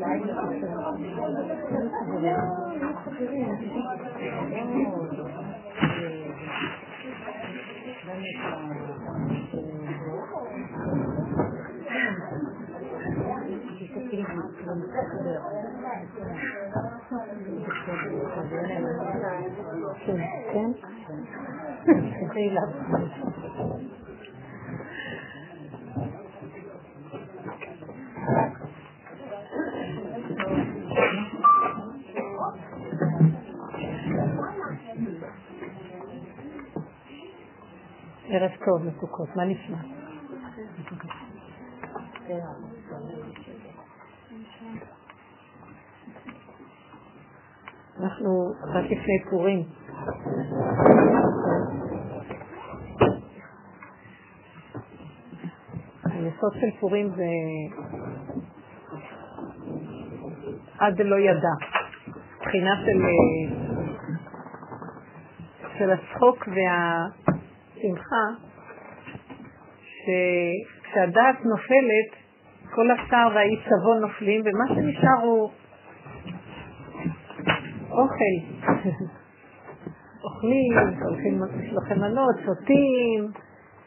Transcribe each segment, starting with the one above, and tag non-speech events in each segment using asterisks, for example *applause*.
לא היה עסוק אין פה אישה חדשה, כן? ערב טוב, מתוקות, מה נשמע? אנחנו רק לפני פורים. היסוד של פורים זה עד לא ידע. מבחינה של, של הצחוק והשמחה, שכשהדעת נופלת, כל הצער והאי צבון נופלים, ומה שנשאר הוא אוכל. *laughs* אוכלים, הולכים משלוחי מנות, שותים,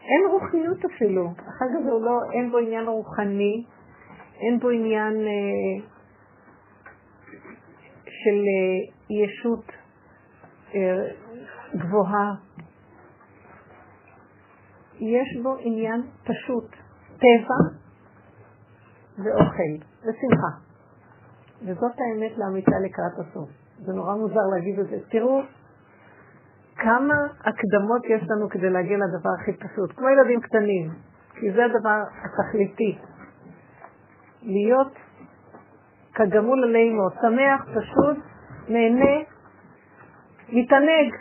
אין רוחניות אפילו. החג הזה הוא לא, אין בו עניין רוחני, אין בו עניין אה, של אה, ישות אה, גבוהה. יש בו עניין פשוט, טבע ואוכל ושמחה. וזאת האמת לאמיתה לקראת הסוף. זה נורא מוזר להגיד את זה. תראו כמה הקדמות יש לנו כדי להגיע לדבר הכי פשוט, כמו ילדים קטנים, כי זה הדבר התכליתי. להיות כגמול עלי אמו, שמח, פשוט, נהנה, מתענג.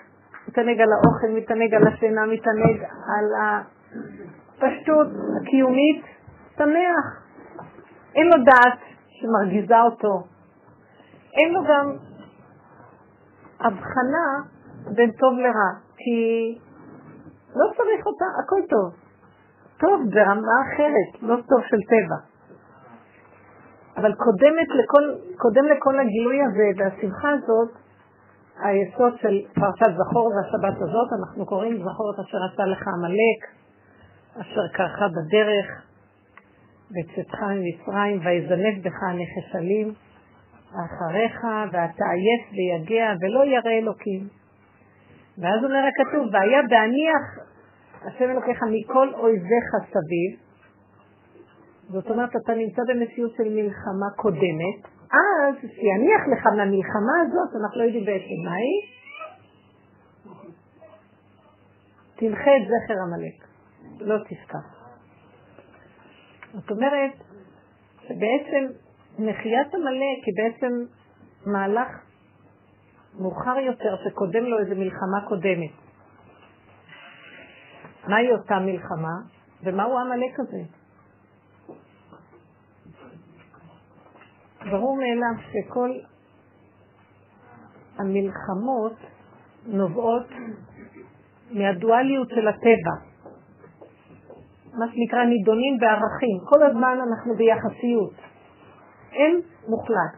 מתענג על האוכל, מתענג על השינה, מתענג על הפשטות הקיומית, שמח. אין לו דעת שמרגיזה אותו. אין לו גם הבחנה בין טוב לרע, כי לא צריך אותה, הכל טוב. טוב ברמה אחרת, לא טוב של טבע. אבל קודמת לכל, קודם לכל הגילוי הזה והשמחה הזאת, היסוד של פרשת זכור והשבת הזאת, אנחנו קוראים זכור את אשר עשה לך עמלק, אשר קרחה בדרך, בצאתך ממצרים, ויזנב בך הנחשלים, אחריך, ואתה עייף ויגע, ולא ירא אלוקים. ואז אומר הכתוב, והיה בהניח השם אלוקיך מכל אויביך סביב, זאת אומרת, אתה נמצא במציאות של מלחמה קודמת, אז שיניח לך מהמלחמה הזאת, אנחנו לא יודעים בעצם מה היא, תמחה את זכר עמלק, לא תשכח. זאת אומרת, שבעצם מחיית עמלק היא בעצם מהלך מאוחר יותר שקודם לו איזו מלחמה קודמת. מהי אותה מלחמה ומהו העמלק הזה? ברור מאליו שכל המלחמות נובעות מהדואליות של הטבע. מה שנקרא נידונים בערכים. כל הזמן אנחנו ביחסיות. אין מוחלט.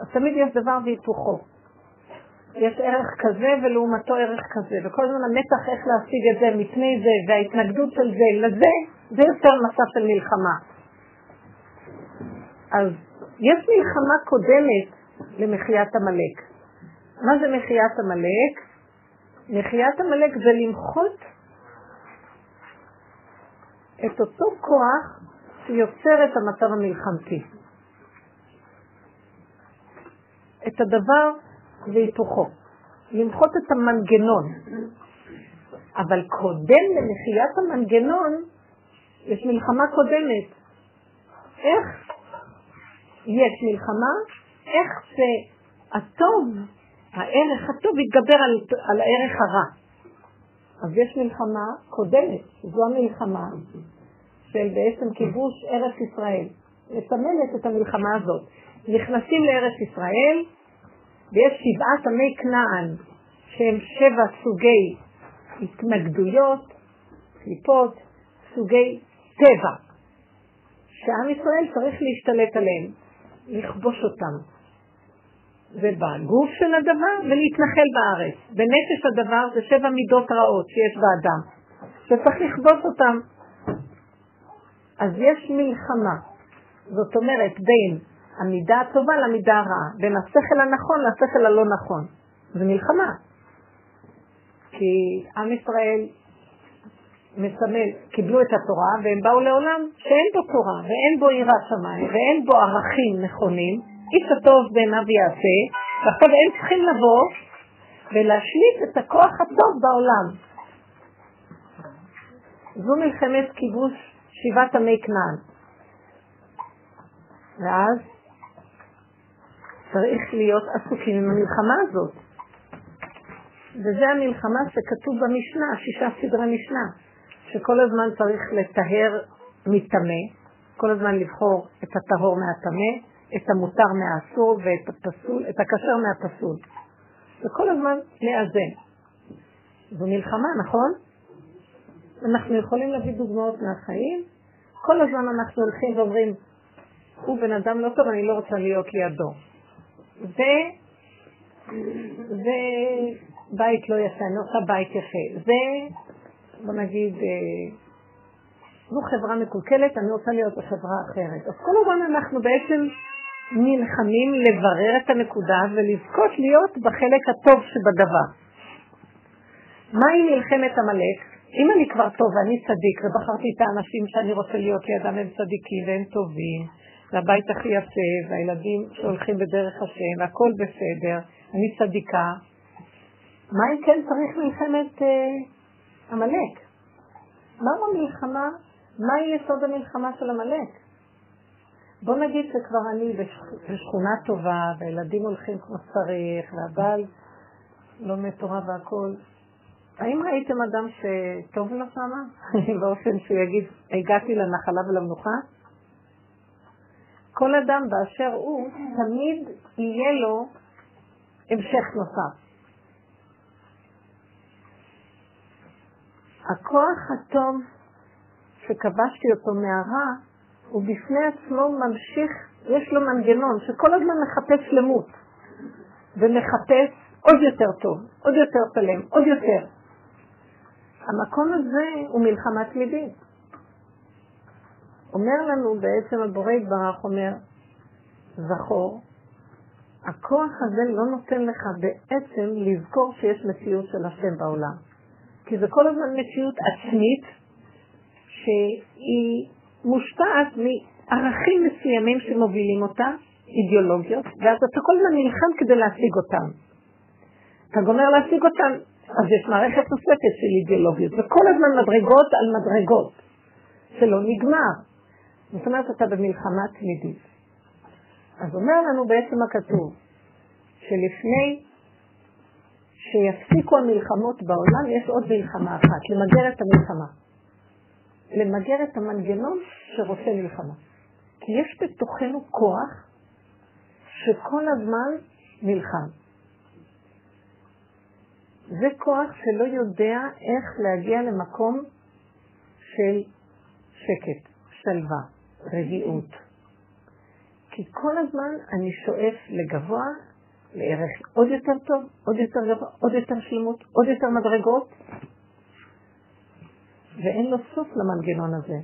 אז תמיד יש דבר והיפוכו. יש ערך כזה ולעומתו ערך כזה, וכל הזמן המתח איך להשיג את זה מפני זה, וההתנגדות של זה לזה, זה יותר מצב של מלחמה. אז יש מלחמה קודמת למחיית עמלק. מה זה מחיית עמלק? מחיית עמלק זה למחות את אותו כוח שיוצר את המצב המלחמתי. את הדבר והיפוכו. למחות את המנגנון. אבל קודם למחיית המנגנון, יש מלחמה קודמת. איך יש מלחמה, איך שהטוב, הערך הטוב יתגבר על, על הערך הרע. אז יש מלחמה קודמת, זו המלחמה של בעצם כיבוש ארץ ישראל. מסמלת את המלחמה הזאת. נכנסים לארץ ישראל, ויש שבעת עמי כנען, שהם שבע סוגי התנגדויות, קליפות, סוגי טבע, שעם ישראל צריך להשתלט עליהם, לכבוש אותם. ובגוף של הדבר ולהתנחל בארץ. בנפש הדבר זה שבע מידות רעות שיש באדם, שצריך לכבוש אותם. אז יש מלחמה, זאת אומרת בין המידה הטובה למידה הרעה, בין השכל הנכון לשכל הלא נכון. זה מלחמה. כי עם ישראל מסמל, קיבלו את התורה והם באו לעולם שאין בו תורה ואין בו יראת שמיים ואין בו ערכים נכונים, איש הטוב בעיניו יעשה, ועכשיו הם צריכים לבוא ולהשליט את הכוח הטוב בעולם. זו מלחמת כיבוש שבעת עמי כנען. ואז צריך להיות עסוקים עם המלחמה הזאת. וזה המלחמה שכתוב במשנה, שישה סדרי משנה, שכל הזמן צריך לטהר מטמא, כל הזמן לבחור את הטהור מהטמא, את המותר מהאסור ואת הפסול, את הכשר מהפסול. וכל הזמן לאזן. זו מלחמה, נכון? אנחנו יכולים להביא דוגמאות מהחיים. כל הזמן אנחנו הולכים ואומרים, הוא בן אדם לא טוב, אני לא רוצה להיות לידו. ו... זה בית לא יפה, אני עושה בית יפה. זה, בוא נגיד, אה, זו חברה מקולקלת, אני רוצה להיות בחברה אחרת. אז כל הזמן אנחנו בעצם נלחמים לברר את הנקודה ולזכות להיות בחלק הטוב שבדבר. מהי מלחמת עמלק? אם אני כבר טוב ואני צדיק ובחרתי את האנשים שאני רוצה להיות לידם הם צדיקים והם טובים והבית הכי יפה והילדים שהולכים בדרך השם והכל בסדר, אני צדיקה, מה אם כן צריך מלחמת אה, עמלק? אה, מהו המלחמה? מהי יסוד המלחמה של עמלק? בוא נגיד שכבר אני בשכונה טובה, והילדים הולכים כמו שצריך, והבעל לומד תורה והכול. האם ראיתם אדם שטוב לו שמה? *laughs* באופן שהוא יגיד, הגעתי לנחלה ולמנוחה? כל אדם באשר הוא, תמיד יהיה לו המשך נוסף. הכוח הטוב שכבשתי אותו מהרע, הוא בפני עצמו ממשיך, יש לו מנגנון שכל הזמן מחפש שלמות, ומחפש עוד יותר טוב, עוד יותר שלם, עוד יותר. המקום הזה הוא מלחמה תמידית. אומר לנו בעצם הבורא יתברך, אומר, זכור, הכוח הזה לא נותן לך בעצם לזכור שיש מציאות של השם בעולם. כי זה כל הזמן מציאות עצמית שהיא מושפעת מערכים מסוימים שמובילים אותה, אידיאולוגיות, ואז אתה כל הזמן נלחם כדי להשיג אותם. אתה גומר להשיג אותם, אז יש מערכת נוספת של אידיאולוגיות, וכל הזמן מדרגות על מדרגות, שלא נגמר. זאת אומרת, אתה במלחמה תמידית. אז אומר לנו בעצם הכתוב, שלפני שיפסיקו המלחמות בעולם, יש עוד מלחמה אחת, למגר את המלחמה. למגר את המנגנון שרוצה מלחמה. כי יש בתוכנו כוח שכל הזמן נלחם. זה כוח שלא יודע איך להגיע למקום של שקט, שלווה, רגיעות. כי כל הזמן אני שואף לגבוה, לערך עוד יותר טוב, עוד יותר גבוה, עוד יותר שלמות, עוד יותר מדרגות, ואין לו סוף למנגנון הזה.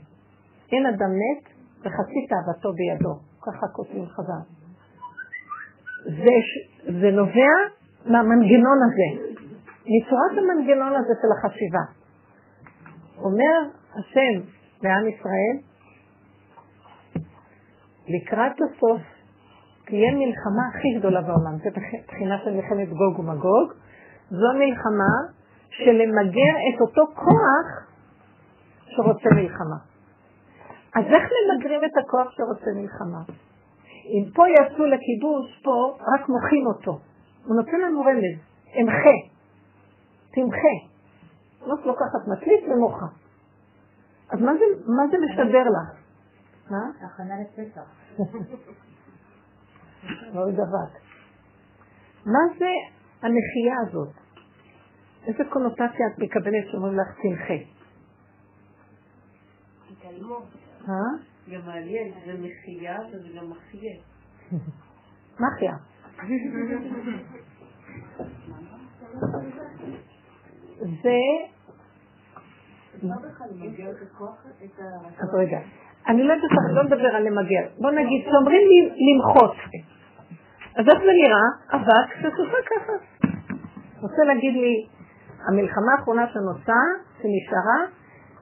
אין אדם מת וחצי תאוותו בידו, ככה כותבים חז"ל. זה, זה נובע מהמנגנון הזה, מצורת המנגנון הזה של החשיבה. אומר השם לעם ישראל, לקראת הסוף תהיה מלחמה הכי גדולה בעולם, זה בחינה של מלחמת גוג ומגוג, זו מלחמה של למגר את אותו כוח שרוצה מלחמה. אז איך ממגרים את הכוח שרוצה מלחמה? אם פה יצאו לכיבוש, פה רק מוחים אותו. הוא נותן לנו רמז, אמחה, תמחה. לא לוקחת מקליט ומוחה. אז מה זה, מה זה משדר לך? מה? הכנה לפסח. לא דבק. מה זה הנחייה הזאת? איזה קונוטציה את מקבלת שאומרים לך? אה? גם מעניין, זה מחייה וזה גם מחיה. מחיה. זה... אז רגע, אני לא יודעת, לא מדבר על למגר. בוא נגיד, כשאומרים לי למחות, אז איך זה נראה? אבק שסופה ככה. רוצה להגיד לי, המלחמה האחרונה שנוצרה, שנשארה,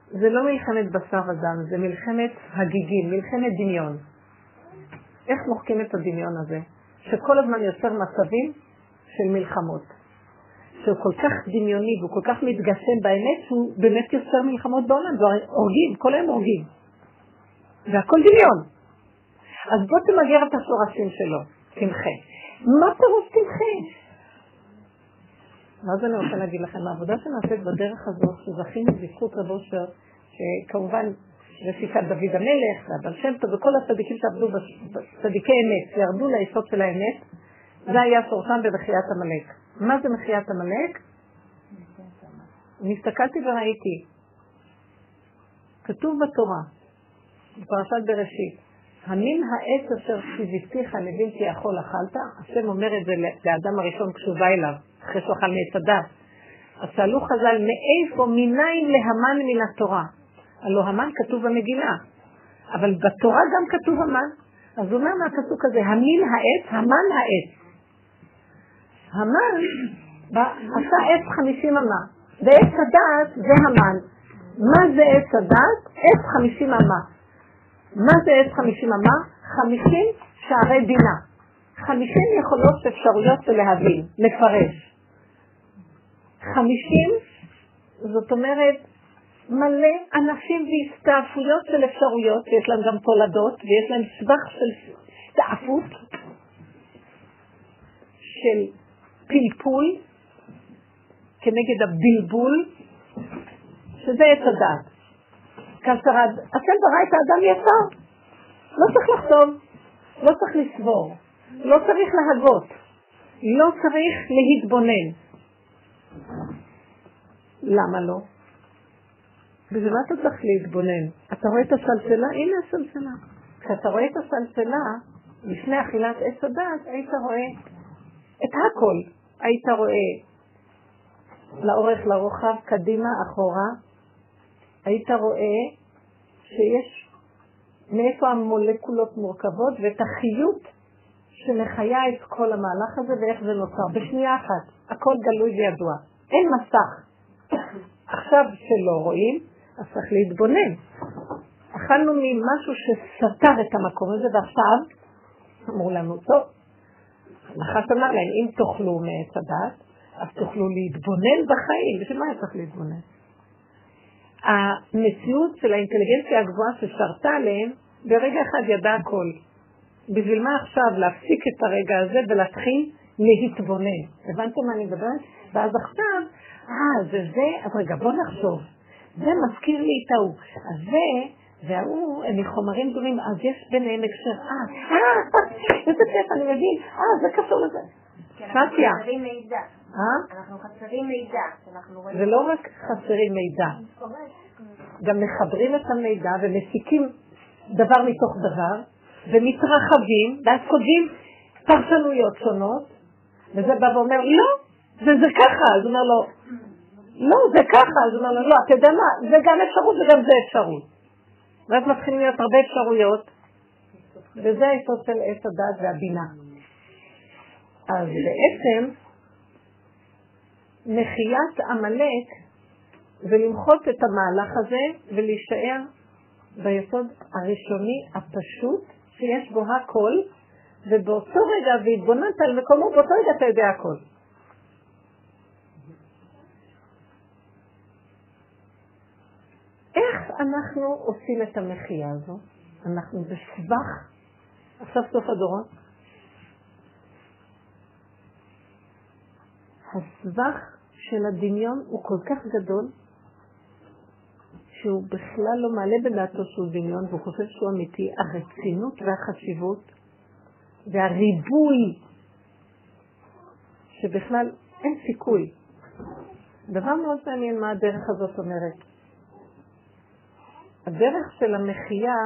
זה לא מלחמת בשר ודם, זה מלחמת הגיגים, מלחמת דמיון. איך מוחקים את הדמיון הזה? שכל הזמן יוצר מצבים של מלחמות. שהוא כל כך דמיוני והוא כל כך מתגשם באמת שהוא באמת יוצר מלחמות בעולם, זה הורגים, כל היום הורגים. והכל דמיון. אז בוא תמגר את השורשים שלו, תמחה. מה פירוש תמחה? ואז אני רוצה להגיד לכם, העבודה שנעשית בדרך הזאת, שזכינו בזכות רב אושר, שכמובן רשיקת דוד המלך, והבן שם טוב, וכל הצדיקים שעבדו, צדיקי אמת, שירדו ליסוד של האמת, זה היה שורשם במחיית עמלק. מה זה מחיית עמלק? אני הסתכלתי וראיתי, כתוב בתורה, בפרשת בראשית, המין העץ אשר ציוויתיך לבלתי יכול אכלת, השם אומר את זה לאדם הראשון כשהוא בא אליו, אחרי שהוא אכל מעץ הדת. אז שאלו חז"ל, מאיפה, מניין להמן מן התורה? הלא המן כתוב במגילה, אבל בתורה גם כתוב המן. אז הוא אומר מהפסוק הזה, המין העץ, המן העץ. המן עשה עץ חמישים אמה, ועץ הדעת זה המן. מה זה עץ הדעת? עץ חמישים אמה. מה זה עץ חמישים אמה? חמישים שערי בינה. חמישים יכולות אפשרויות של להבין, לפרש. חמישים, זאת אומרת, מלא ענפים והסתעפויות של אפשרויות, ויש להם גם תולדות, ויש להם סבך של הסתעפות, של פלפול, כנגד הבלבול, שזה עץ הדעת. כאשר השם ברא את האדם ישר, לא צריך לחשוב, לא צריך לסבור, לא צריך להגות, לא צריך להתבונן. למה לא? בשביל מה אתה צריך להתבונן? אתה רואה את הסלסלה? הנה הסלסלה. כשאתה רואה את הסלסלה, לפני אכילת עץ הדת, היית רואה את הכל. היית רואה לאורך, לרוחב, קדימה, אחורה. היית רואה שיש מאיפה המולקולות מורכבות ואת החיות שמחיה את כל המהלך הזה ואיך זה נוצר. בשנייה אחת. הכל גלוי וידוע. אין מסך. עכשיו שלא רואים, אז צריך להתבונן. אכלנו ממשהו שסתר את המקום הזה, ועכשיו אמרו לנו, טוב, נחש אמר להם, אם תאכלו מעץ הדת, אז תוכלו להתבונן בחיים. בשביל מה צריך להתבונן? המציאות של האינטליגנציה הגבוהה ששרתה עליהם, ברגע אחד ידע הכל. בשביל מה עכשיו להפסיק את הרגע הזה ולהתחיל להתבונן? הבנתם מה אני מדברת? ואז עכשיו, אה, זה זה, אז רגע, בוא נחשוב. זה מזכיר לי את ההוא. אז זה, וההוא, הם מחומרים גדולים, אז יש ביניהם הקשר. אה, אה, *laughs* איזה כיף, אני מבין, אה, זה קשור לזה. פתיה. אה? אנחנו חסרים מידע. זה לא רק חסרים מידע. גם מחברים את המידע ומסיקים דבר מתוך דבר, ומתרחבים, ואז כותבים פרשנויות שונות, וזה בא ואומר, לא, זה זה ככה, אז הוא אומר לו, לא, זה ככה, אז הוא אומר לו, לא, אתה יודע מה, זה גם אפשרות וגם זה אפשרות. ואז מתחילים להיות הרבה אפשרויות, וזה היסוד של עץ הדת והבינה. אז בעצם, מחיית עמלק זה למחות את המהלך הזה ולהישאר ביסוד הראשוני הפשוט, שיש בו הכל, ובאותו רגע, והתבוננת על מקומו, באותו רגע אתה יודע הכל. איך אנחנו עושים את המחייה הזו? אנחנו בסבך עכשיו סוף הדורות. הסבך של הדמיון הוא כל כך גדול, שהוא בכלל לא מעלה בדעתו שהוא דמיון, והוא חושב שהוא אמיתי. הרצינות והחשיבות והריבוי, שבכלל אין סיכוי. דבר מאוד מעניין מה הדרך הזאת אומרת. הדרך של המחייה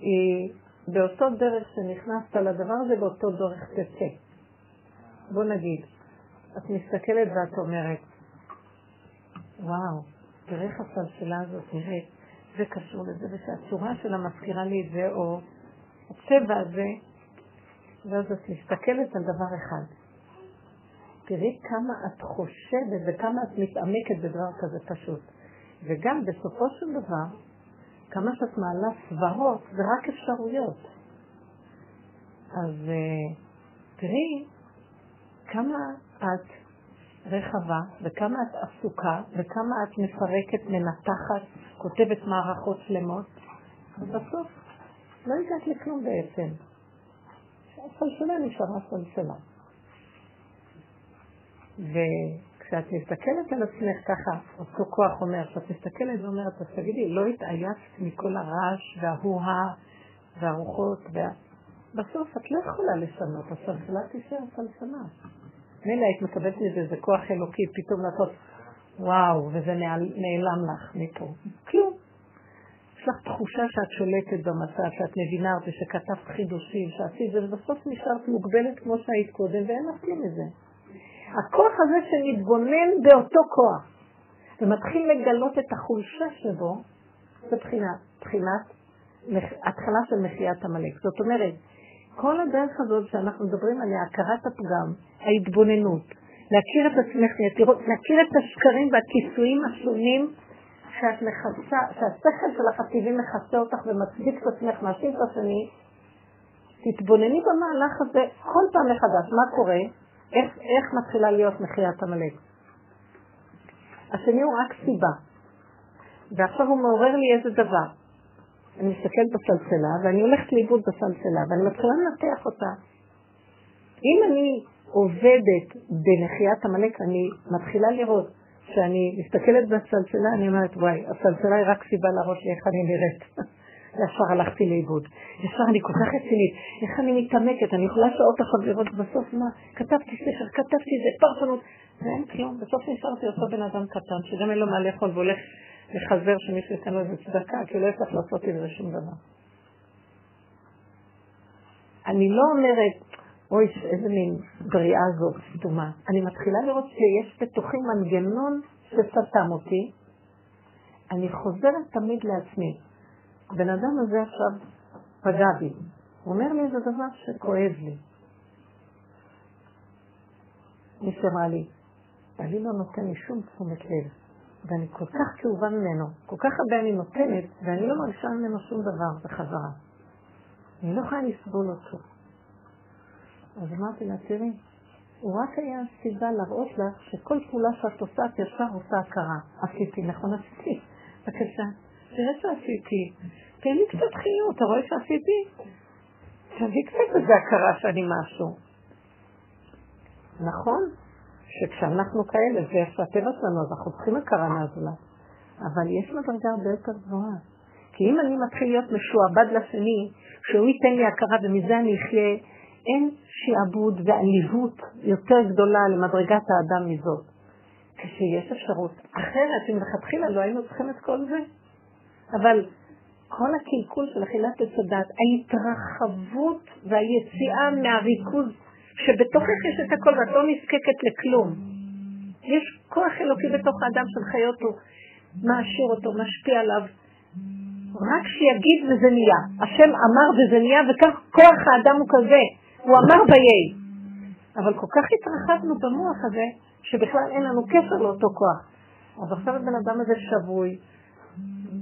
היא באותו דרך שנכנסת לדבר הזה, באותו דרך תצא. בוא נגיד, את מסתכלת ואת אומרת, וואו, תראה איך הסלסלה הזאת נראית, זה קשור לזה, ושהצורה שלה מזכירה לי את זה, או הצבע הזה, ואז את מסתכלת על דבר אחד. תראי כמה את חושבת וכמה את מתעמקת בדבר כזה פשוט. וגם בסופו של דבר, כמה שאת מעלה סברות, זה רק אפשרויות. אז uh, תראי כמה את רחבה, וכמה את עסוקה, וכמה את מפרקת, מנתחת, כותבת מערכות שלמות, ובסוף לא הגעת לכלום בעצם. הסלסלה נשארה סלסלה. וכשאת מסתכלת על עצמך ככה, אותו כוח אומר, כשאת מסתכלת ואומרת, אז תגידי, לא התעייפת מכל הרעש וההוא-הא והרוחות, וה... בסוף את לא יכולה לשנות, הסלסלה תישאר סלסלה. מילא היית מקבלת מזה איזה כוח אלוקי, פתאום לעשות וואו, וזה נעלם לך מפה. כלום. יש לך תחושה שאת שולטת במצב, שאת מבינה אותי, שכתבת חידושים, שעשית ובסוף נשארת מוגבלת כמו שהיית קודם, ואין לך כלום מזה. הכוח הזה שמתבונן באותו כוח, ומתחיל לגלות את החולשה שבו, זה בחינת, בחינת התחלה של מחיית עמלק. זאת אומרת, כל הדרך הזאת שאנחנו מדברים עליה, הכרת הפגם, ההתבוננות, להכיר את עצמך, להכיר את השקרים והכיסויים השונים שאת מכסה, שהשכל שלך הטבעי מכסה אותך ומצדיק את עצמך, מאשים את השני, תתבונני במהלך הזה כל פעם מחדש. מה קורה? איך, איך מתחילה להיות מחיית עמלק? השני הוא רק סיבה. ועכשיו הוא מעורר לי איזה דבר. אני מסתכלת בסלסלה, ואני הולכת לאיבוד בסלסלה, ואני מתחילה לנתח אותה. אם אני עובדת במחיית עמלק, אני מתחילה לראות שאני מסתכלת בסלסלה, אני אומרת, וואי, הסלסלה היא רק סיבה להראות לי איך אני נראית. *laughs* ישר הלכתי לאיבוד. ישר אני כל כך רצינית, איך אני מתעמקת, אני יכולה שעות אחת לראות בסוף מה, כתבתי ספר, כתבתי איזה פרשנות, ואין כלום, בסוף נשארתי אותו בן אדם קטן, שגם אין לו מה לאכול והולך לחזר שמישהו ייתן לו איזה צדקה, כי לא יצטרך לעשות עם זה שום דבר. אני לא אומרת, אוי, איזה מין בריאה זאת, סתומה. אני מתחילה לראות שיש בתוכי מנגנון שסתם אותי. אני חוזרת תמיד לעצמי. הבן אדם הזה עכשיו פגע בי. הוא אומר לי איזה דבר שכואב לי. מישהו אמר לי, אני לא נותן לי שום תשומת לב. ואני כל כך כאובה ממנו, כל כך הרבה אני נותנת, ואני לא מרגישה ממנו שום דבר בחזרה. אני לא יכולה לסבול אותו. אז אמרתי לה, תראי, הוא רק היה סיבה להראות לך שכל פעולה שאת עושה, את ישר עושה הכרה. עשיתי, נכון עשיתי. בבקשה, תראה שעשיתי. תן לי קצת חיות, אתה רואה שעשיתי? תביא קצת איזה הכרה שאני משהו. נכון? שכשאנחנו כאלה, זה איך שהטבע שלנו, אז אנחנו צריכים הכרה מהזולת. אבל יש מדרגה הרבה יותר גבוהה. כי אם אני מתחיל להיות משועבד לשני, שהוא ייתן לי הכרה ומזה אני אחיה, אין שעבוד ועליבות יותר גדולה למדרגת האדם מזאת. כשיש אפשרות אחרת, שמלכתחילה לא היינו צריכים את כל זה. אבל כל הקלקול של אכילת עץ הדת, ההתרחבות והיציאה מהריכוז שבתוכך יש את הכל ואת לא נזקקת לכלום. יש כוח אלוקי בתוך האדם שמחיה אותו, מעשיר אותו, משפיע עליו. רק שיגיד וזה נהיה. השם אמר וזה נהיה, וכך כוח האדם הוא כזה. הוא אמר ביי. אבל כל כך התרחבנו במוח הזה, שבכלל אין לנו קשר לאותו כוח. אז עכשיו הבן אדם הזה שבוי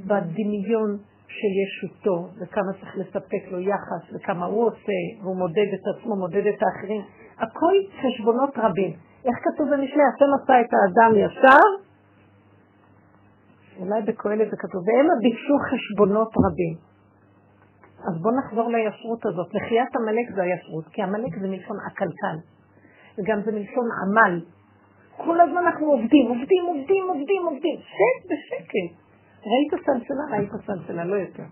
בדמיון של ישותו, וכמה צריך לספק לו יחס, וכמה הוא עושה, והוא מודד את עצמו, מודד את האחרים. הכל חשבונות רבים. איך כתוב במשלי? השם עשה את האדם ישר? אולי בקהלת זה כתוב, והם ביקשו חשבונות רבים. אז בואו נחזור לישרות הזאת. מחיית עמלק זה הישרות, כי עמלק זה מלשון עקלקל, וגם זה מלשון עמל. כל הזמן אנחנו עובדים, עובדים, עובדים, עובדים, עובדים. שט בשקט. ראית סלסלה? ראית סלסלה, לא יותר.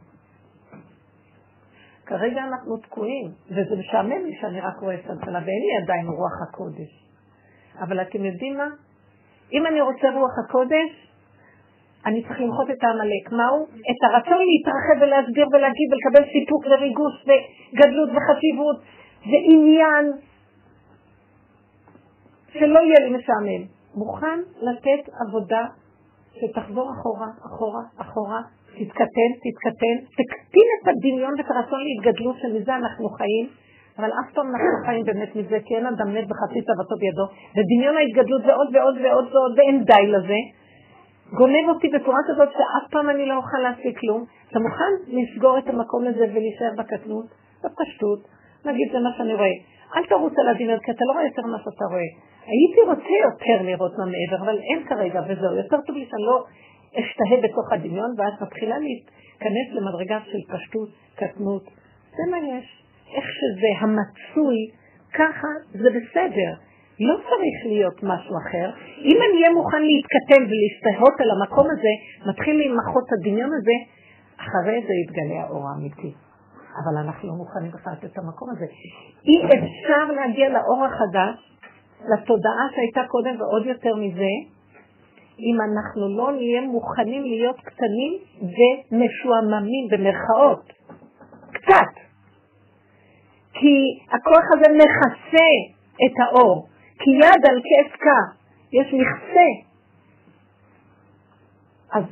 כרגע אנחנו תקועים, וזה משעמם לי שאני רק רואה סלסלה, ואין לי עדיין רוח הקודש. אבל אתם יודעים מה? אם אני רוצה רוח הקודש, אני צריך למחות את העמלק. מהו? את הרצון להתרחב ולהסביר ולהגיד ולקבל סיפוק וריגוש וגדלות וחשיבות ועניין שלא יהיה לי משעמם. מוכן לתת עבודה שתחזור אחורה, אחורה, אחורה, תתקטן, תתקטן, תקטין את הדמיון ואת הרצון להתגדלות שמזה אנחנו חיים, אבל אף פעם אנחנו חיים באמת מזה, כי אין אדם מת בחצי צוותו בידו, ודמיון ההתגדלות זה עוד ועוד ועוד ועוד, ואין די לזה. גונב אותי בצורה כזאת שאף פעם אני לא אוכל להשיג כלום. אתה מוכן לסגור את המקום הזה ולהישאר בקטנות, בפשטות, להגיד זה מה שאני רואה. אל תרוץ על הדמיון, כי אתה לא רואה יותר ממה שאתה רואה. הייתי רוצה יותר לראות מה מעבר, אבל אין כרגע, וזהו. יותר טוב לי שאני לא אשתהה בתוך הדמיון, ואז מתחילה להתכנס למדרגה של פשטות, קטנות. זה מה יש. איך שזה המצוי, ככה זה בסדר. לא צריך להיות משהו אחר. אם אני אהיה מוכן להתכתב ולהסתהות על המקום הזה, מתחיל להימחות הדמיון הזה, אחרי זה יתגלה האור האמיתי. אבל אנחנו לא מוכנים בכלל את המקום הזה. אי אפשר להגיע לאור החדש, לתודעה שהייתה קודם ועוד יותר מזה, אם אנחנו לא נהיה מוכנים להיות קטנים ומשועממים במרכאות. קצת. כי הכוח הזה מכסה את האור. כי יד על כס קה, יש מכסה. אז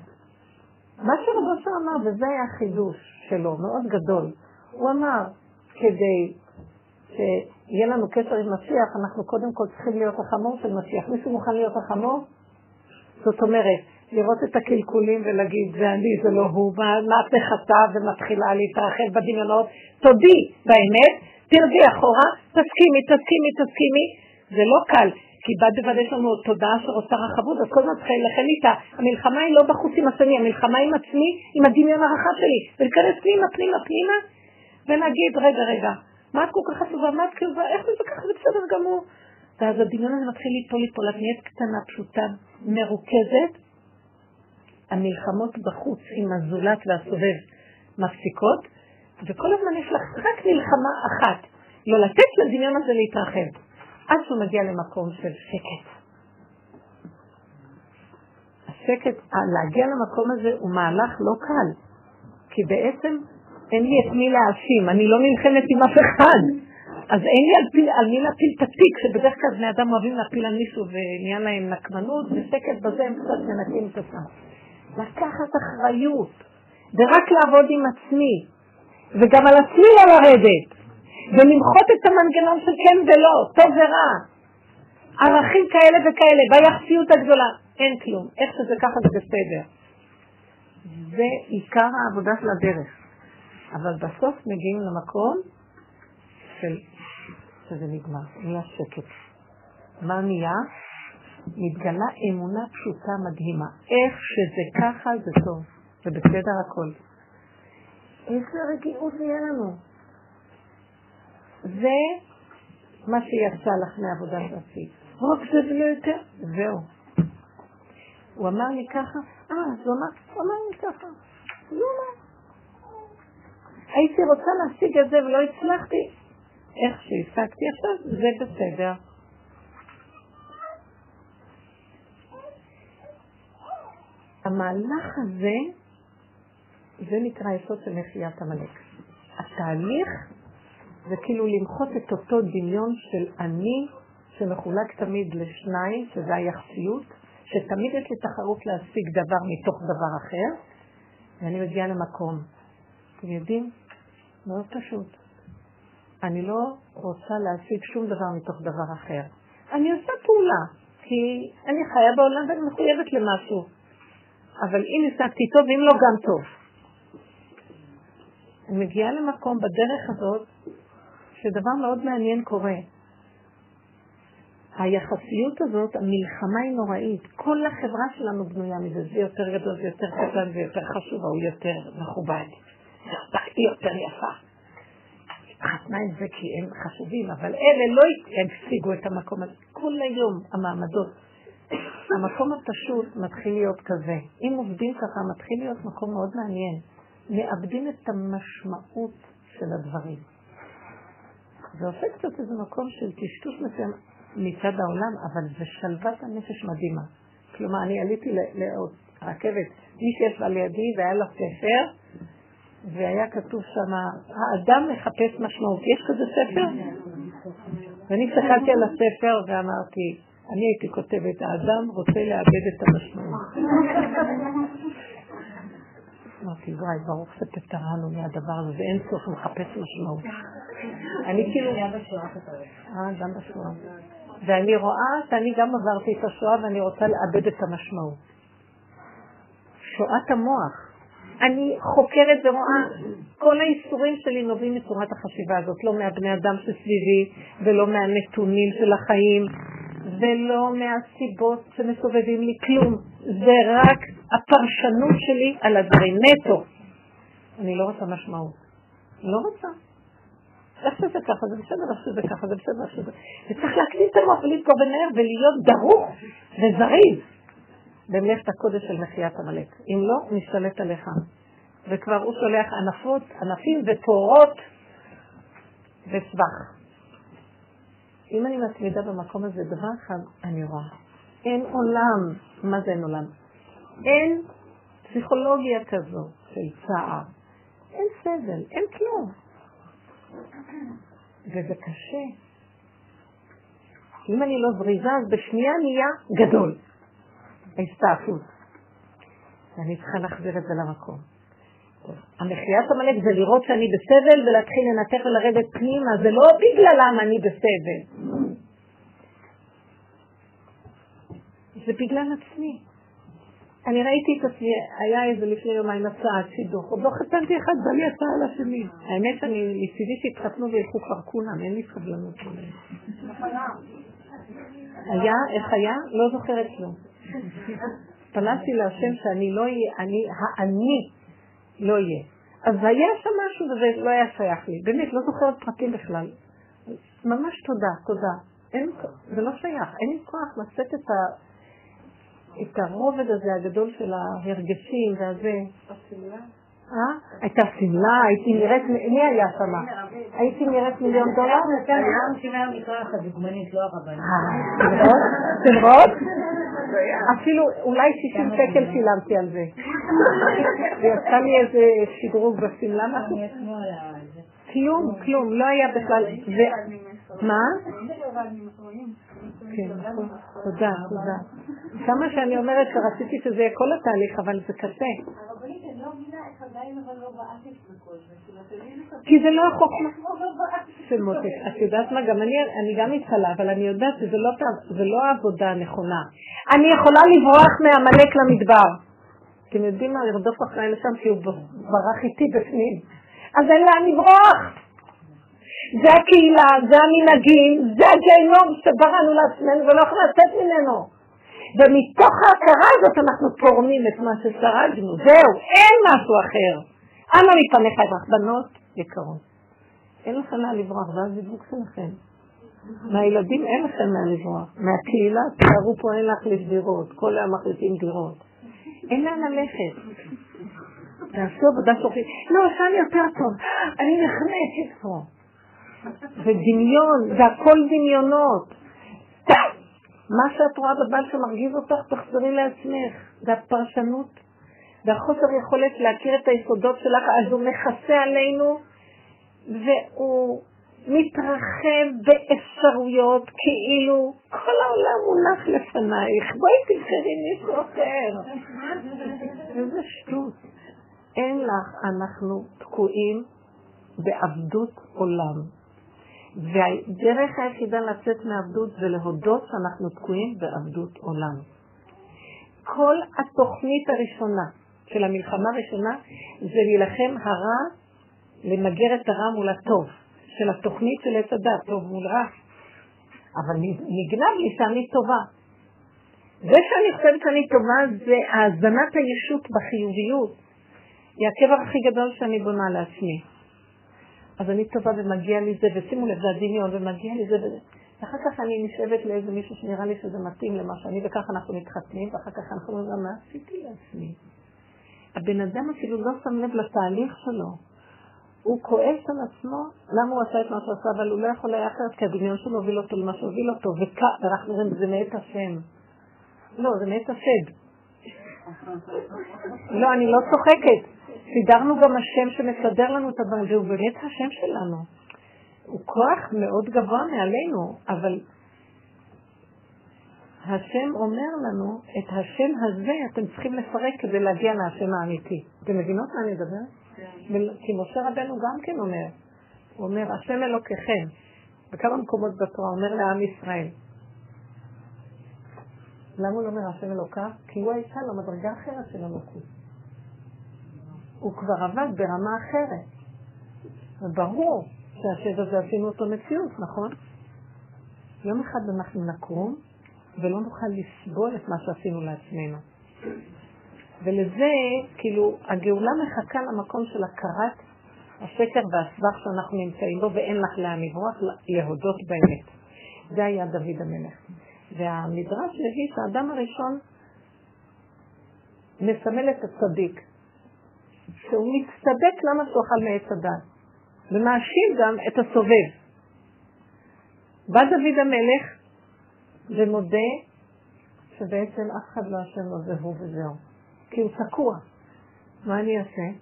מה שרבו שם אמר, וזה היה החידוש שלו, מאוד גדול, הוא אמר, כדי שיהיה לנו קשר עם משיח, אנחנו קודם כל צריכים להיות החמור של משיח. מישהו מוכן להיות החמור? זאת אומרת, לראות את הקלקולים ולהגיד, זה אני, זה לא הוא, מה את מחטאה ומתחילה להתרחב בדמיונות, תודי באמת, תרדי אחורה, תסכימי, תסכימי, תסכימי, זה לא קל, כי בד בבד יש לנו תודעה שרוצה רחבות, אז כל הזמן צריך להילחם איתה. המלחמה היא לא בחוץ עם השני, המלחמה עם עצמי, עם הדמיון הרחב שלי, ולהיכנס פנימה, פנימה, פנימה, ולהגיד, רגע, רגע, מה את כל כך חשובה, מה את כאילו, איך זה ככה, בסדר גמור. ואז הדמיון הזה מתחיל ליפול ליפול, את נהיית קטנה, פשוטה, מרוכזת. המלחמות בחוץ עם הזולת והסובב מפסיקות, וכל הזמן יש לך רק מלחמה אחת, לא לתת לדמיון הזה להתרחב. עד שהוא מגיע למקום של שקט. השקט, להגיע למקום הזה הוא מהלך לא קל, כי בעצם אין לי את מי להאשים, אני לא נלחמת עם אף אחד, אז אין לי על, פיל, על מי להפיל את התיק, שבדרך כלל בני אדם אוהבים להפיל על מישהו ונהיה להם נקמנות, ושקט בזה הם קצת מנקים את עצמם. לקחת אחריות, ורק לעבוד עם עצמי, וגם על עצמי לא לרדת. ולמחות את המנגנון של כן ולא, טוב ורע. ערכים כאלה וכאלה, ביחסיות הגדולה. אין כלום. איך שזה ככה זה בסדר. זה עיקר העבודה של הדרך. אבל בסוף מגיעים למקום של שזה נגמר, נהיה שקט. מה נהיה? מתגלה אמונה פשוטה מדהימה. איך שזה ככה זה טוב, זה בסדר הכל. איזה רגיעות נהיה לנו. זה מה שיצא לך מעבודה שעשית. רק זה ולא יותר. זהו. הוא אמר לי ככה, אה, אז הוא אמר, הוא אמר לי ככה. לא מה. הייתי רוצה להשיג את זה ולא הצלחתי. איך שהשגתי עכשיו, זה בסדר. המהלך הזה, זה נקרא יסוד של נחיית עמלק. התהליך זה כאילו למחות את אותו דמיון של אני שמחולק תמיד לשניים, שזה היחסיות, שתמיד יש לי תחרות להשיג דבר מתוך דבר אחר, ואני מגיעה למקום. אתם יודעים? מאוד פשוט. אני לא רוצה להשיג שום דבר מתוך דבר אחר. אני עושה פעולה, כי אני חיה בעולם ואני מחויבת למשהו. אבל אם השגתי טוב, ואם לא, גם טוב. אני מגיעה למקום בדרך הזאת שדבר מאוד מעניין קורה. היחסיות הזאת, המלחמה היא נוראית. כל החברה שלנו בנויה מזה. זה יותר גדול, זה יותר קטן, זה יותר חשוב, הוא יותר מכובד. היא יותר יפה. חתנה עם זה כי הם חשובים, אבל אלה לא ישיגו את המקום הזה. כל היום המעמדות. המקום הפשוט מתחיל להיות כזה. אם עובדים ככה, מתחיל להיות מקום מאוד מעניין. מאבדים את המשמעות של הדברים. זה עושה קצת איזה מקום של טשטוש מסוים מצד העולם, אבל זה שלוות הנפש מדהימה. כלומר, אני עליתי לרכבת, מי שישבה לידי והיה לו ספר, והיה כתוב שם, האדם מחפש משמעות. יש כזה ספר? ואני הסתכלתי על הספר ואמרתי, אני הייתי כותבת, האדם רוצה לאבד את המשמעות. אמרתי, וואי, ברוך שפטרנו מהדבר הזה, ואין סוף מחפש משמעות. אני כאילו... אה, גם בשואה. ואני רואה שאני גם עברתי את השואה ואני רוצה לאבד את המשמעות. שואת המוח. אני חוקרת ורואה, כל האיסורים שלי נובעים מצורת החשיבה הזאת, לא מהבני אדם שסביבי, ולא מהנתונים של החיים, ולא מהסיבות שמסובבים לי כלום. זה רק הפרשנות שלי על הדברים, נטו. אני לא רוצה משמעות. לא רוצה. איך שזה ככה, זה בסדר, איך שזה ככה, זה בסדר, איך שזה... וצריך להקליט את המוח ולזכור בנהר ולהיות דרוך וזריז במלאכת הקודש של מחיית עמלק. אם לא, נשתלט עליך. וכבר הוא שולח ענפות, ענפים ותורות וסבך. אם אני מתמידה במקום הזה, דבר אחד אני רואה, אין עולם, מה זה אין עולם? אין פסיכולוגיה כזו של צער, אין סבל, אין כלום. וזה קשה. אם אני לא זריזה, אז בשנייה נהיה גדול. ההסתעפות. ואני צריכה להחזיר את זה למקום. המחיית עמלק זה לראות שאני בסבל ולהתחיל לנתח ולרדת פנימה, זה לא בגללם אני בסבל. זה בגלל עצמי. אני ראיתי את עצמי, היה איזה לפני יומיים הצעה, שידוך, עוד לא חתנתי אחד, בא לי הצעה על השני. האמת שאני, מצידי שהתחתנו וילכו כבר כולם, אין לי סבלנות. היה, איך היה? לא זוכרת כלום. התפללתי להשם שאני לא אהיה, אני, האני לא יהיה. אז היה שם משהו וזה לא היה שייך לי. באמת, לא זוכרת פרטים בכלל. ממש תודה, תודה. אין, זה לא שייך, אין לי כוח לשאת את. את הרובד הזה הגדול של ההרגשים והזה. אה? הייתה שמלה, הייתי נראית, מי היה שם? הייתי נראית מיליון דולר? כן, הדוגמנית, לא הרבנית. אתם רואות? אפילו אולי 60 שקל שילמתי על זה. *laughs* ויצא לי איזה שדרוג בשמלה משהו. כלום, כלום, לא היה בכלל. מה? כן, נכון. תודה, תודה. כמה שאני אומרת שרציתי שזה יהיה כל התהליך, אבל זה קשה. כי זה לא החוכמה *laughs* של מותק. את יודעת מה, גם אני גם מתחלה, אבל אני יודעת שזה לא, לא העבודה הנכונה. אני יכולה לברוח מעמלק למדבר. אתם יודעים מה, לרדוף אחריי לשם, כי הוא ברח איתי בפנים. אז אין לאן לברוח. זה הקהילה, זה המנהגים, זה הגיהנום שבראנו לעצמנו ולא יכולים לצאת ממנו. ומתוך ההכרה הזאת אנחנו פורמים את מה ששרדנו. זהו, אין משהו אחר. אנא מפניך אזרח, בנות יקרות. אין לכם מה לברוח, זה הזיווג שלכם. מהילדים אין לכם מה לברוח. מהקהילה תארו פה אין להחליף דירות, כל היום מחליפים דירות. אין לאן ללכת. תעשו עבודה שורשית. לא, שם יותר טוב. אני נחנקת פה. ודמיון, זה הכל דמיונות. מה שאת רואה בבעל שמרגיז אותך, תחזרי לעצמך. זה הפרשנות והחוסר יכולת להכיר את היסודות שלך, אז הוא מכסה עלינו והוא מתרחב באפשרויות כאילו כל העולם מונח לפנייך, בואי תבחרי מישהו אחר. איזה שטות. אין לך, אנחנו תקועים בעבדות עולם. והדרך היחידה לצאת מעבדות זה להודות שאנחנו תקועים בעבדות עולם. כל התוכנית הראשונה של המלחמה הראשונה זה להילחם הרע, למגר את הרע מול הטוב, של התוכנית של עץ הדת, טוב מול רע. אבל נגנב לי שאני טובה. זה שאני חושבת שאני טובה זה האזנת הישות בחיוביות. היא הקבר הכי גדול שאני בונה לעצמי. אז אני טובה ומגיע לי זה, ושימו לב, זה הדמיון, ומגיע לי זה וזה. ואחר כך אני נשאבת לאיזה מישהו שנראה לי שזה מתאים למה שאני, וככה אנחנו מתחתנים, ואחר כך אנחנו אומרים, מה עשיתי לעצמי? הבן אדם אפילו לא שם לב לתהליך שלו. הוא כועס על עצמו, למה הוא עשה את מה שהוא עשה, אבל הוא לא יכול היה אחרת, כי הדמיון שלו הוביל אותו למה שהוביל אותו, ואנחנו אומרים, זה מאת השם. לא, זה מאת השד. *laughs* לא, אני לא צוחקת. סידרנו גם השם שמסדר לנו את הדברים, והוא באמת השם שלנו. הוא כוח מאוד גבוה מעלינו, אבל השם אומר לנו, את השם הזה אתם צריכים לפרק כדי להגיע להשם האמיתי. אתם מבינות מה אני מדברת? כן. כי משה רבנו גם כן אומר, הוא אומר, השם אלוקיכם, בכמה מקומות בתורה אומר לעם ישראל. למה הוא לא אומר השם אלוקיו? כי הוא הייתה לו מדרגה אחרת של אלוקות. הוא כבר עבד ברמה אחרת. וברור שהשד הזה עשינו אותו מציאות, נכון? יום אחד אנחנו נקום ולא נוכל לסבול את מה שעשינו לעצמנו. ולזה, כאילו, הגאולה מחכה למקום של הכרת השקר והסבך שאנחנו נמצאים בו, ואין לך לאן לברוח, להודות באמת. זה היה דוד המלך. והמדרש מביא שהאדם הראשון מסמל את הצדיק, שהוא מצטדק למה שהוא אכל מעץ הדת, ומאשים גם את הסובב. בא דוד המלך ומודה שבעצם אף אחד לא אשם לו זה הוא וזהו. כי הוא תקוע. מה אני אעשה?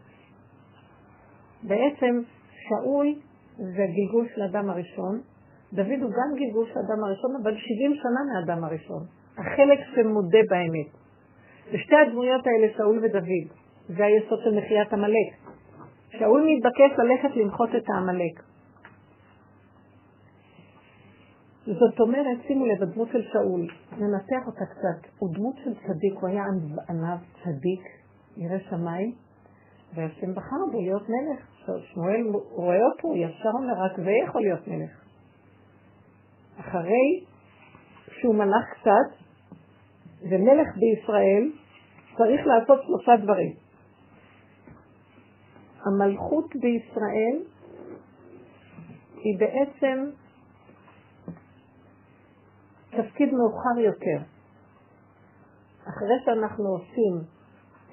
בעצם שאול זה גלגול של האדם הראשון, דוד הוא גם גלגול של האדם הראשון, אבל 70 שנה מהאדם הראשון. החלק שמודה באמת. ושתי הדמויות האלה, שאול ודוד, זה היסוד של מחיית עמלק. שאול מתבקש ללכת למחות את העמלק. זאת אומרת, שימו לב, הדמות של שאול, ננתח אותה קצת, הוא דמות של צדיק, הוא היה ענב צדיק, ירא שמיים, והשם בחר בו להיות מלך. שמואל רואה אותו, הוא ישר אומר, רק זה יכול להיות מלך. אחרי שהוא מלך קצת, ומלך בישראל, צריך לעשות שלושה דברים. המלכות בישראל היא בעצם תפקיד מאוחר יותר. אחרי שאנחנו עושים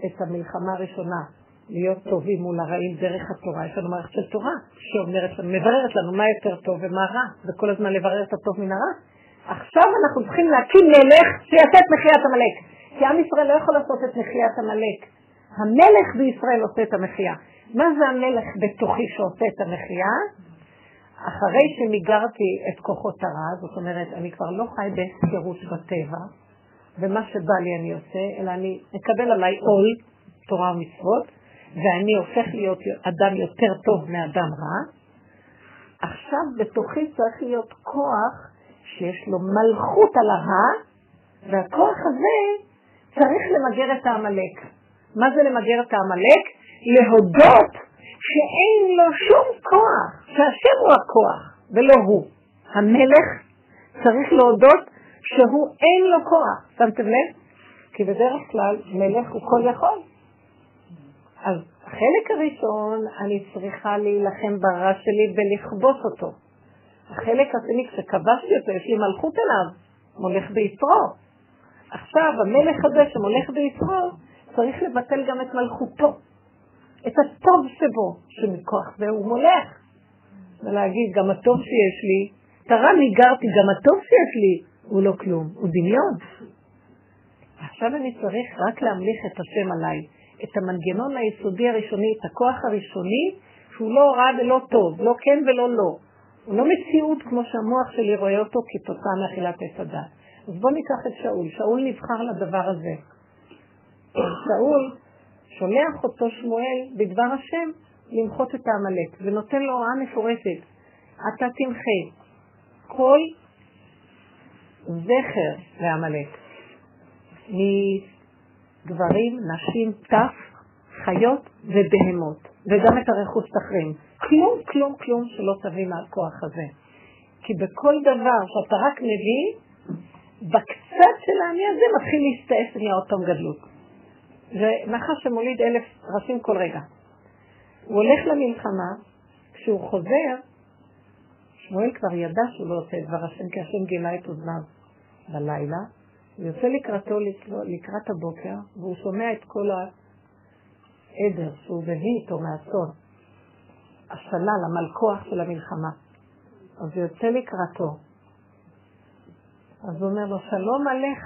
את המלחמה הראשונה, להיות טובים מול הרעים דרך התורה, יש לנו מערכת של תורה שאומרת, מבררת לנו מה יותר טוב ומה רע, וכל הזמן לברר את הטוב מן הרע. עכשיו אנחנו צריכים להקים מלך שיעשה את מחיית עמלק. כי עם ישראל לא יכול לעשות את מחיית עמלק. המלך בישראל עושה את המחייה. מה זה המלך בתוכי שעושה את המחייה? אחרי שמיגרתי את כוחות הרע, זאת אומרת, אני כבר לא חי בהפקרות בטבע, ומה שבא לי אני עושה, אלא אני מקבל עליי עול, תורה ומצוות, ואני הופך להיות אדם יותר טוב מאדם רע. עכשיו בתוכי צריך להיות כוח שיש לו מלכות על הרע, והכוח הזה צריך למגר את העמלק. מה זה למגר את העמלק? להודות שאין לו שום כוח, שהשם הוא הכוח ולא הוא. המלך צריך להודות שהוא אין לו כוח. שמתם לב? כי בדרך כלל מלך הוא כל יכול. אז החלק הראשון, אני צריכה להילחם ברע שלי ולכבוש אותו. החלק השני, כשכבשתי אותו, יש לי מלכות אליו, מולך ביתרו. עכשיו, המלך הזה שמולך ביתרו, צריך לבטל גם את מלכותו. את הטוב שבו, שמכוח זה הוא מולך. ולהגיד, גם הטוב שיש לי, תרם הגרתי, גם הטוב שיש לי, הוא לא כלום, הוא דמיון. עכשיו אני צריך רק להמליך את השם עליי, את המנגנון היסודי הראשוני, את הכוח הראשוני, שהוא לא רע ולא טוב, לא כן ולא לא. הוא לא מציאות כמו שהמוח שלי רואה אותו כתוצאה מאכילת עץ הדת. אז בואו ניקח את שאול. שאול נבחר לדבר הזה. *coughs* שאול שולח אותו שמואל בדבר השם למחות את העמלק, ונותן לו הוראה מפורטת. אתה תמחה כל זכר לעמלק, מגברים, נשים, טף, חיות ובהמות, וגם את הרכוש תחרים. כלום, כלום, כלום שלא תביא מהכוח הזה. כי בכל דבר שאתה רק מביא, בקצת של העני הזה מתחיל להסתעף ונהיה גדלות. זה נחש שמוליד אלף ראשים כל רגע. הוא הולך למלחמה, כשהוא חוזר, שמואל כבר ידע שהוא לא עושה את דבר השם, כי השם גילה את אוזניו בלילה, הוא יוצא לקראתו לקראת הבוקר, והוא שומע את כל העדר שהוא מביא איתו מהסוד, השלל, המלכוח של המלחמה. אז הוא יוצא לקראתו. אז הוא אומר לו, שלום עליך,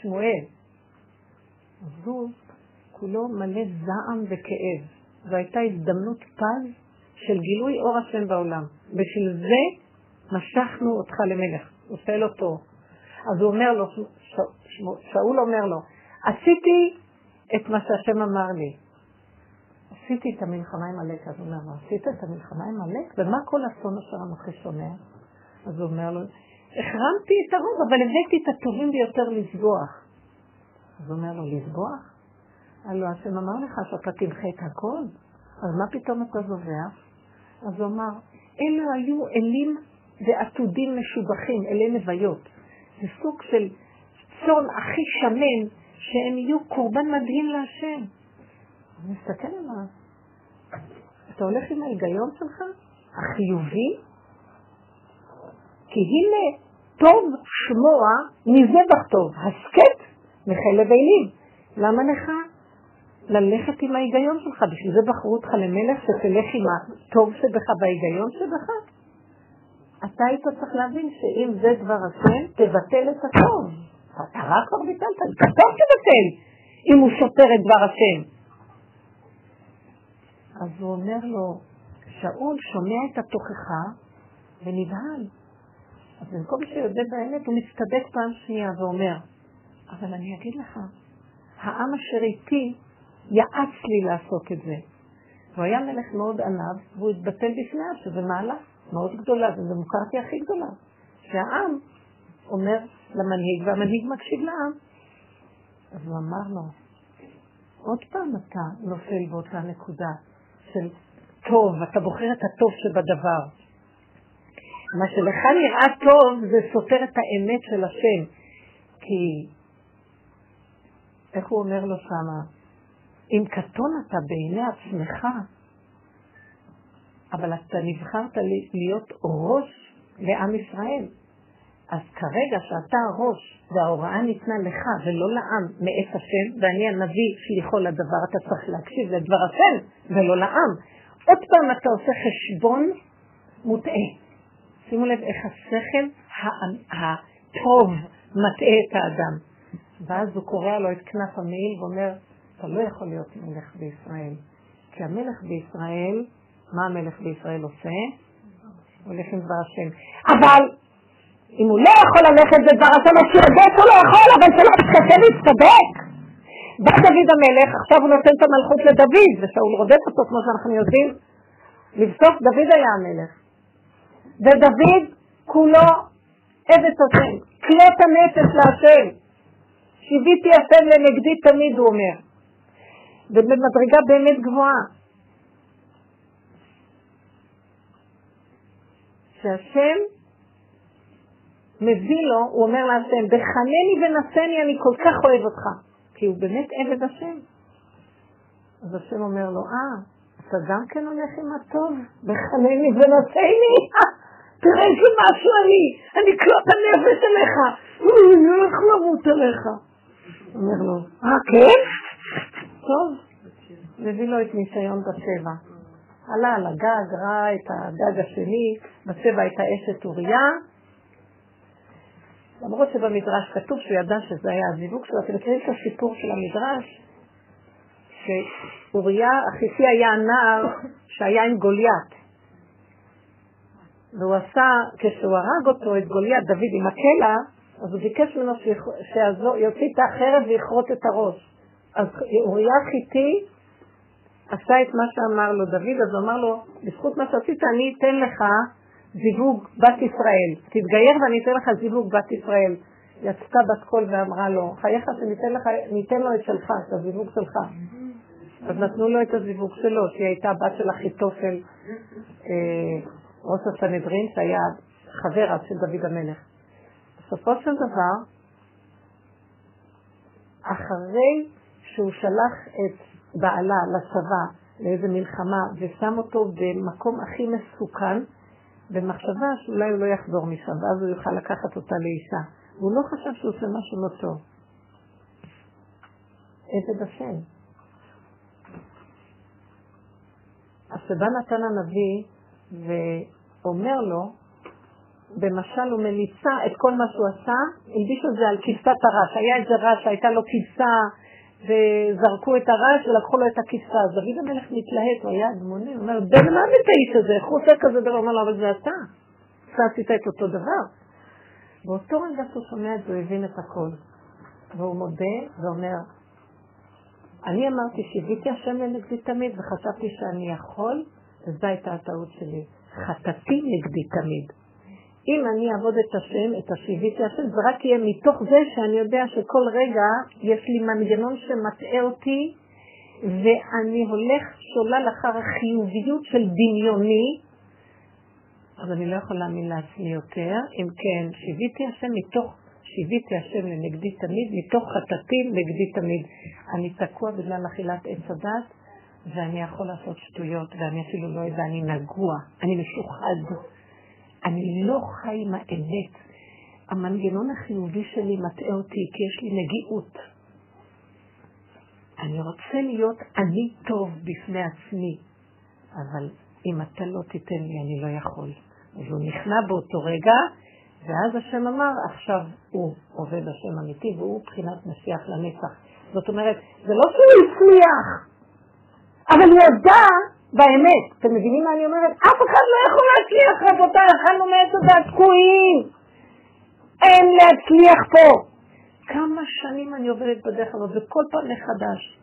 שמואל. הוא כולו מלא זעם וכאב. זו הייתה הזדמנות פז של גילוי אור השם בעולם. בשביל זה משכנו אותך למלך. הוא שואל אותו. אז הוא אומר לו, שאול אומר לו, עשיתי את מה שהשם אמר לי. עשיתי את המלחמה עם עלק. אז הוא אומר לו, עשית את המלחמה עם עלק? ומה כל אסון אשר אנוכי שומע? אז הוא אומר לו, החרמתי את הרוב, אבל הבאתי את הטובים ביותר לסבוח. אז הוא אומר לו, לסבוח? הלוא השם אמר לך שאתה תמחה את הכל, אז מה פתאום אתה זובח? אז הוא אמר, אלו היו אלים ועתודים משובחים, אלי נוויות. זה סוג של צאן הכי שמן, שהם יהיו קורבן מדהים להשם. אני מסתכל עליו. אתה הולך עם ההיגיון שלך, החיובי, כי הנה טוב שמוע מזבח טוב, הסכת מחלב אילים. למה לך ללכת עם ההיגיון שלך? בשביל זה בחרו אותך למלך שתלך עם הטוב שבך וההיגיון שבך? אתה היית צריך להבין שאם זה דבר השם, תבטל את הטוב. אתה רק כבר ביטלת, את הטוב תבטל, אם הוא סותר את דבר השם. אז הוא אומר לו, שאול שומע את התוכחה ונבהל. אז במקום שיודע באמת, הוא מצטדק פעם שנייה ואומר, אבל אני אגיד לך, העם אשר איתי יעץ לי לעשות את זה. הוא היה מלך מאוד ענב, והוא התבטל בפניו, שזה מעלה מאוד גדולה, וזו מוכרתי הכי גדולה. שהעם אומר למנהיג, והמנהיג מקשיב לעם. אז הוא אמר לו, עוד פעם אתה נופל באותה נקודה של טוב, אתה בוחר את הטוב שבדבר. מה שלך נראה טוב זה סותר את האמת של השם. כי, איך הוא אומר לו שמה? אם קטון אתה בעיני עצמך, אבל אתה נבחרת להיות ראש לעם ישראל. אז כרגע שאתה הראש וההוראה ניתנה לך ולא לעם מאת השם, ואני הנביא שליחו לדבר, אתה צריך להקשיב לדבר השם ולא לעם. עוד פעם אתה עושה חשבון מוטעה. שימו לב איך השכל הטוב מטעה את האדם. ואז הוא קורע לו את כנף המעיל ואומר, אתה לא יכול להיות מלך בישראל. כי המלך בישראל, מה המלך בישראל עושה? הוא הולך עם דבר השם. אבל אם הוא לא יכול ללכת בדבר השם, אז שירדק הוא לא יכול, אבל שלא יתקשה להצטדק. בא דוד המלך, עכשיו הוא נותן את המלכות לדוד, ושאול רודף אותו, כמו שאנחנו יודעים. לבסוף דוד היה המלך. ודוד כולו עבד השם, כלות הנפש להשם. שיוויתי השם לנגדי תמיד, הוא אומר. ובמדרגה באמת גבוהה. שהשם מביא לו, הוא אומר להשם, בחנני ונשני, אני כל כך אוהב אותך. כי הוא באמת עבד השם. אז השם אומר לו, אה, אתה גם כן הולך עם הטוב? בחנני ונשני? *laughs* תראה איזה משהו אני, אני קלוט הנפש אליך, אני הולך למות עליך. אומר לו, אה, כן? טוב. מביא לו את ניסיון בצבע. עלה על הגג, ראה את הגג השני, בצבע הייתה אשת אוריה, למרות שבמדרש כתוב שהוא ידע שזה היה הזיווג שלו, אתם מכירים את הסיפור של המדרש? שאוריה החיסי היה נער שהיה עם גוליית. והוא עשה, כשהוא הרג אותו, את גוליית, דוד עם הקלע, אז הוא ביקש ממנו שיוציא את החרב ויכרות את הראש. אז אוריה חיתי עשה את מה שאמר לו דוד, אז הוא אמר לו, בזכות מה שעשית אני אתן לך זיווג בת ישראל. תתגייר ואני אתן לך זיווג בת ישראל. יצתה בת קול ואמרה לו, חייך שניתן לך, ניתן לו את שלך, את הזיווג שלך. אז נתנו לו את הזיווג שלו, שהיא הייתה בת של אחיתופל, אה, ראש הסנהדרין, שהיה חבר אז של דוד המלך. בסופו של דבר, אחרי שהוא שלח את בעלה לצבא לאיזה מלחמה, ושם אותו במקום הכי מסוכן, במחשבה שאולי הוא לא יחזור משם, ואז הוא יוכל לקחת אותה לאישה. והוא לא חשב שהוא עושה משהו לא טוב. עבד השם. אז שבא נתן הנביא ואומר לו, במשל הוא מליצה את כל מה שהוא עשה, הלביש את זה על כבשת הרש. היה איזה רש שהייתה לו כבשה, וזרקו את הרש ולקחו לו את הכבשה. אז דוד המלך מתלהט, הוא היה אדמוני, הוא אומר, בן מה את האיש הזה? איך הוא עושה כזה דבר? הוא אומר לו, אבל זה אתה. אתה עשית את אותו דבר. באותו רגע שהוא שומע את זה, הוא הבין את הכל. והוא מודה ואומר, אני אמרתי שהביתי השם לנגדי תמיד, וחשבתי שאני יכול, וזו הייתה הטעות שלי. חטאתי נגדי תמיד. אם אני אעבוד את השם, את השיביתי השם, זה רק יהיה מתוך זה שאני יודע שכל רגע יש לי מנגנון שמטעה אותי, ואני הולך שולל אחר החיוביות של דמיוני, אז אני לא יכול להאמין לעצמי יותר. אם כן, שיוויתי השם מתוך, שיוויתי השם לנגדי תמיד, מתוך חטאתי נגדי תמיד. אני תקוע בגלל אכילת עץ הדת, ואני יכול לעשות שטויות, ואני אפילו לא יודע, אני נגוע, אני משוחד. אני לא חי עם האמת. המנגנון החיובי שלי מטעה אותי, כי יש לי נגיעות. אני רוצה להיות אני טוב בפני עצמי, אבל אם אתה לא תיתן לי, אני לא יכול. אז הוא נכנע באותו רגע, ואז השם אמר, עכשיו הוא עובד השם אמיתי, והוא מבחינת משיח לנצח. זאת אומרת, זה לא שהוא הצליח, אבל הוא ידע באמת. אתם מבינים מה אני אומרת? אף אחד לא יכול להצליח, רבותיי, אכלנו מעץ הדת תקועים. אין להצליח פה. כמה שנים אני עובדת בדרך הזאת, וכל פעם מחדש.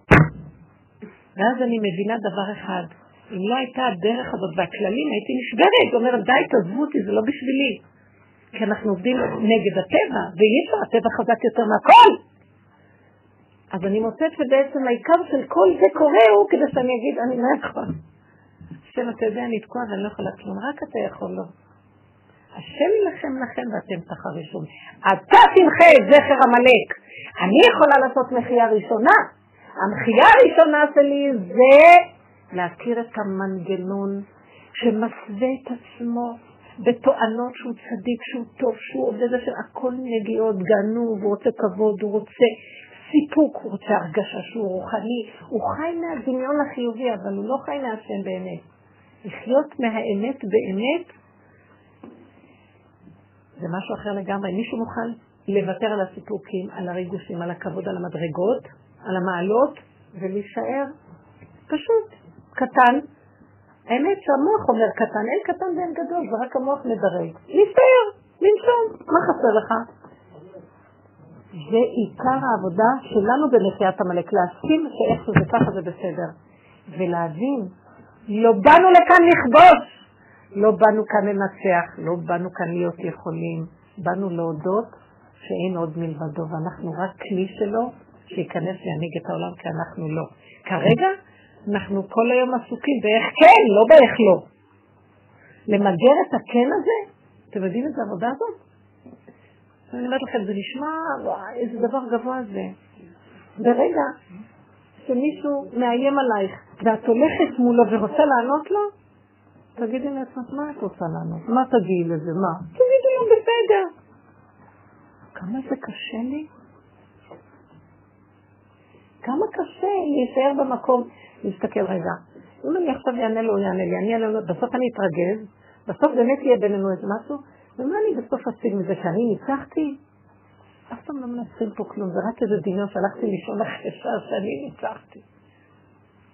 ואז אני מבינה דבר אחד, אם לא הייתה הדרך הזאת והכללים, הייתי נשברת, אומרת, די, תעזבו אותי, זה לא בשבילי. כי אנחנו עובדים נגד הטבע, ואי אפשר, הטבע חזק יותר מהכל. אז אני מוצאת שבעצם העיקר של כל זה קורה הוא כדי שאני אגיד, אני לא יכול. השם, אתה יודע, אני תקועה ואני לא יכולה כלום, רק אתה יכול לו. השם יילחם לכם ואתם תחרישו. אתה תמחה את זכר עמלק. אני יכולה לעשות מחייה ראשונה. המחייה הראשונה שלי זה להכיר את המנגנון שמסווה את עצמו בתואנות שהוא צדיק, שהוא טוב, שהוא עובד השם, הכל נגיעות, גנוב, הוא רוצה כבוד, הוא רוצה סיפוק, הוא רוצה הרגשה שהוא רוחני, הוא חי מהדמיון החיובי, אבל הוא לא חי מהשם באמת. לחיות מהאמת באמת זה משהו אחר לגמרי. מישהו מוכן לוותר על הסיפוקים, על הריגושים, על הכבוד, על המדרגות, על המעלות, ולהישאר פשוט קטן. האמת שהמוח אומר קטן, אין קטן ואין גדול, זה רק המוח מדרג. להסתער, לנשום, מה חסר לך? זה עיקר העבודה שלנו בנחיית עמלק, להסכים שאיך שזה ככה זה בסדר. ולהבין, לא באנו לכאן לכבוש, לא באנו כאן לנצח, לא באנו כאן להיות יכולים, באנו להודות שאין עוד מלבדו, ואנחנו רק כלי שלו שייכנס להנהיג את העולם, כי אנחנו לא. כרגע אנחנו כל היום עסוקים באיך כן, לא באיך לא. למגר את הכן הזה, אתם יודעים איזה עבודה הזאת? אני אומרת לכם, זה נשמע, וואי, איזה דבר גבוה זה. ברגע שמישהו מאיים עלייך, ואת הולכת מולו ורוצה לענות לו, תגידי לעצמך, מה את רוצה לענות? מה תגידי לזה? מה? תגידי לו בסדר. כמה זה קשה לי? כמה קשה להישאר במקום. להסתכל רגע. אם אני עכשיו אענה לו, הוא יענה לי, אני אענה לו, בסוף אני אתרגז, בסוף באמת יהיה בינינו איזה משהו, ומה אני בסוף אשיג מזה שאני ניצחתי? אף פעם לא מנצחים פה כלום, זה רק איזה דמיון שהלכתי לישון אחרי שעה שאני ניצחתי.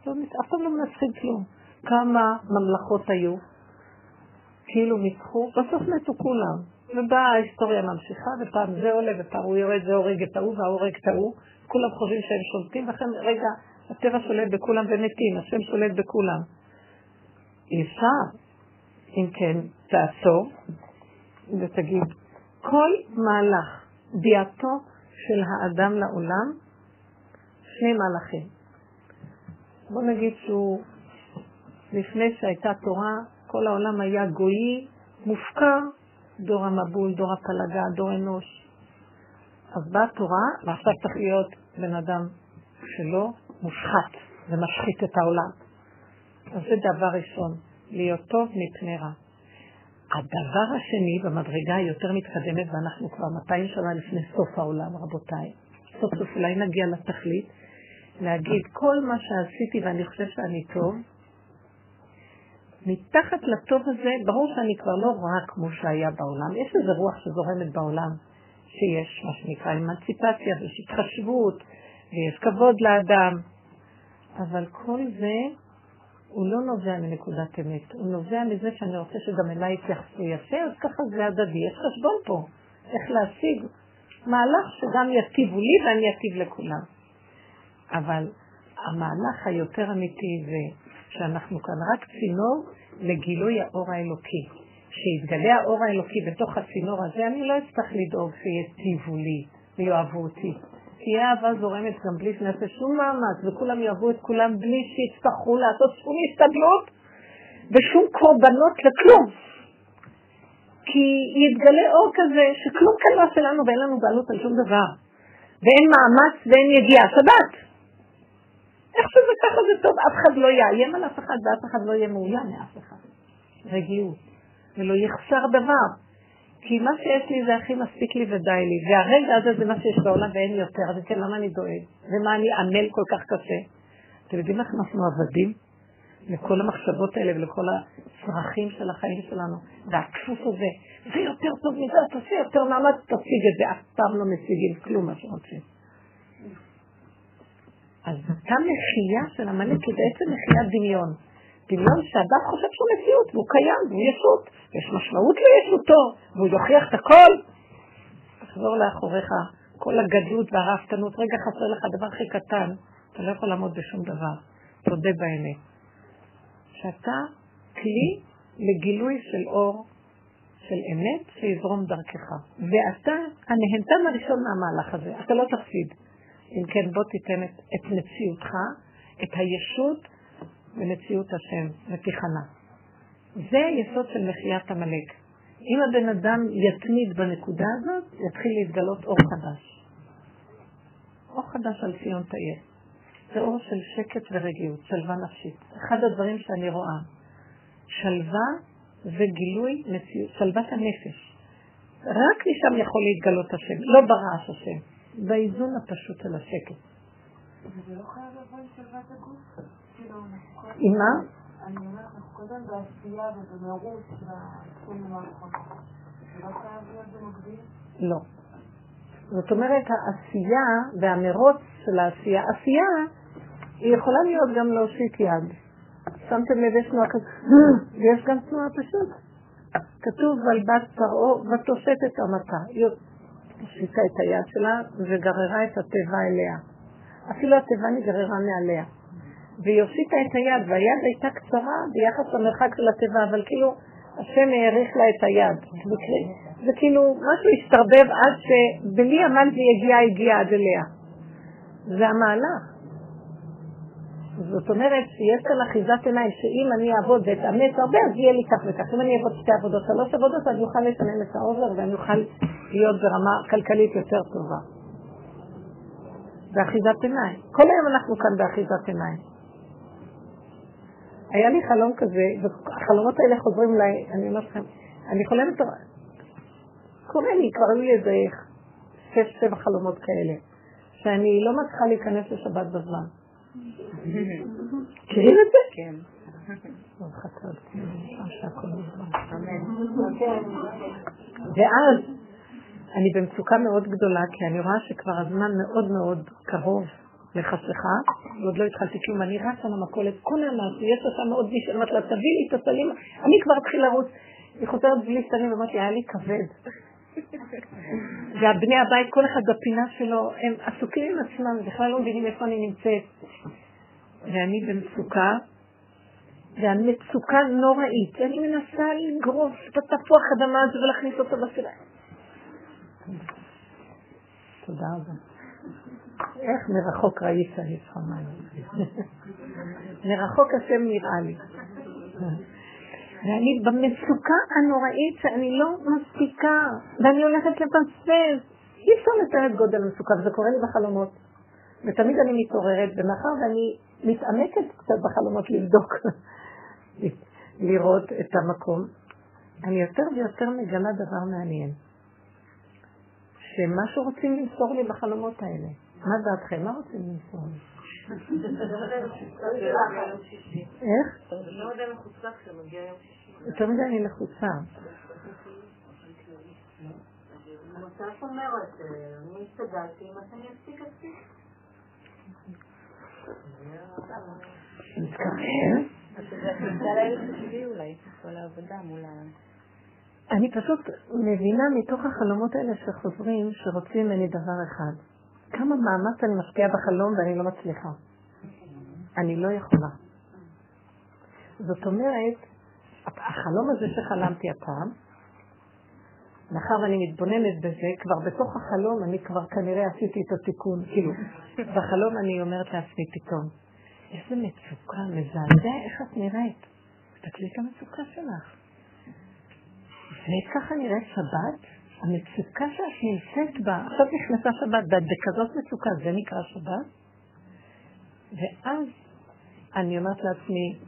לא, אף פעם לא מנצחים כלום. כמה ממלכות היו, כאילו ניצחו, בסוף מתו כולם. ובאה ההיסטוריה ממשיכה, ופעם זה עולה, ופעם הוא יורד, זה הורג את ההוא, וההורג את ההוא. כולם חושבים שהם שולטים, ולכן רגע הטבע שולט בכולם ומתים, השם שולט בכולם. אי אפשר. אם כן, תעצור ותגיד, כל מהלך ביאתו של האדם לעולם, שני מהלכים. בוא נגיד שהוא, לפני שהייתה תורה, כל העולם היה גויי, מופקר, דור המבול, דור הפלגה, דור אנוש. אז באה תורה, ועכשיו צריך להיות בן אדם שלא מושחת ומשחית את העולם. אז זה דבר ראשון, להיות טוב מפני רע. הדבר השני, במדרגה היותר מתקדמת, ואנחנו כבר 200 שנה לפני סוף העולם, רבותיי, סוף סוף אולי נגיע לתכלית, להגיד כל מה שעשיתי ואני חושב שאני טוב, מתחת לטוב הזה, ברור שאני כבר לא רע כמו שהיה בעולם, יש איזו רוח שזורמת בעולם, שיש מה שנקרא אמנציפציה, ויש התחשבות, ויש כבוד לאדם, אבל כל זה הוא לא נובע מנקודת אמת, הוא נובע מזה שאני רוצה שגם אליי יתייחסו יפה, אז ככה זה הדדי, יש חשבון פה, איך להשיג מהלך שגם יטיבו לי ואני אטיב לכולם. אבל המהלך היותר אמיתי זה שאנחנו כאן רק צינור לגילוי האור האלוקי. כשיתגלה האור האלוקי בתוך הצינור הזה, אני לא אצטרך לדאוג שיטיבו לי ויאהבו אותי. תהיה אהבה זורמת גם בלי שנעשה שום מאמץ, וכולם יאהבו את כולם בלי שיצטרכו לעשות שום השתדלות ושום קורבנות לכלום. כי יתגלה אור כזה שכלום כאן לא שלנו ואין לנו בעלות על שום דבר. ואין מאמץ ואין יגיעה. שבת. איך שזה ככה זה טוב, אף אחד לא יאיים על אף אחד ואף אחד לא יהיה מאוים מאף אחד. רגיעות. ולא יחסר דבר. כי מה שיש לי זה הכי מספיק לי ודי לי, והרגע הזה זה מה שיש בעולם ואין יותר, אז כן, למה אני דואג? ומה אני עמל כל כך קשה? אתם יודעים איך אנחנו עבדים? לכל המחשבות האלה ולכל הצרכים של החיים שלנו, והכפוף הזה, זה יותר טוב מזה, תעשי יותר מאמץ, תשיג את זה, אף פעם לא משיגים כלום מה שרוצים. אז אותה מחייה של עמלק היא בעצם מחיית דמיון. דמיון שאדם חושב שהוא מציאות, והוא קיים, והוא ישות. יש משמעות לישותו, והוא יוכיח את הכל. תחזור לאחוריך, כל הגדלות והרעפתנות, רגע חסר לך דבר הכי קטן, אתה לא יכול לעמוד בשום דבר. תודה באמת. שאתה כלי לגילוי של אור, של אמת, שיזרום דרכך. ואתה הנהנתן הראשון מהמהלך הזה, אתה לא תפסיד. אם כן, בוא תיתן את, את מציאותך, את הישות במציאות השם, ותיכנע. זה יסוד של מחיית עמלק. אם הבן אדם יתמיד בנקודה הזאת, יתחיל להתגלות אור חדש. אור חדש על ציון תאיר. זה אור של שקט ורגיעות, שלווה נפשית. אחד הדברים שאני רואה, שלווה וגילוי מציאות, שלוות הנפש. רק משם יכול להתגלות השם, לא ברעש השם, באיזון הפשוט של השקט. זה לא חייב לבוא עם שלוות הגוף? כאילו, עם מה? אני אומרת, אנחנו קודם בעשייה ובמהות בתחום המערכות. זה לא חייב להיות במקביל? לא. זאת אומרת, העשייה והמרוץ של העשייה, עשייה היא יכולה להיות גם להושיט יד. שמתם לב, יש תנועה כזאת, ויש גם תנועה פשוט. כתוב על בת פרעה, ותושט את המטה. הושיטה את היד שלה וגררה את התיבה אליה. אפילו התיבה נגררה מעליה. והיא הושיטה את היד, והיד הייתה קצרה ביחס למרחק של התיבה, אבל כאילו השם האריך לה את היד. זה כאילו משהו השתרבב עד שבלי עמל זה הגיעה, הגיעה עד אליה. זה המהלך. זאת אומרת שיש כאן אחיזת עיניים, שאם אני אעבוד ואתאמץ הרבה, אז יהיה לי כך וכך. אם אני אעבוד שתי עבודות, שלוש עבודות, אני אוכל לשלם את האובר ואני אוכל להיות ברמה כלכלית יותר טובה. באחיזת עיניים. כל היום אנחנו כאן באחיזת עיניים. היה לי חלום כזה, והחלומות האלה חוזרים אליי, אני אומרת לכם, אני חולמת, קורה לי, כבר היו לי איזה שש, שבע חלומות כאלה, שאני לא מצליחה להיכנס לשבת בזמן. מכירים את זה? כן. ואז אני במצוקה מאוד גדולה, כי אני רואה שכבר הזמן מאוד מאוד קרוב לחשיכה, ועוד לא התחלתי כלום, אני רצה למכולת, כל אמרתי, יש לך מאוד ביש, אמרתי לה, תביא לי את הסלים, אני כבר אתחיל לרוץ. היא חוזרת בלי סלים, אמרתי, היה לי כבד. *laughs* והבני הבית, כל אחד בפינה שלו, הם עסוקים עם עצמם, בכלל לא מבינים איפה אני נמצאת. ואני במצוקה, והמצוקה נוראית. אני מנסה לגרוף את התפוח אדמה הזה ולהכניס אותו בסירה. תודה רבה. איך מרחוק ראית שמיים. *laughs* מרחוק השם נראה לי. ואני במצוקה הנוראית שאני לא מספיקה, ואני הולכת לפספס. אי אפשר לתאר את גודל המצוקה, וזה קורה לי בחלומות. ותמיד אני מתעוררת, ומאחר ואני מתעמקת קצת בחלומות לבדוק, *laughs* לראות את המקום. אני יותר ויותר מגלה דבר מעניין. שמשהו רוצים למסור לי בחלומות האלה. מה דעתכם? מה רוצים למסור לי? איך? יותר מדי אני לחוצה. המוצא אומרת, אני הסתגלתי. אני פשוט מבינה מתוך החלומות האלה שחוזרים, שרוצים ממני דבר אחד. כמה מאמץ אני משקיעה בחלום ואני לא מצליחה. אני לא יכולה. זאת אומרת, החלום הזה שחלמתי הפעם, מאחר ואני מתבוננת בזה, כבר בתוך החלום אני כבר כנראה עשיתי את התיקון. כאילו, בחלום אני אומרת לעצמי פתאום, איזה מצוקה, מזעזע איך את נראית. את המצוקה שלך. וככה נראית שבת? המצוקה שאת נמצאת בה, עכשיו נכנסה שבת, ואת בכזאת מצוקה, זה נקרא שבת? ואז אני אומרת לעצמי,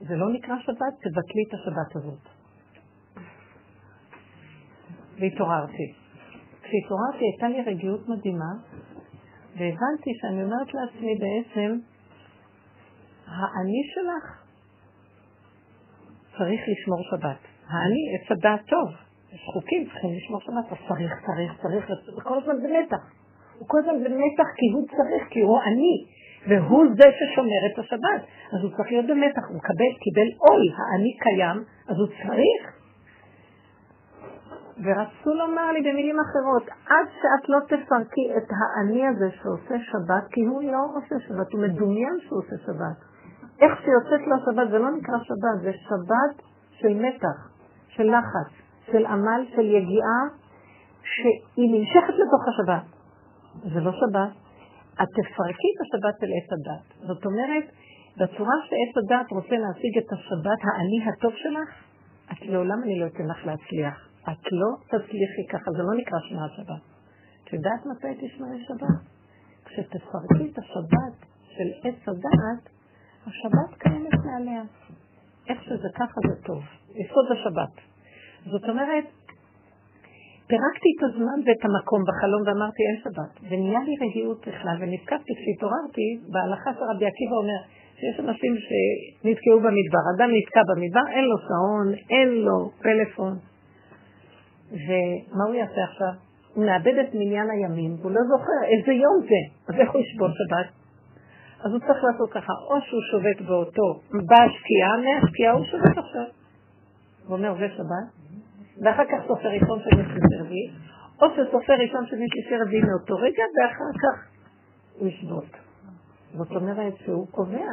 זה לא נקרא שבת, תבטלי את השבת הזאת. והתעוררתי. כשהתעוררתי הייתה לי רגיעות מדהימה, והבנתי שאני אומרת לעצמי בעצם, האני שלך צריך לשמור שבת. האני, עץ הדעת טוב. יש חוקים, צריכים לשמור שבת, אז צריך, צריך, צריך, וכל הזמן במתח. הוא כל הזמן במתח כי הוא צריך, כי הוא אני, והוא זה ששומר את השבת. אז הוא צריך להיות במתח, הוא מקבל, קיבל עול, האני קיים, אז הוא צריך ורצו לומר לי במילים אחרות, עד שאת לא תפרקי את האני הזה שעושה שבת, כי הוא לא עושה שבת, הוא מדומיין שהוא עושה שבת. איך שיוצאת לו השבת, זה לא נקרא שבת, זה שבת של מתח, של לחץ, של עמל, של יגיעה, שהיא נמשכת לתוך השבת. זה לא שבת. את תפרקי את השבת של עץ הדת. זאת אומרת, בצורה שעץ הדת רוצה להשיג את השבת, האני הטוב שלך, את לעולם אני לא אתן לך להצליח. את לא תצליחי ככה, זה לא נקרא שמירת שבת. את יודעת מתי תשמרי שבת? כשתפרקי את השבת של עץ הדעת, השבת קיימת מעליה. איך שזה ככה זה טוב. יסוד השבת. זאת אומרת, פירקתי את הזמן ואת המקום בחלום ואמרתי אין שבת. ונהיה לי רגיעות בכלל, ונזכרתי כשהתעוררתי, בהלכה של רבי עקיבא אומר שיש אנשים שנתקעו במדבר. אדם נתקע במדבר, אין לו שעון, אין לו פלאפון, ומה הוא יעשה עכשיו? הוא מאבד את מניין הימים, והוא לא זוכר איזה יום זה, אז איך הוא ישבור שבת? אז הוא צריך לעשות ככה, או שהוא שובת באותו, בשקיעה, מהשקיעה הוא שובת עכשיו. הוא אומר, זה שבת, ואחר כך סופר ראשון של שלישי רביעי, או שסופר ראשון של שלישי רביעי מאותו רגע, ואחר כך הוא ישבות. זאת אומרת שהוא קובע.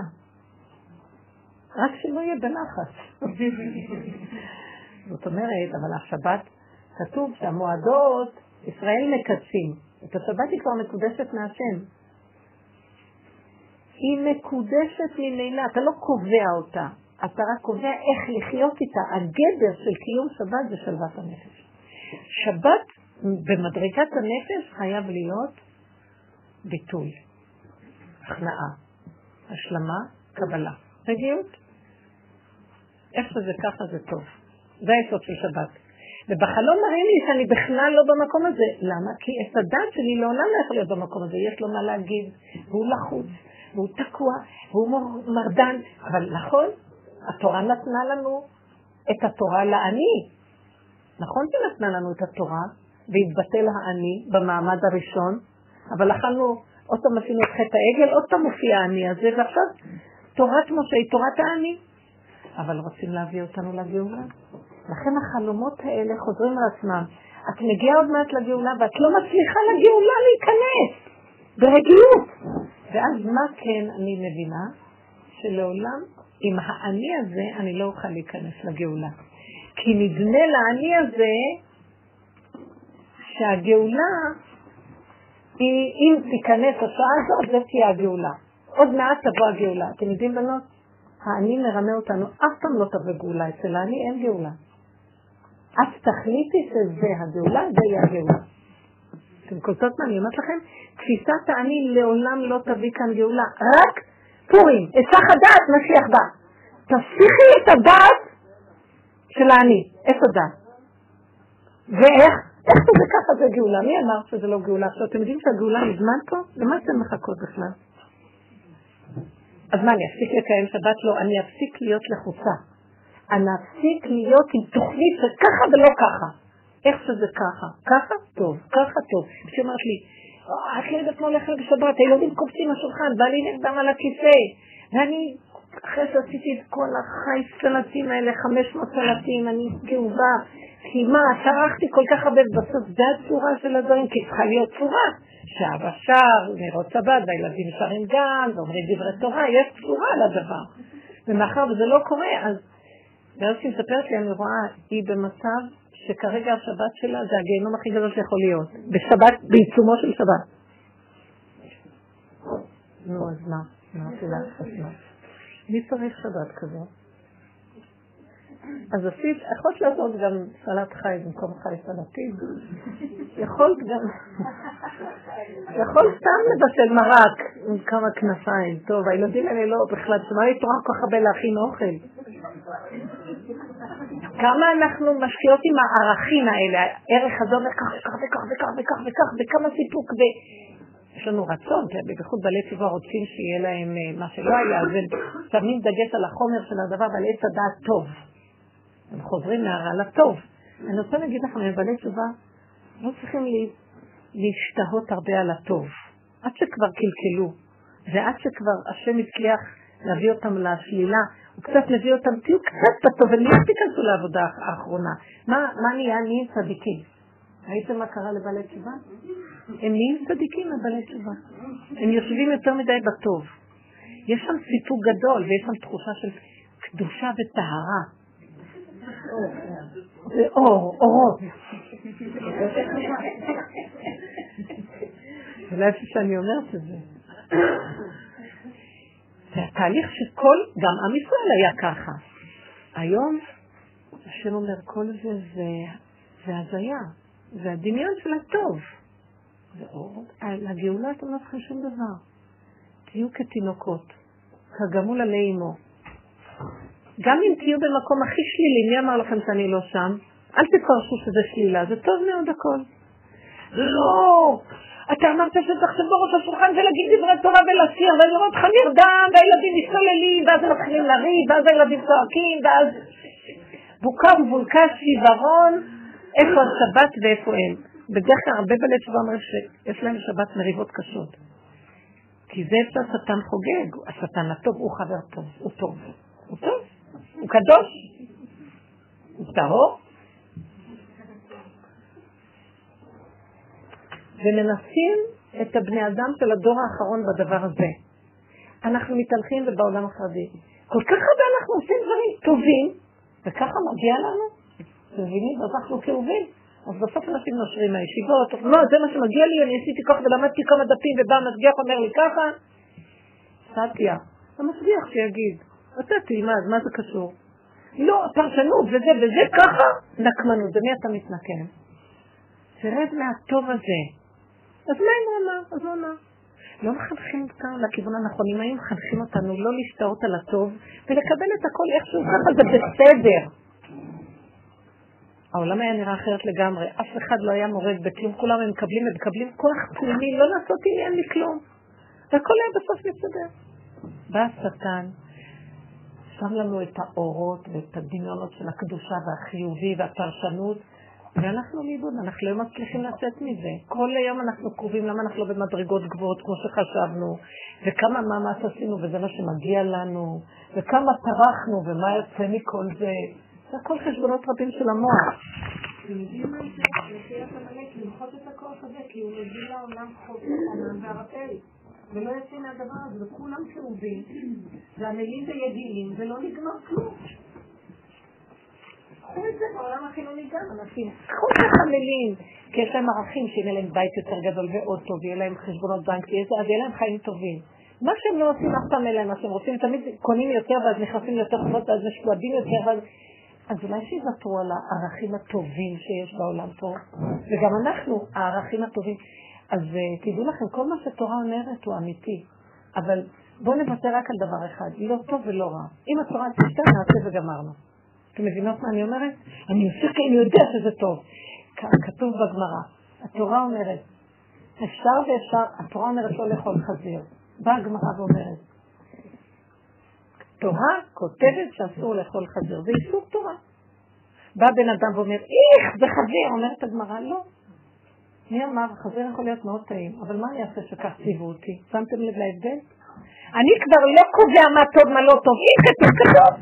רק שלא יהיה בלחץ. *laughs* זאת אומרת, אבל השבת כתוב שהמועדות, ישראל מקדשים. את השבת היא כבר מקודשת מהשם. היא מקודשת ממילא, אתה לא קובע אותה, אתה רק קובע איך לחיות איתה. הגדר של קיום שבת זה שלוות הנפש. שבת במדרגת הנפש חייב להיות ביטוי, הכנעה, השלמה, קבלה. רגיעות. איך שזה ככה זה טוב. זה היסוד של שבת. ובחלום מראים לי שאני בכלל לא במקום הזה. למה? כי את הדת שלי לעולם לא יכול להיות במקום הזה. יש לו מה להגיד, והוא לחוץ, והוא תקוע, והוא מרדן. אבל נכון, התורה נתנה לנו את התורה לעני. נכון שהיא נתנה לנו את התורה, והתבטל העני במעמד הראשון, אבל אכלנו, עוד פעם עשינו את חטא העגל, עוד פעם מופיע העני הזה, ועכשיו תורת משה היא תורת העני. אבל רוצים להביא אותנו לגאולה. לכן החלומות האלה חוזרים על עצמם. את מגיעה עוד מעט לגאולה ואת לא מצליחה לגאולה להיכנס ברגילות. ואז מה כן אני מבינה? שלעולם עם האני הזה אני לא אוכל להיכנס לגאולה. כי נדמה לאני הזה שהגאולה היא, אם תיכנס השעה הזאת, זה תהיה הגאולה. עוד מעט תבוא הגאולה. אתם יודעים בנות? האני מרמה אותנו, אף פעם לא תבוא גאולה. אצל האני אין גאולה. את תחליטי שזה הגאולה, זה יהיה הגאולה. אתם קולטות מה אני אומרת לכם? תפיסת האני לעולם לא תביא כאן גאולה, רק פורים, היסח הדעת, משיח בא. תפסיכי את הדעת של האני, איפה דעת? ואיך? איך זה ככה זה גאולה? מי אמר שזה לא גאולה? עכשיו, אתם יודעים שהגאולה מזמן פה? למה אתם מחכות בכלל? אז מה, אני אפסיק לקיים שבת? לא, אני אפסיק להיות לחוצה. אני אפסיק להיות עם תוכנית של ככה ולא ככה. איך שזה ככה? ככה? טוב, ככה טוב. כשהיא אומרת לי, את לא יודעת מה הולך בשבת, הילדים קופצים לשולחן, בעלי נרדם על הכיסא, ואני, אחרי שעשיתי את כל החי סלטים האלה, 500 סלטים, אני כאובה, כי מה, טרחתי כל כך הרבה, בסוף זה הצורה של הדברים, כי צריכה להיות צורה. שאבא שר, נרות שבת, והילדים שרים גם, ואומרים דברי תורה, יש צורה לדבר. ומאחר וזה לא קורה, אז ואז שהיא מספרת לי, אני רואה, היא במצב שכרגע השבת שלה זה הגיהנום הכי גדול שיכול להיות. בשבת, בעיצומו של שבת. נו, אז מה? מי צריך שבת כזאת? אז עשית, יכולת לעשות גם סלט חי במקום חי סלטים. יכולת גם, יכולת סתם לבשל מרק עם כמה כנפיים. טוב, הילדים האלה לא בכלל, שמה יתרוח כל כך הרבה להכין אוכל? כמה אנחנו משקיעות עם הערכים האלה, הערך הזה אומר כך וכך וכך וכך וכך וכך, וכמה סיפוק, יש לנו רצון, בייחוד בעלי תשובה רוצים שיהיה להם אה, מה שלא היה, אז הם שמים דגש על החומר של הדבר ועל עץ הדעת טוב. הם חוזרים מהרע לטוב. אני רוצה להגיד לכם, הם בעלי תשובה לא צריכים להשתהות הרבה על הטוב. עד שכבר קלקלו, ועד שכבר השם הצליח להביא אותם לשלילה, הוא קצת מביא אותם, תהיו קצת בטוב, ומיד תיכנסו לעבודה האחרונה. מה, מה נהיה? נהיים צדיקים. ראיתם מה קרה לבעלי תשובה? הם נהיים צדיקים לבעלי תשובה. הם יושבים יותר מדי בטוב. יש שם סיפוק גדול, ויש שם תחושה של קדושה וטהרה. זה אור, אורות. אולי איפה שאני אומרת את זה. זה התהליך שכל, גם עם ישראל היה ככה. היום, השם אומר, כל זה זה הזיה, זה הדמיון של הטוב. לגאולה אתם לא צריכים שום דבר. תהיו כתינוקות, כגמול עלי אמו. גם אם תהיו במקום הכי שלילי, מי אמר לכם שאני לא שם? אל תפרשו שזה שלילה, זה טוב מאוד הכל. לא, אתה אמרת שצריך את השולחן ולהגיד דברי תורה ולהסיר, ואני אומרת לך נרדם, והילדים מסתוללים, ואז הם מתחילים לריב, ואז הילדים צועקים, ואז בוקה ומבולקה, שיוורון, איפה השבת ואיפה הם. בדרך כלל הרבה בלב תשובה אומרים שיש להם שבת מריבות קשות. כי זה איפה השטן חוגג, השטן הטוב הוא חבר טוב, הוא טוב. הוא טוב, הוא קדוש, הוא טהור, ומנסים את הבני אדם של הדור האחרון בדבר הזה. אנחנו מתהלכים ובעולם החרדי. כל כך הרבה אנחנו עושים דברים טובים, וככה מגיע לנו. אתם מבינים? אז אנחנו כאובים. אז בסוף אנשים נושרים מהישיבות, לא, זה מה שמגיע לי, אני עשיתי ככה ולמדתי כמה דפים, ובא המשגיח אומר לי ככה. סטיה, המשגיח שיגיד, אתה תלמד, מה זה קשור? לא, פרשנות וזה וזה ככה, נקמנות, במי אתה מתנקם? תרד מהטוב הזה. אז מה אם הוא אמר? אז הוא אמר. לא מחנכים אותנו לכיוון הנכון. אם היו מחנכים אותנו לא להשתאות על הטוב ולקבל את הכל איכשהו ככה זה בסדר. העולם היה נראה אחרת לגמרי. אף אחד לא היה מורד בכלום. כולם הם מקבלים, הם מקבלים כוח פנימי, לא לעשות עניין מכלום. והכל היה בסוף מסתדר. בא השטן, שם לנו את האורות ואת הדמיונות של הקדושה והחיובי והפרשנות, ואנחנו לאיבוד, אנחנו לא מצליחים לצאת מזה. כל היום אנחנו קרובים, למה אנחנו לא במדרגות גבוהות כמו שחשבנו, וכמה מאמץ עשינו וזה מה שמגיע לנו, וכמה טרחנו ומה יוצא מכל זה. זה הכל חשבונות רבים של המוח. ולא יוצא מהדבר הזה, וכולם כאובים, והמילים וידיעים, ולא נגמר כלום. קחו את זה בעולם החילוני גם, אנשים. קחו את החמלים, כי יש להם ערכים, שיהיה להם בית יותר גדול ועוד טוב, יהיה להם חשבונות בנק, אז יהיה להם חיים טובים. מה שהם לא עושים אף פעם אליהם, מה שהם רוצים, תמיד קונים יותר ואז נכנסים יותר חובות ואז משועדים יותר ואז... אז אולי שיוותרו על הערכים הטובים שיש בעולם פה, וגם אנחנו, הערכים הטובים. אז uh, תדעו לכם, כל מה שתורה אומרת הוא אמיתי, אבל בואו נוותר רק על דבר אחד, לא טוב ולא רע. אם התורה תשתה, נעשה וגמרנו. אתם מבינות מה אני אומרת? אני עושה כי אני יודע שזה טוב. כתוב בגמרא, התורה אומרת, אפשר ואפשר, התורה אומרת לא לאכול חזיר. באה הגמרא ואומרת, תורה כותבת שאסור לאכול חזיר, זה איסור תורה. בא בן אדם ואומר, איך, זה חזיר, אומרת הגמרא, לא. מי אמר, חזיר יכול להיות מאוד טעים, אבל מה אני אעשה שכך ציוו אותי? שמתם לב להבדל? אני כבר לא קובע מה טוב, מה לא טוב, אם כתוב כתוב.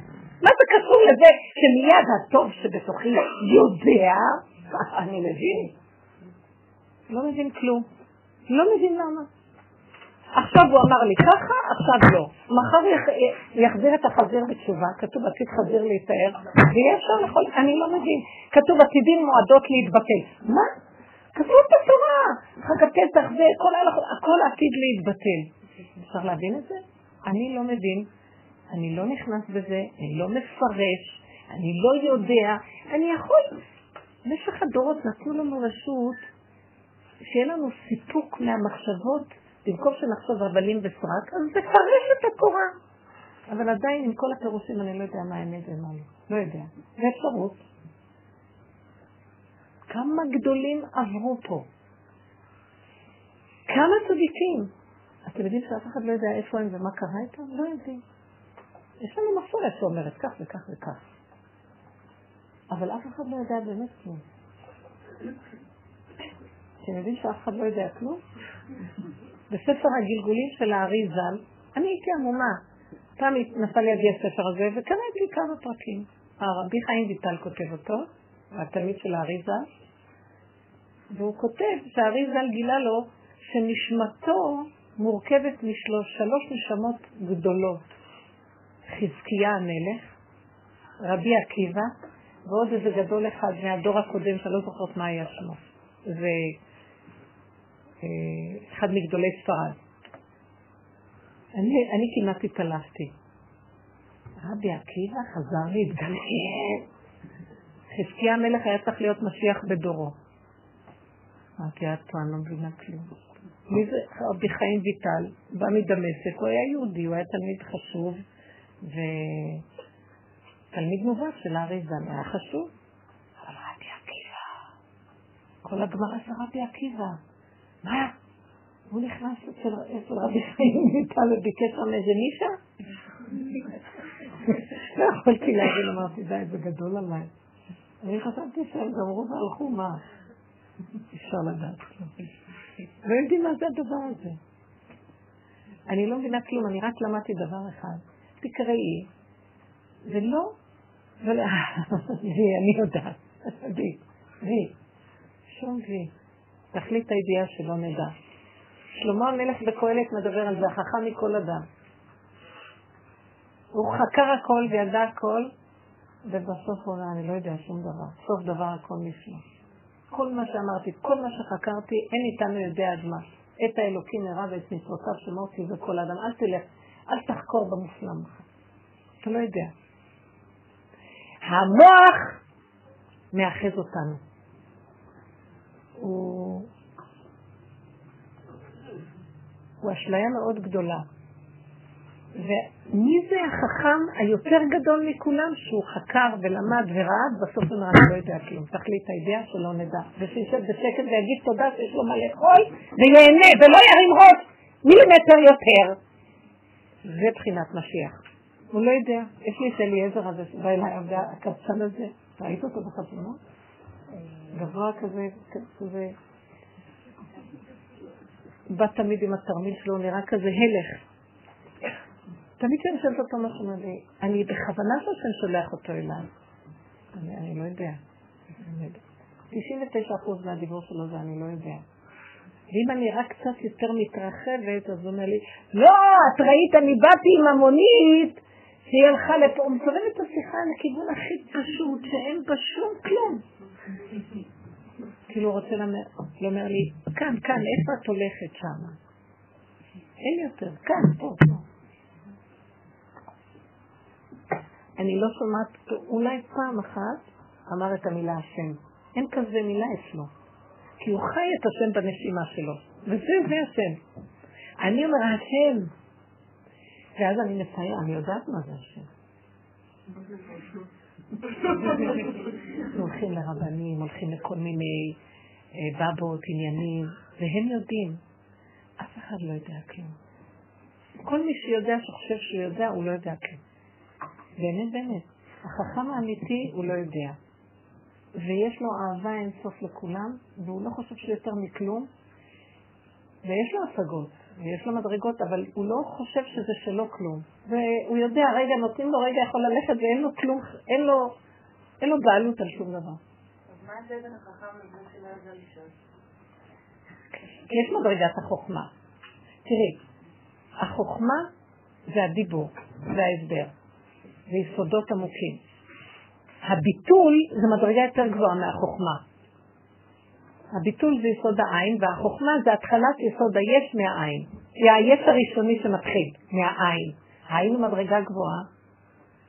מה זה קשור לזה שמיד הטוב שבתוכי יודע? אני מבין. לא מבין כלום. לא מבין למה. עכשיו הוא אמר לי ככה, עכשיו לא. מחר יחזיר את החזיר בתשובה, כתוב עתיד חזיר להיטהר, ויהיה אפשר לאכול, אני לא מבין. כתוב עתידים מועדות להתבטל. מה? כתוב בתורה, חג הפסח וכל ההלכות, הכל עתיד להתבטל. אפשר להבין את זה? אני לא מבין, אני לא נכנס בזה, אני לא מפרש, אני לא יודע, אני יכול. במשך הדורות נתנו לנו רשות שיהיה לנו סיפוק מהמחשבות במקום שנחשוב הבלים וסרק, אז תפרש את התורה. אבל עדיין עם כל הפירושים אני לא יודע מה האמת ומה לא. לא יודע. זה אפשרות. כמה גדולים עברו פה. כמה צדיקים. אתם יודעים שאף אחד לא יודע איפה הם ומה קרה איתם? לא יודעים. יש לנו מסורת שאומרת כך וכך וכך. אבל אף אחד לא יודע באמת כלום. אתם יודעים שאף אחד לא יודע כלום? בספר הגלגולים של הארי ז"ל, אני הייתי עמומה. פעם נפל לידי הספר הזה וקראתי כמה פרקים. הרבי חיים ויטל כותב אותו, התלמיד של הארי ז"ל, והוא כותב שהארי ז"ל גילה לו שנשמתו מורכבת משלוש נשמות גדולות. חזקיה המלך, רבי עקיבא, ועוד איזה גדול אחד מהדור הקודם, שאני לא זוכרת מה היה שמו. זה אחד מגדולי ספרד. אני, אני כמעט התעלפתי. רבי עקיבא חזר להתגלגל. חזקיה המלך היה צריך להיות משיח בדורו. אמרתי, את אני לא מבינה כלום. מי זה רבי חיים ויטל? בא מדמשק, הוא היה יהודי, הוא היה תלמיד חשוב, ותלמיד מובהק של הארי ז"ל, היה חשוב. אבל רבי עקיבא, כל הגמרא זה רבי עקיבא. מה? הוא נכנס אצל רבי חיים ויטל וביקש שם איזה נישה? *laughs* לא יכולתי להגיד, אמרתי, די, זה גדול עליי. אני חשבתי שהם גמרו והלכו, מה? אפשר לדעת. לא יודעים מה זה הדבר הזה. אני לא מבינה כלום, אני רק למדתי דבר אחד. תקראי, ולא, ולא, וי, אני יודעת, וי, וי, שום וי. תכלית הידיעה שלא נדע. שלמה המלך בקהלת מדבר על זה, החכם מכל אדם. הוא חקר הכל וידע הכל, ובסוף הוא אומר, אני לא יודע שום דבר. סוף דבר הכל נפלא. כל מה שאמרתי, כל מה שחקרתי, אין איתנו יודע עד מה. את האלוקים הרע ואת מצוותיו שמותי וכל אדם. אל תלך, אל תחקור במופלם. אתה לא יודע. המוח מאחז אותנו. הוא, הוא אשליה מאוד גדולה. ומי זה החכם היותר גדול מכולם שהוא חקר ולמד וראה, בסוף הוא אני לא יודע כלום. תחליט הידיעה שלא נדע. ושישב בשקט ויגיד תודה שיש לו מה לאכול, וייהנה, ולא ירים ראש מילימטר יותר. זה בחינת משיח. הוא לא יודע. יש לי את אליעזר הזה שבא אליי, הקבצן הזה. ראית אותו בחתונות? גבוה כזה, כזה. בא תמיד עם התרמיל שלו, נראה כזה הלך. תמיד כשאני שואלת אותו משהו, אני בכוונה שהשם שולח אותו אליי. אני לא יודע. 99% מהדיבור שלו זה אני לא יודע. ואם אני רק קצת יותר מתרחבת, אז הוא אומר לי, לא, את ראית, אני באתי עם המונית, שהיא הלכה לפה, הוא מסובב את השיחה לכיוון הכי פשוט, שאין בה שום כלום. כאילו הוא רוצה לומר לי, כאן, כאן, איפה את הולכת שמה? אין יותר, כאן, פה, פה. אני לא שומעת, אולי פעם אחת אמר את המילה השם. אין כזה מילה אצלו. כי הוא חי את השם בנשימה שלו. וזה, זה השם. אני אומר, השם, ואז אני מסייע, אני יודעת מה זה השם. *laughs* הולכים לרבנים, הולכים לכל מיני אה, בבות, עניינים, והם יודעים. אף אחד לא יודע כלום. כל מי שיודע שחושב שהוא יודע, הוא לא יודע כלום. באמת, באמת. החכם האמיתי הוא לא יודע. ויש לו אהבה אינסוף לכולם, והוא לא חושב שהוא יותר מכלום, ויש לו השגות, ויש לו מדרגות, אבל הוא לא חושב שזה שלו כלום. והוא יודע, רגע, נותנים לו רגע יכול ללכת ואין לו כלום, אין לו, אין לו בעלות על שום דבר. אז מה ההבדל בין החכם לבין שלא יודע לשאול? כי יש מדרגת החוכמה. תראי, החוכמה זה הדיבור, זה ההסבר, זה יסודות עמוקים. הביטול זה מדרגה יותר גבוהה מהחוכמה. הביטול זה יסוד העין, והחוכמה זה התחלת יסוד היש מהעין. היא היש הראשוני שמתחיל, מהעין. העין היא מדרגה גבוהה,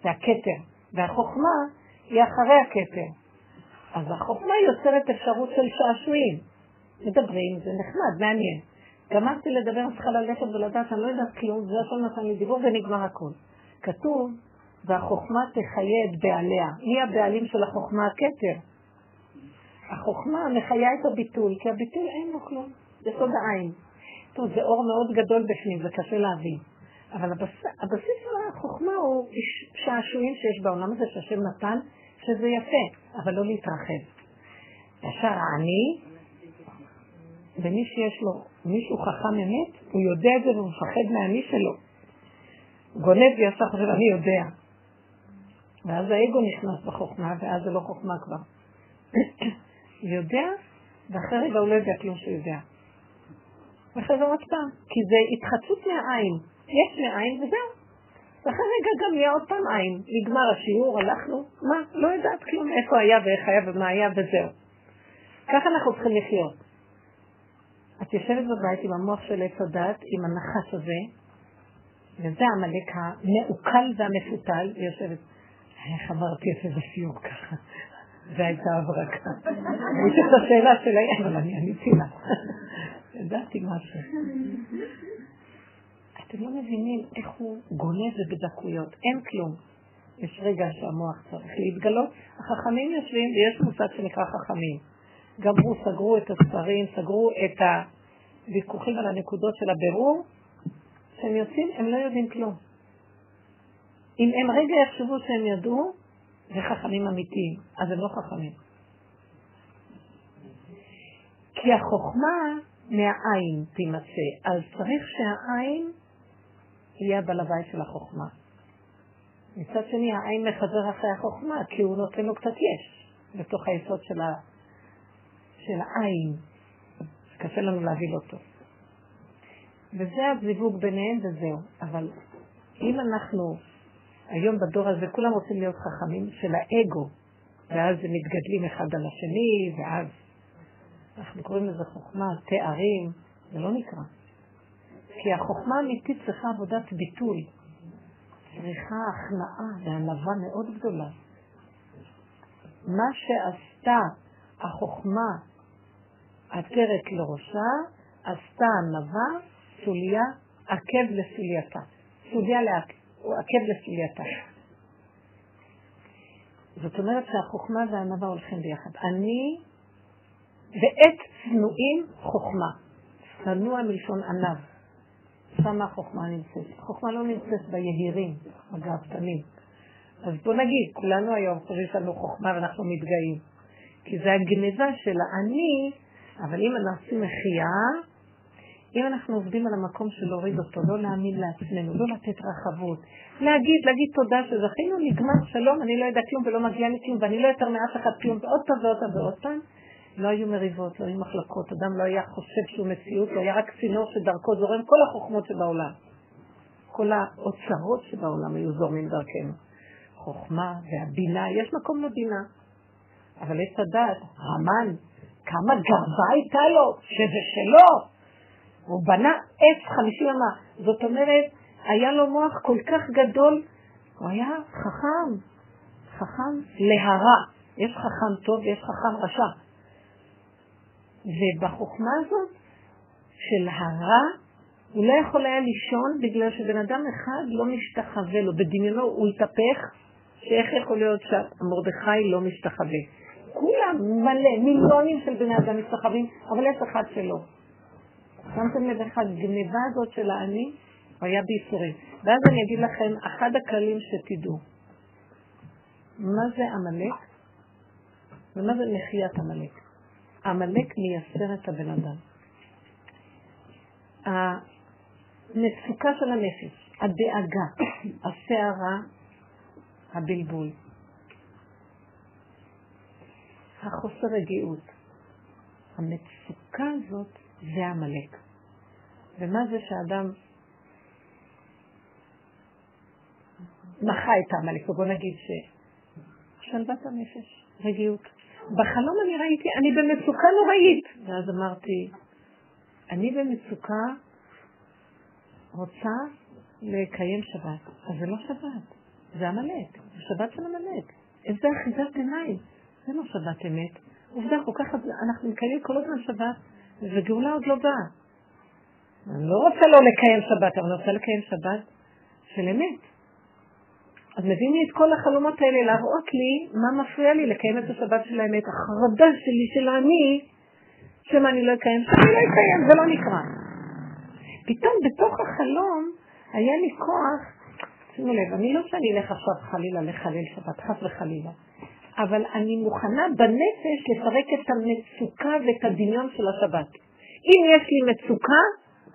זה הכתר, והחוכמה היא אחרי הכתר. אז החוכמה יוצרת אפשרות של שעשועים. מדברים, זה נחמד, מעניין. גמרתי לדבר, צריכה ללכת ולדעת, אני לא יודעת כלום, זה הכל נתן לי דיבור ונגמר הכל. כתוב, והחוכמה תחיה את בעליה. מי הבעלים של החוכמה? הכתר. החוכמה מחיה את הביטול, כי הביטול אין לו כלום, זה סוד העין. טוב, זה אור מאוד גדול בפנים, זה קשה להבין. אבל הבס... הבסיס של החוכמה הוא שעשועים שיש בעולם הזה שהשם נתן, שזה יפה, אבל לא להתרחב. ישר העני, ומי שיש לו מישהו חכם אמת, הוא יודע את זה והוא מפחד מהאני שלו. גונב וישר חושב, אני יודע. ואז האגו נכנס בחוכמה, ואז זה לא חוכמה כבר. *coughs* יודע, ואחרי רגע הוא לא יודע כלום שהוא יודע. ואחרי זה עוד פעם, כי זה התחדשות מהעין. יש מהעין וזהו. ואחרי רגע גם נהיה עוד פעם עין. נגמר השיעור, הלכנו, מה? לא יודעת כלום איפה היה ואיך היה ומה היה וזהו. ככה אנחנו צריכים לחיות. את יושבת בבית עם המוח של עץ הדת, עם הנחש הזה, וזה עמלק המעוקל והמפותל, ויושבת, איך עברתי את זה בשיעור ככה? זו הייתה הברקה. הייתי את השאלה שלה, אבל אני עניתי לה. ידעתי משהו. אתם לא מבינים איך הוא גונב בדקויות. אין כלום. יש רגע שהמוח צריך להתגלות. החכמים יושבים, ויש מושג שנקרא חכמים. גמרו, סגרו את הספרים, סגרו את הוויכוחים על הנקודות של הבירור. כשהם יוצאים, הם לא יודעים כלום. אם הם רגע יחשבו שהם ידעו, זה חכמים אמיתיים, אז הם לא חכמים. כי החוכמה מהעין תימצא, אז צריך שהעין יהיה הבעל הבית של החוכמה. מצד שני, העין מחזר אחרי החוכמה, כי הוא נותן לו קצת יש בתוך היסוד של, ה... של העין. קשה לנו להבין אותו. וזה הזיווג ביניהם וזהו. אבל אם אנחנו היום בדור הזה כולם רוצים להיות חכמים של האגו, ואז הם מתגדלים אחד על השני, ואז אנחנו קוראים לזה חוכמה, תארים, זה לא נקרא. כי החוכמה האמיתית צריכה עבודת ביטול, צריכה הכנעה וענווה מאוד גדולה. מה שעשתה החוכמה עטרת לראשה, עשתה ענווה, סוליה, עקב לסולייתה. סוליה לעקב. הוא עקב לסולייתה. זאת אומרת שהחוכמה והענווה הולכים ביחד. אני ועת צנועים חוכמה. צנוע מלשון ענב. שם החוכמה נמצאת. החוכמה לא נמצאת ביהירים, הגאוותנים. אז בוא נגיד, כולנו היום חושבים שיש לנו חוכמה ואנחנו מתגאים. כי זה הגניבה של האני, אבל אם אנחנו עושים מחייה, אם אנחנו עובדים על המקום של להוריד אותו, לא להאמין לעצמנו, לא לתת רחבות, להגיד, להגיד תודה שזכינו, נגמר שלום, אני לא יודע כלום ולא מגיע לי כלום, ואני לא יותר מאף אחד כלום, ועוד פעם ועוד פעם ועוד פעם, לא היו מריבות, לא היו מחלקות, אדם לא היה חושב שהוא מציאות, הוא היה רק צינור שדרכו זורם כל החוכמות שבעולם. כל האוצרות שבעולם היו זורמים דרכנו. חוכמה והבינה, יש מקום לבינה. אבל עץ הדעת, המן, כמה גאווה הייתה לו, שזה שלו. הוא בנה עץ חמישים אמה. זאת אומרת, היה לו מוח כל כך גדול, הוא היה חכם, חכם להרע. יש חכם טוב ויש חכם רשע. ובחוכמה הזאת של הרע הוא לא יכול היה לישון בגלל שבן אדם אחד לא משתחווה לו. בדמיונו הוא התהפך, שאיך יכול להיות שמרדכי לא משתחווה. כולם מלא, מיליונים של בני אדם משתחווים, אבל יש אחד שלא. שמתם לב איך הגניבה הזאת של האני היה בייסורים. ואז אני אגיד לכם, אחד הכללים שתדעו, מה זה עמלק ומה זה מחיית עמלק. עמלק מייסר את הבן אדם. המצוקה של הנפש, הדאגה, *coughs* הסערה, הבלבול, החוסר רגיעות, המצוקה הזאת זה עמלק. ומה זה שאדם מחה את העמלק, ובוא נגיד ששלוות הנפש, רגיעות. בחלום אני ראיתי, אני במצוקה נוראית. ואז אמרתי, אני במצוקה רוצה לקיים שבת. אז זה לא שבת, זה עמלק, זה שבת של עמלק. איזה אחיזת עיניים. זה לא שבת אמת. עובדה, כל כך אנחנו מקיימים כל הזמן שבת, וגאולה עוד לא באה. אני לא רוצה לא לקיים שבת, אבל אני רוצה לקיים שבת של אמת. אז מביאים לי את כל החלומות האלה להראות לי מה מפריע לי לקיים את השבת של האמת. החרדה שלי, של האני, שמה אני לא אקיים, שאני לא אקיים, זה לא נקרא. פתאום בתוך החלום היה לי כוח, שימו לב, אני לא שאני אלך עכשיו חלילה לחלל שבת, חס וחלילה. אבל אני מוכנה בנפש לפרק את המצוקה ואת הדמיון של השבת. אם יש לי מצוקה,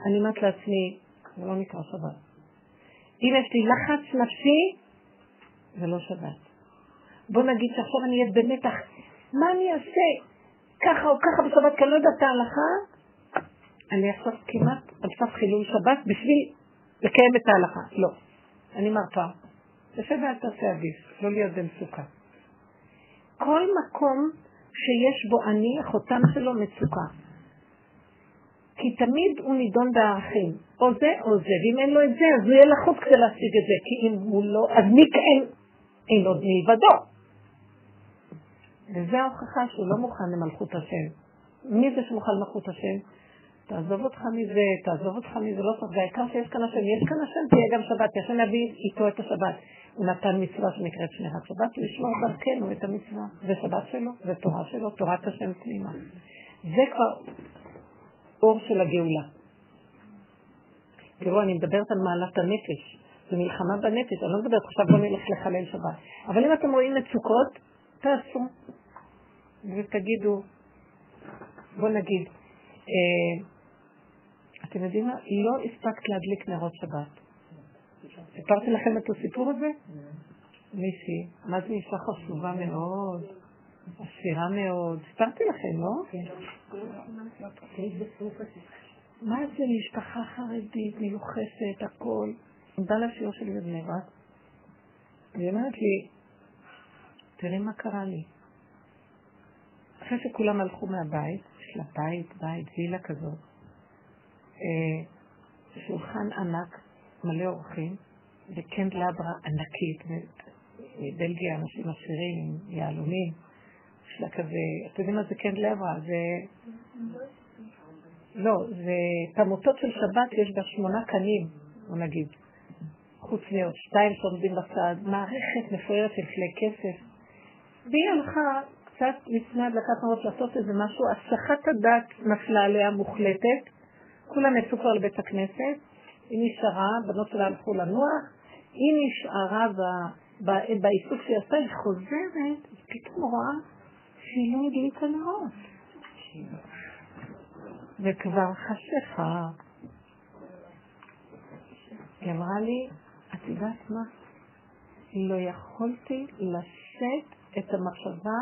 אני אומרת לעצמי, זה לא נקרא שבת. אם יש לי לחץ נפשי, זה לא שבת. בוא נגיד שעכשיו אני אהיה במתח, מה אני אעשה? ככה או ככה בשבת, כי אני לא יודעת את ההלכה, אני עכשיו כמעט על סף חילול שבת בשביל לקיים את ההלכה. לא. אני מרפה. יושב ואל תעשה עדיף, לא להיות במצוקה. כל מקום שיש בו אני, החותם שלו מצוקה. כי תמיד הוא נידון בערכים, או זה או זה, ואם אין לו את זה, אז הוא יהיה לחוץ כדי להשיג את זה, כי אם הוא לא, אז מי כן? אין עוד מלבדו. וזו ההוכחה שהוא לא מוכן למלכות השם. מי זה שמוכן למלכות השם? תעזוב אותך מזה, תעזוב אותך מזה, לא צריך, והעיקר שיש כאן השם, יש כאן השם, תהיה גם שבת, השם להביא איתו את השבת. נתן מצווה שנקראת שמירת שבת, לשמור דרכנו את המצווה. זה שבת שלו, זה תורה שלו, תורת השם פנימה. זה כבר אור של הגאולה. תראו, אני מדברת על מעלת הנפש. זה מלחמה בנפש, אני לא מדברת עכשיו בוא נלך לחלל שבת. אבל אם אתם רואים מצוקות, תעשו. ותגידו, בוא נגיד, אה, אתם יודעים מה? לא הספקת להדליק נרות שבת. סיפרתי לכם את הסיפור הזה? מישהי, מה זה אישה חשובה מאוד, עשירה מאוד, סיפרתי לכם, לא? מה זה משפחה חרדית, מיוחסת, הכל. באה לשיעור שלי בבני ברק, והיא אומרת לי, תראי מה קרה לי. אחרי שכולם הלכו מהבית, יש לה בית, בית, וילה כזאת, אה, שולחן ענק, מלא אורחים, וקנדלברה ענקית, מבלגיה, אנשים עשירים, יהלומים, יש לה כזה, אתם יודעים מה זה קנדלברה? זה... לא, זה פמוטות של שבת, יש בה שמונה קנים, בוא נגיד. חוץ מעוד שתיים שעומדים בצד, מערכת מפוארת של כלי כסף. והיא הלכה קצת לפני הדלקת נרות לעשות איזה משהו, הסחת הדת נפלה עליה מוחלטת, כולם יצאו כבר לבית הכנסת, היא נשארה, בנות שלה הלכו לנוח, היא נשארה בעיסוק שהיא עשתה, היא חוזרת, ופתאום רואה שהיא לא הדליקה נרות. וכבר חשיכה. היא אמרה לי, את יודעת מה? לא יכולתי לשאת את המחשבה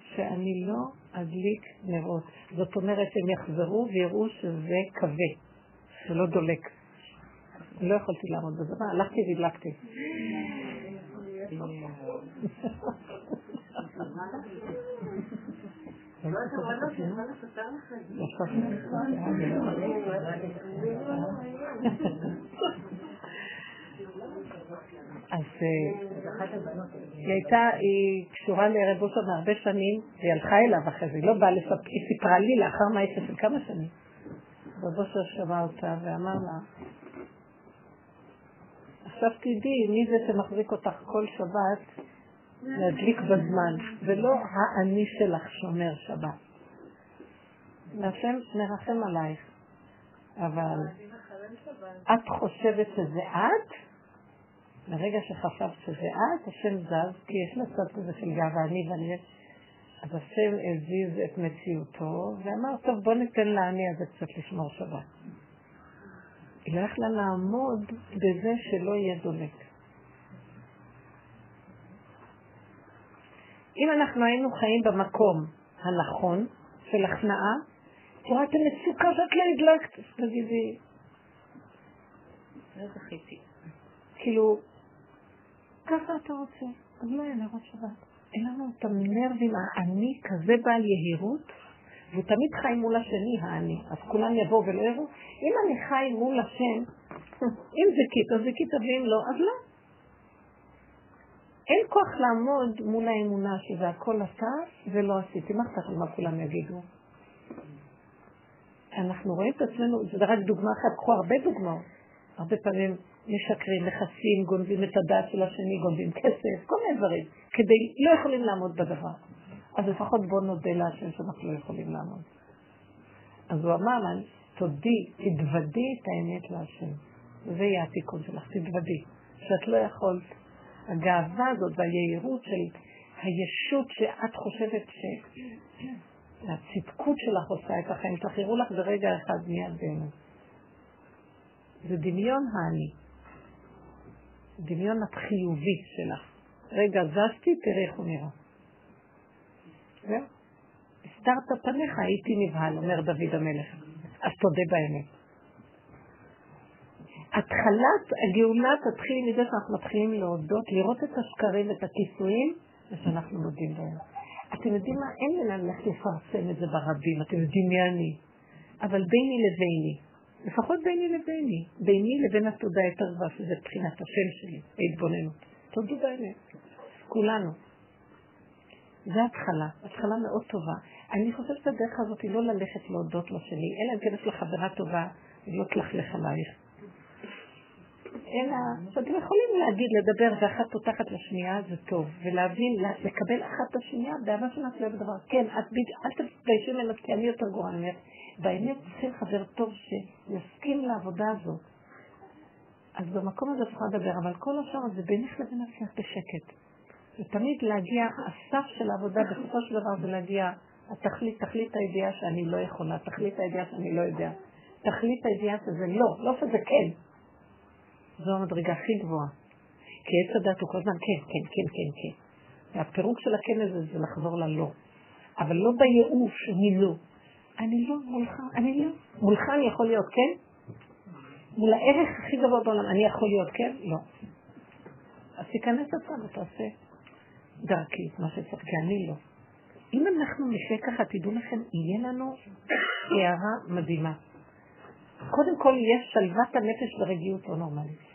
שאני לא אדליק נרות. זאת אומרת, הם יחזרו ויראו שזה כבה, שלא דולק. לא יכולתי לעמוד בזה, הלכתי והדלקתי. אז אה, היא הייתה, היא קשורה לרב אושר מהרבה שנים, והיא הלכה אליו אחרי זה, היא לא באה לספר, היא סיפרה לי לאחר מעשה של כמה שנים. בבוסר שמע אותה ואמר לה, עכשיו תדעי מי זה שמחזיק אותך כל שבת להדליק בזמן, ולא האני שלך שומר שבת. והשם מרחם עלייך, אבל את חושבת שזה את? לרגע שחשבת שזה את, השם זז, כי יש מצב כזה של גאווה, אני ואני... אז השם הזיז את מציאותו, ואמר, טוב, בוא ניתן לעני הזה קצת לשמור שבת. היא לא יכלה לעמוד בזה שלא יהיה דולק. אם אנחנו היינו חיים במקום הנכון של הכנעה, תראה את המצוקה שאת לא הדלקת, תגידי, לא זכיתי. כאילו, ככה אתה רוצה, אז לא יהיה נרות שבת. אין לנו את הנרבים, האני כזה בעל יהירות, והוא תמיד חי מול השני, האני. אז כולם יבואו ולא יראו. אם אני חי מול השם, אם זכית, אז זכית, ואם לא, אז לא. אין כוח לעמוד מול האמונה שזה הכל אתה ולא עשיתי. מה אכפת מה כולם יגידו? אנחנו רואים את עצמנו, זה רק דוגמה אחת, קחו הרבה דוגמאות. הרבה פעמים משקרים, מכסים, גונבים את הדעת של השני, גונבים כסף, כל מיני דברים, כדי, לא יכולים לעמוד בדבר. אז לפחות בואו נודה להשם שאנחנו לא יכולים לעמוד. אז הוא אמר לה, תודי, תתוודי את האמת להשם. זה יהיה התיקון שלך, תתוודי. שאת לא יכולת. הגאווה הזאת והיהירות של הישות שאת חושבת ש... הצדקות שלך עושה את החיים שלך, יראו לך ברגע אחד מיד באמת. זה דמיון האני. דמיון החיובי שלך. רגע, זזתי, תראה איך הוא נראה. זהו. הסתרת פניך, הייתי נבהל, אומר דוד המלך. אז תודה באמת. התחלת הגאולה תתחיל מזה שאנחנו מתחילים להודות, לראות את השקרים ואת הכיסויים, ושאנחנו מודים בהם. אתם יודעים מה? אין לי לאן ללכת לפרסם את זה ברבים, אתם יודעים מי אני. אבל ביני לביני, לפחות ביני לביני, ביני לבין התודה יותר גבוהה, שזה מבחינת השם שלי, ההתבוננות. תודו באמת, כולנו. זה התחלה, התחלה מאוד טובה. אני חושבת שהדרך הזאת היא לא ללכת להודות לשני, אלא אם כן יש לך חברה טובה, לא תלכלך עלייך. אלא שאתם יכולים להגיד, לדבר, ואחת פותחת לשנייה, זה טוב, ולהבין, לקבל אחת את השנייה באהבה שנעשה בדבר. כן, את בדיוק, אל תתביישי ממנו, כי אני יותר גרועה ממך. באמת צריכים חבר טוב שיסכים לעבודה הזאת. אז במקום הזה אפשר לדבר, אבל כל השאר זה בינך לבין עצמך בשקט. ותמיד להגיע, הסף של העבודה בסופו של דבר זה להגיע, התכלית, תכלית הידיעה שאני לא יכולה, תכלית הידיעה שאני לא יודע, תכלית הידיעה שזה לא, לא שזה כן. זו המדרגה הכי גבוהה. כי עץ הדת הוא כל הזמן כן, כן, כן, כן, כן. והפירוק של הכן הזה זה לחזור ללא. אבל לא בייאוש, אני לא. אני לא מולך, אני לא. מולך אני יכול להיות כן? מול הערך הכי גבוה בעולם, אני יכול להיות כן? לא. אז תיכנס לצד ותעשה דרכי את מה שצריך, כי אני לא. אם אנחנו נשאר ככה, תדעו לכם, יהיה לנו הערה מדהימה. קודם כל, יש שלוות הנפש ורגיעות לא נורמלית.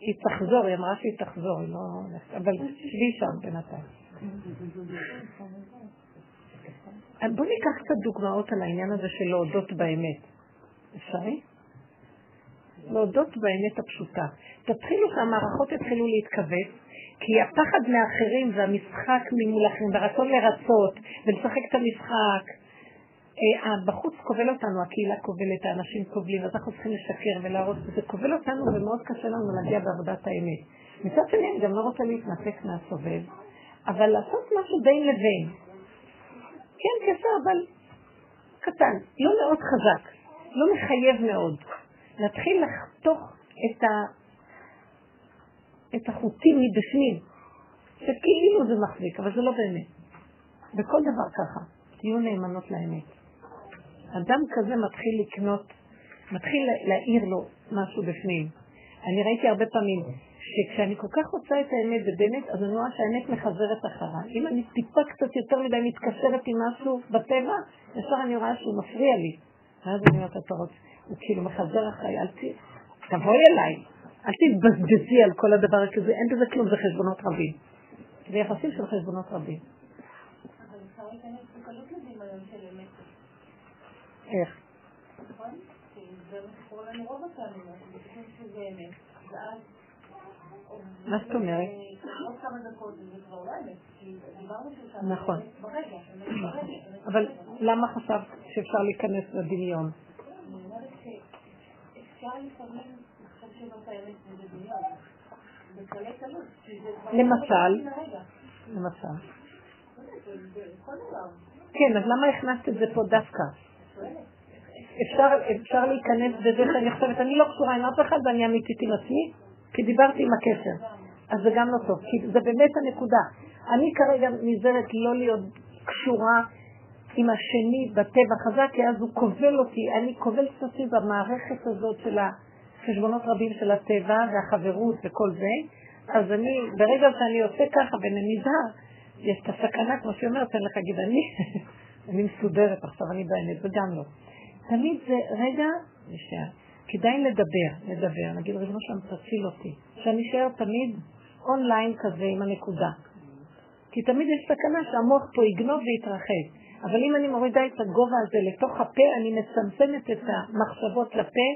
היא תחזור, היא אמרה שהיא תחזור, היא לא... אבל שבי שם בינתיים. בואו ניקח קצת דוגמאות על העניין הזה של להודות באמת. אפשרי? להודות באמת הפשוטה. תתחילו שהמערכות יתחילו להתכווץ, כי הפחד מאחרים והמשחק ממול אחרים, והרצון לרצות, ולשחק את המשחק, אה, בחוץ כובל אותנו, הקהילה כובלת, האנשים כובלים, אז אנחנו צריכים לשקר ולהראות, זה כובל אותנו ומאוד קשה לנו להגיע בעבודת האמת. מצד שני, אני גם לא רוצה להתנתק מהסובב, אבל לעשות משהו בין לבין. כן, קשר, אבל קטן, לא מאוד חזק, לא מחייב מאוד. להתחיל לחתוך את, ה... את החוטים מבפנים, שכאילו זה מחזיק, אבל זה לא באמת. בכל דבר ככה, תהיו נאמנות לאמת. אדם כזה מתחיל לקנות, מתחיל להעיר לו משהו בפנים. אני ראיתי הרבה פעמים שכשאני כל כך רוצה את האמת ובאמת, אז אני רואה שהאמת מחזרת אחריי. אם אני טיפה קצת יותר מדי מתקשרת עם משהו בטבע, ישר אני רואה שהוא מפריע לי. ואז אני אומרת, אתה רוצה, הוא כאילו מחזר אחריי, אל ת... תבואי אליי, אל תתבזבזי על כל הדבר הזה, אין בזה כלום, זה חשבונות רבים. זה יחסים של חשבונות רבים. איך? מה זאת אומרת? נכון. אבל למה חשבת שאפשר להיכנס לדמיון? למשל, למשל. כן, אז למה הכנסת את זה פה דווקא? אפשר, אפשר להיכנס בזה שאני חושבת, אני לא קשורה עם אף אחד ואני אמיתית עם עצמי, כי דיברתי עם הקשר. אז זה גם לא טוב, כי זה באמת הנקודה. אני כרגע נזהרת לא להיות קשורה עם השני בטבע חזק, כי אז הוא כובל אותי, אני כובלת אותי במערכת הזאת של החשבונות רבים של הטבע והחברות וכל זה, אז אני, ברגע שאני עושה ככה ונזהר, יש את הסכנה, כמו שהיא אומרת, אני לך להגיד, אני, *laughs* אני מסודרת עכשיו, אני באמת, זה גם לא. תמיד זה, רגע, נשאר. כדאי לדבר, לדבר, נגיד, ריבונו שלנו, תציל אותי. שאני אשאר תמיד אונליין כזה עם הנקודה. כי תמיד יש סכנה שהמוח פה יגנוב ויתרחב. אבל אם אני מורידה את הגובה הזה לתוך הפה, אני מצמצמת את המחשבות לפה,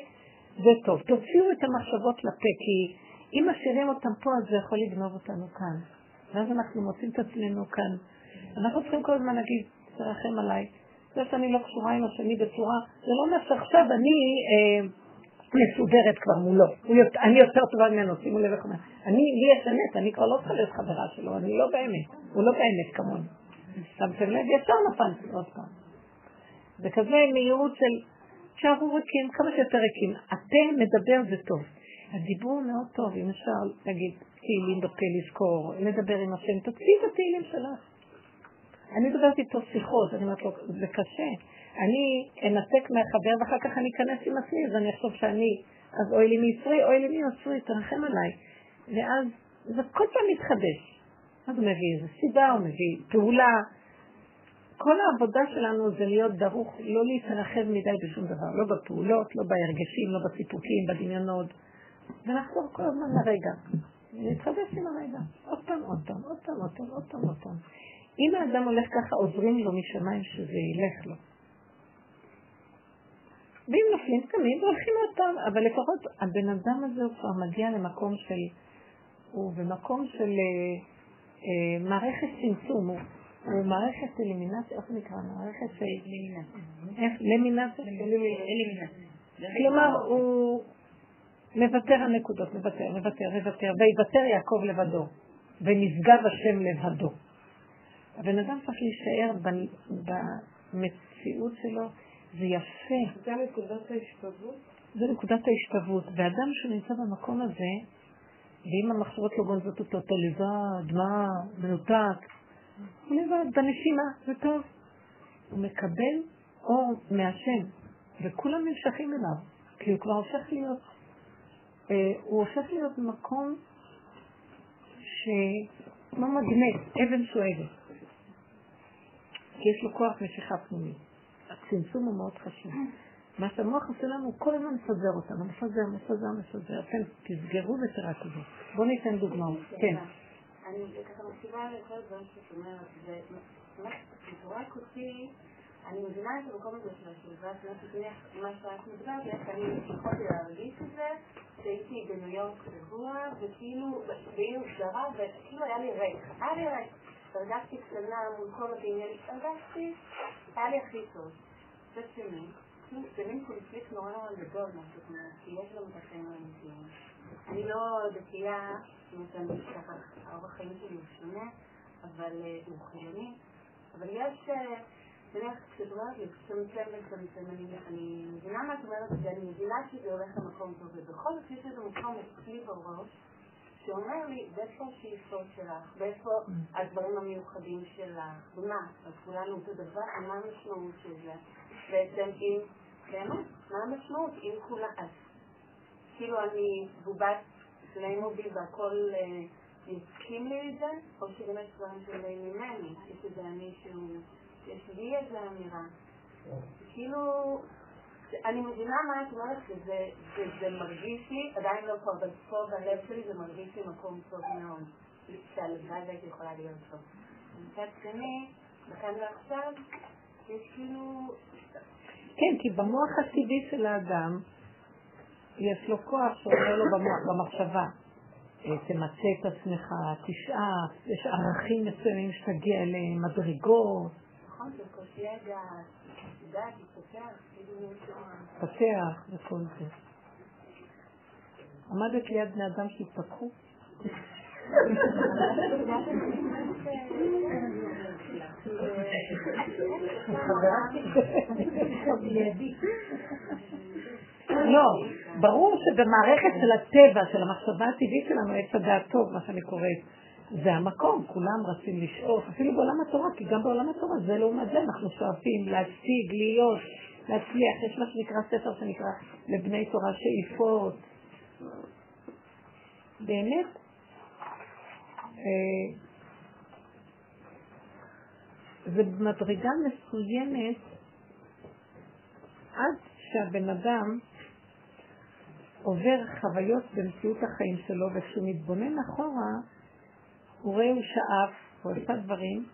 זה טוב. תוציאו את המחשבות לפה, כי אם משאירים אותם פה, אז זה יכול לגנוב אותנו כאן. ואז אנחנו מוצאים את עצמנו כאן. אנחנו צריכים כל הזמן להגיד, תרחם עליי. זה שאני לא קשורה עם השני בצורה, זה לא אומר שעכשיו אני אה, מסודרת כבר מולו. אני יותר טובה ממנו, שימו לב איך אומר. אני, לי יש אמת, אני כבר לא צריכה להיות חברה שלו, אני לא באמת. הוא לא באמת כמוני. שמתם לב? ישר נפלתי עוד פעם. זה כזה מהירות של, תשארו ריקים, כמה שיותר ריקים. הפה מדבר זה טוב. הדיבור מאוד טוב, אם אפשר להגיד תהילים בפה לזכור, לדבר עם השם, תוציאי את התהילים שלך. אני מדברת איתו שיחות, אני אומרת לו, זה קשה. אני אנתק מהחבר ואחר כך אני אכנס עם עצמי, אז אני אחשוב שאני, אז אוי לי מיצרי, אוי לי מיוצרי, תרחם עליי. ואז זה כל פעם מתחדש. אז הוא מביא איזו סיבה, הוא מביא פעולה. כל העבודה שלנו זה להיות דרוך, לא להתרחב מדי בשום דבר, לא בפעולות, לא בהרגשים, לא בסיפוקים, בדמיונות, ולחזור כל הזמן לרגע. להתחדש עם הרגע. עוד פעם, עוד פעם, עוד פעם, עוד פעם, עוד פעם, עוד פעם. אם האדם הולך ככה, עוזרים לו משמיים שזה ילך לו. ואם נופלים תמיד, הולכים עוד פעם, אבל לפחות הבן אדם הזה הוא כבר מגיע למקום של, הוא במקום של אה, אה, מערכת צמצום, הוא, מערכת אלימינציה, איך נקרא? מערכת. אלימינציה. כלומר, הוא מוותר הנקודות, מוותר, מוותר, מוותר, ויוותר יעקב לבדו, ונשגב השם לבדו. הבן אדם צריך להישאר במציאות שלו, זה יפה. זה נקודת ההשתוות? זה נקודת ההשתוות. ואדם שנמצא במקום הזה, ואם המחשבות לא גונזות אותו, אתה לבד, מה, מנותק, הוא לבד, בנשימה, זה טוב. הוא מקבל אור מהשם, וכולם נמשכים אליו, כי הוא כבר הופך להיות, אה, הוא הופך להיות מקום שכמו מגנט, אבן שואבת. כי יש לו כוח משיכה פנימית. הצמצום הוא מאוד חשוב. מה שהמוח עושה לנו, כל הזמן מפזר אותנו, מפזר, מפזר, מפזר. אתם תסגרו ותרקדו. בואו ניתן דוגמאות. כן. אני ככה מקשיבה לכל הדברים שאת אומרת, ובצורה קוטי, אני מבינה את המקום הזה של השלוות נפש, מה שאת מדברת, אני יכולתי להרגיש את זה, שהייתי בניו יורק שבוע, וכאילו, והיא הוסדרה, וכאילו היה לי ריק. היה לי ריק. הרגשתי קטנה מול כל הדמיין, הרגשתי, היה לי הכי טוב. מצד שני, זה מין קונפליקט נורא נורא גדול, מה שאת אומרת, כי יש גם את החיים האמיתיים. אני לא דתייה, זאת אומרת, ככה, האורח החיים שלי הוא שונה, אבל הוא חילוני. אבל יש, נניח, כשאת אומרת לי, צמצם וצמצם, אני מבינה מה את אומרת, ואני מבינה שזה הולך למקום טוב, ובכל זאת יש איזה מקום אצלי בראש, שאומר לי, ואיפה השאיפות שלך, ואיפה הדברים המיוחדים שלך, ומה, אז כולנו אותו דבר, מה המשמעות של זה? בעצם אם, באמת, מה המשמעות? אם כולה, אז כאילו אני בובת פליימוביל והכל הסכים לי את זה, או שבאמת דברים שבאים ממני, יש איזה אני שהוא, יש לי איזה אמירה. כאילו, אני מבינה מה את אומרת, וזה מרגיש לי, עדיין לא פה, אבל פה בלב שלי זה מרגיש לי מקום טוב מאוד, שהלוואי והייתי יכולה להיות טוב. מצד שני, לכן ועכשיו, יש כאילו... כן, כי במוח הטבעי של האדם יש לו כוח שאומר לו במוח, במחשבה. אה, תמצא את עצמך, תשאף, יש ערכים מסוימים שתגיע אליהם, מדרגות. נכון, זה קושי הגעת, דעת, כאילו פתח וכל זה. עמדת ליד בני אדם שהתפתחו? *laughs* *laughs* לא, ברור שבמערכת של הטבע, של המחשבה הטבעית שלנו, עץ הדעת טוב, מה שאני קוראת, זה המקום, כולם רצים לשאוף, אפילו בעולם התורה, כי גם בעולם התורה זה לעומת זה אנחנו שואפים להציג, להיות, להצליח. יש מה שנקרא ספר שנקרא לבני תורה שאיפות. באמת, אה, זה במדרגה מסוימת עד שהבן אדם עובר חוויות במציאות החיים שלו, וכשהוא מתבונן אחורה, הוא רואה הוא שאף, הוא עשה דברים,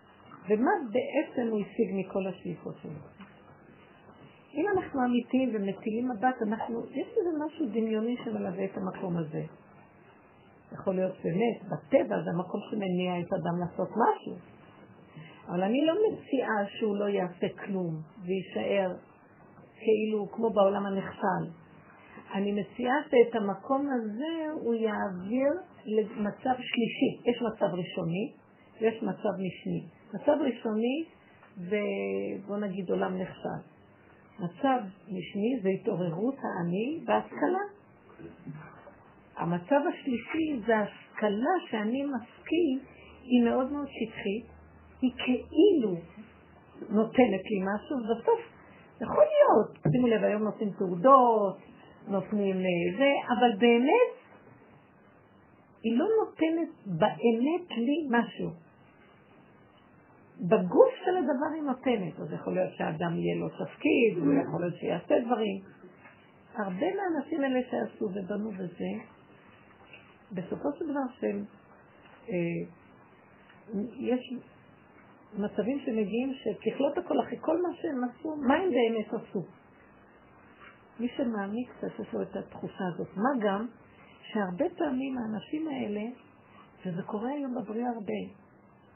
ומה בעצם הוא השיג מכל השאיפות שלו. אם אנחנו אמיתיים ומטילים מבט, אנחנו, יש איזה משהו דמיוני שמלווה את המקום הזה. יכול להיות באמת, בטבע זה המקום שמניע את אדם לעשות משהו. אבל אני לא מציעה שהוא לא יעשה כלום ויישאר כאילו כמו בעולם הנכסל. אני מציעה שאת המקום הזה הוא יעביר למצב שלישי. יש מצב ראשוני ויש מצב משני. מצב ראשוני זה, בוא נגיד, עולם נכסל. מצב משני זה התעוררות האני והשכלה. המצב השלישי זה השכלה שאני משכיל, היא מאוד מאוד שטחית, היא כאילו נותנת לי משהו, ובסוף יכול להיות, שימו לב, היום נותנים תעודות, נותנים אה, זה, אבל באמת היא לא נותנת באמת לי משהו. בגוף של הדבר היא נותנת, אז יכול להיות שהאדם יהיה לו תפקיד, הוא יכול להיות שיעשה דברים. הרבה מהאנשים האלה שעשו ובנו בזה, בסופו של דבר שהם, אה, יש מצבים שמגיעים שככלות הכל אחרי כל מה שהם עשו, מה הם באמת עשו? מי שמעמיק קצת יש לו את התחושה הזאת. מה גם שהרבה פעמים האנשים האלה, וזה קורה היום בבריאה הרבה,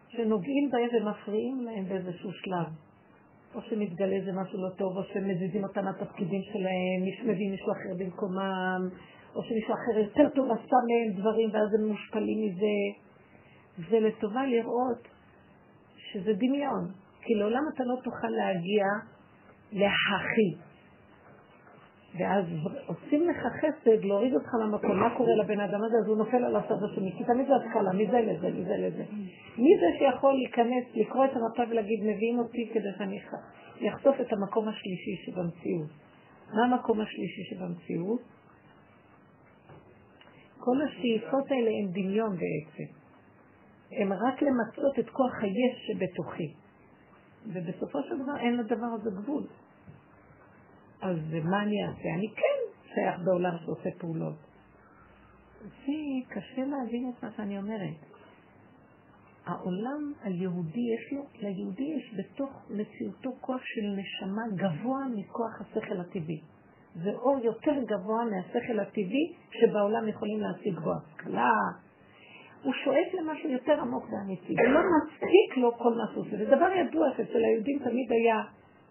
שנוגעים בהם ומפריעים להם באיזשהו שלב. או שמתגלה איזה משהו לא טוב, או שמזיזים אותם מהתפקידים שלהם, שמביא מישהו אחר במקומם, או שמישהו אחר יותר טוב עשה מהם דברים ואז הם מושפלים מזה. זה לטובה לראות שזה דמיון, כי לעולם אתה לא תוכל להגיע להכי. ואז עושים לך חסד, להוריד אותך למקום, מה קורה לבן אדם הזה? אז הוא נופל על הצד השני, כי תמיד זה התקלה, מזה לזה, מזה לזה. מי זה שיכול להיכנס, לקרוא את המפה ולהגיד, מביאים אותי כדי שאני אחשוף את המקום השלישי שבמציאות. מה המקום השלישי שבמציאות? כל השאיפות האלה הן דמיון בעצם. הן רק למצות את כוח היש שבתוכי. ובסופו של דבר אין לדבר הזה גבול. אז מה אני אעשה? אני כן שייך בעולם שעושה פעולות. זה קשה להבין את מה שאני אומרת. העולם היהודי, יש לו, ליהודי יש בתוך מציאותו כוח של נשמה גבוה מכוח השכל הטבעי. זה אור יותר גבוה מהשכל הטבעי שבעולם יכולים להשיג בו השכלה. הוא שואף למשהו יותר עמוק ואמיתי, ולא מספיק לו כל מה שהוא עושה. זה דבר ידוע שאצל היהודים תמיד היה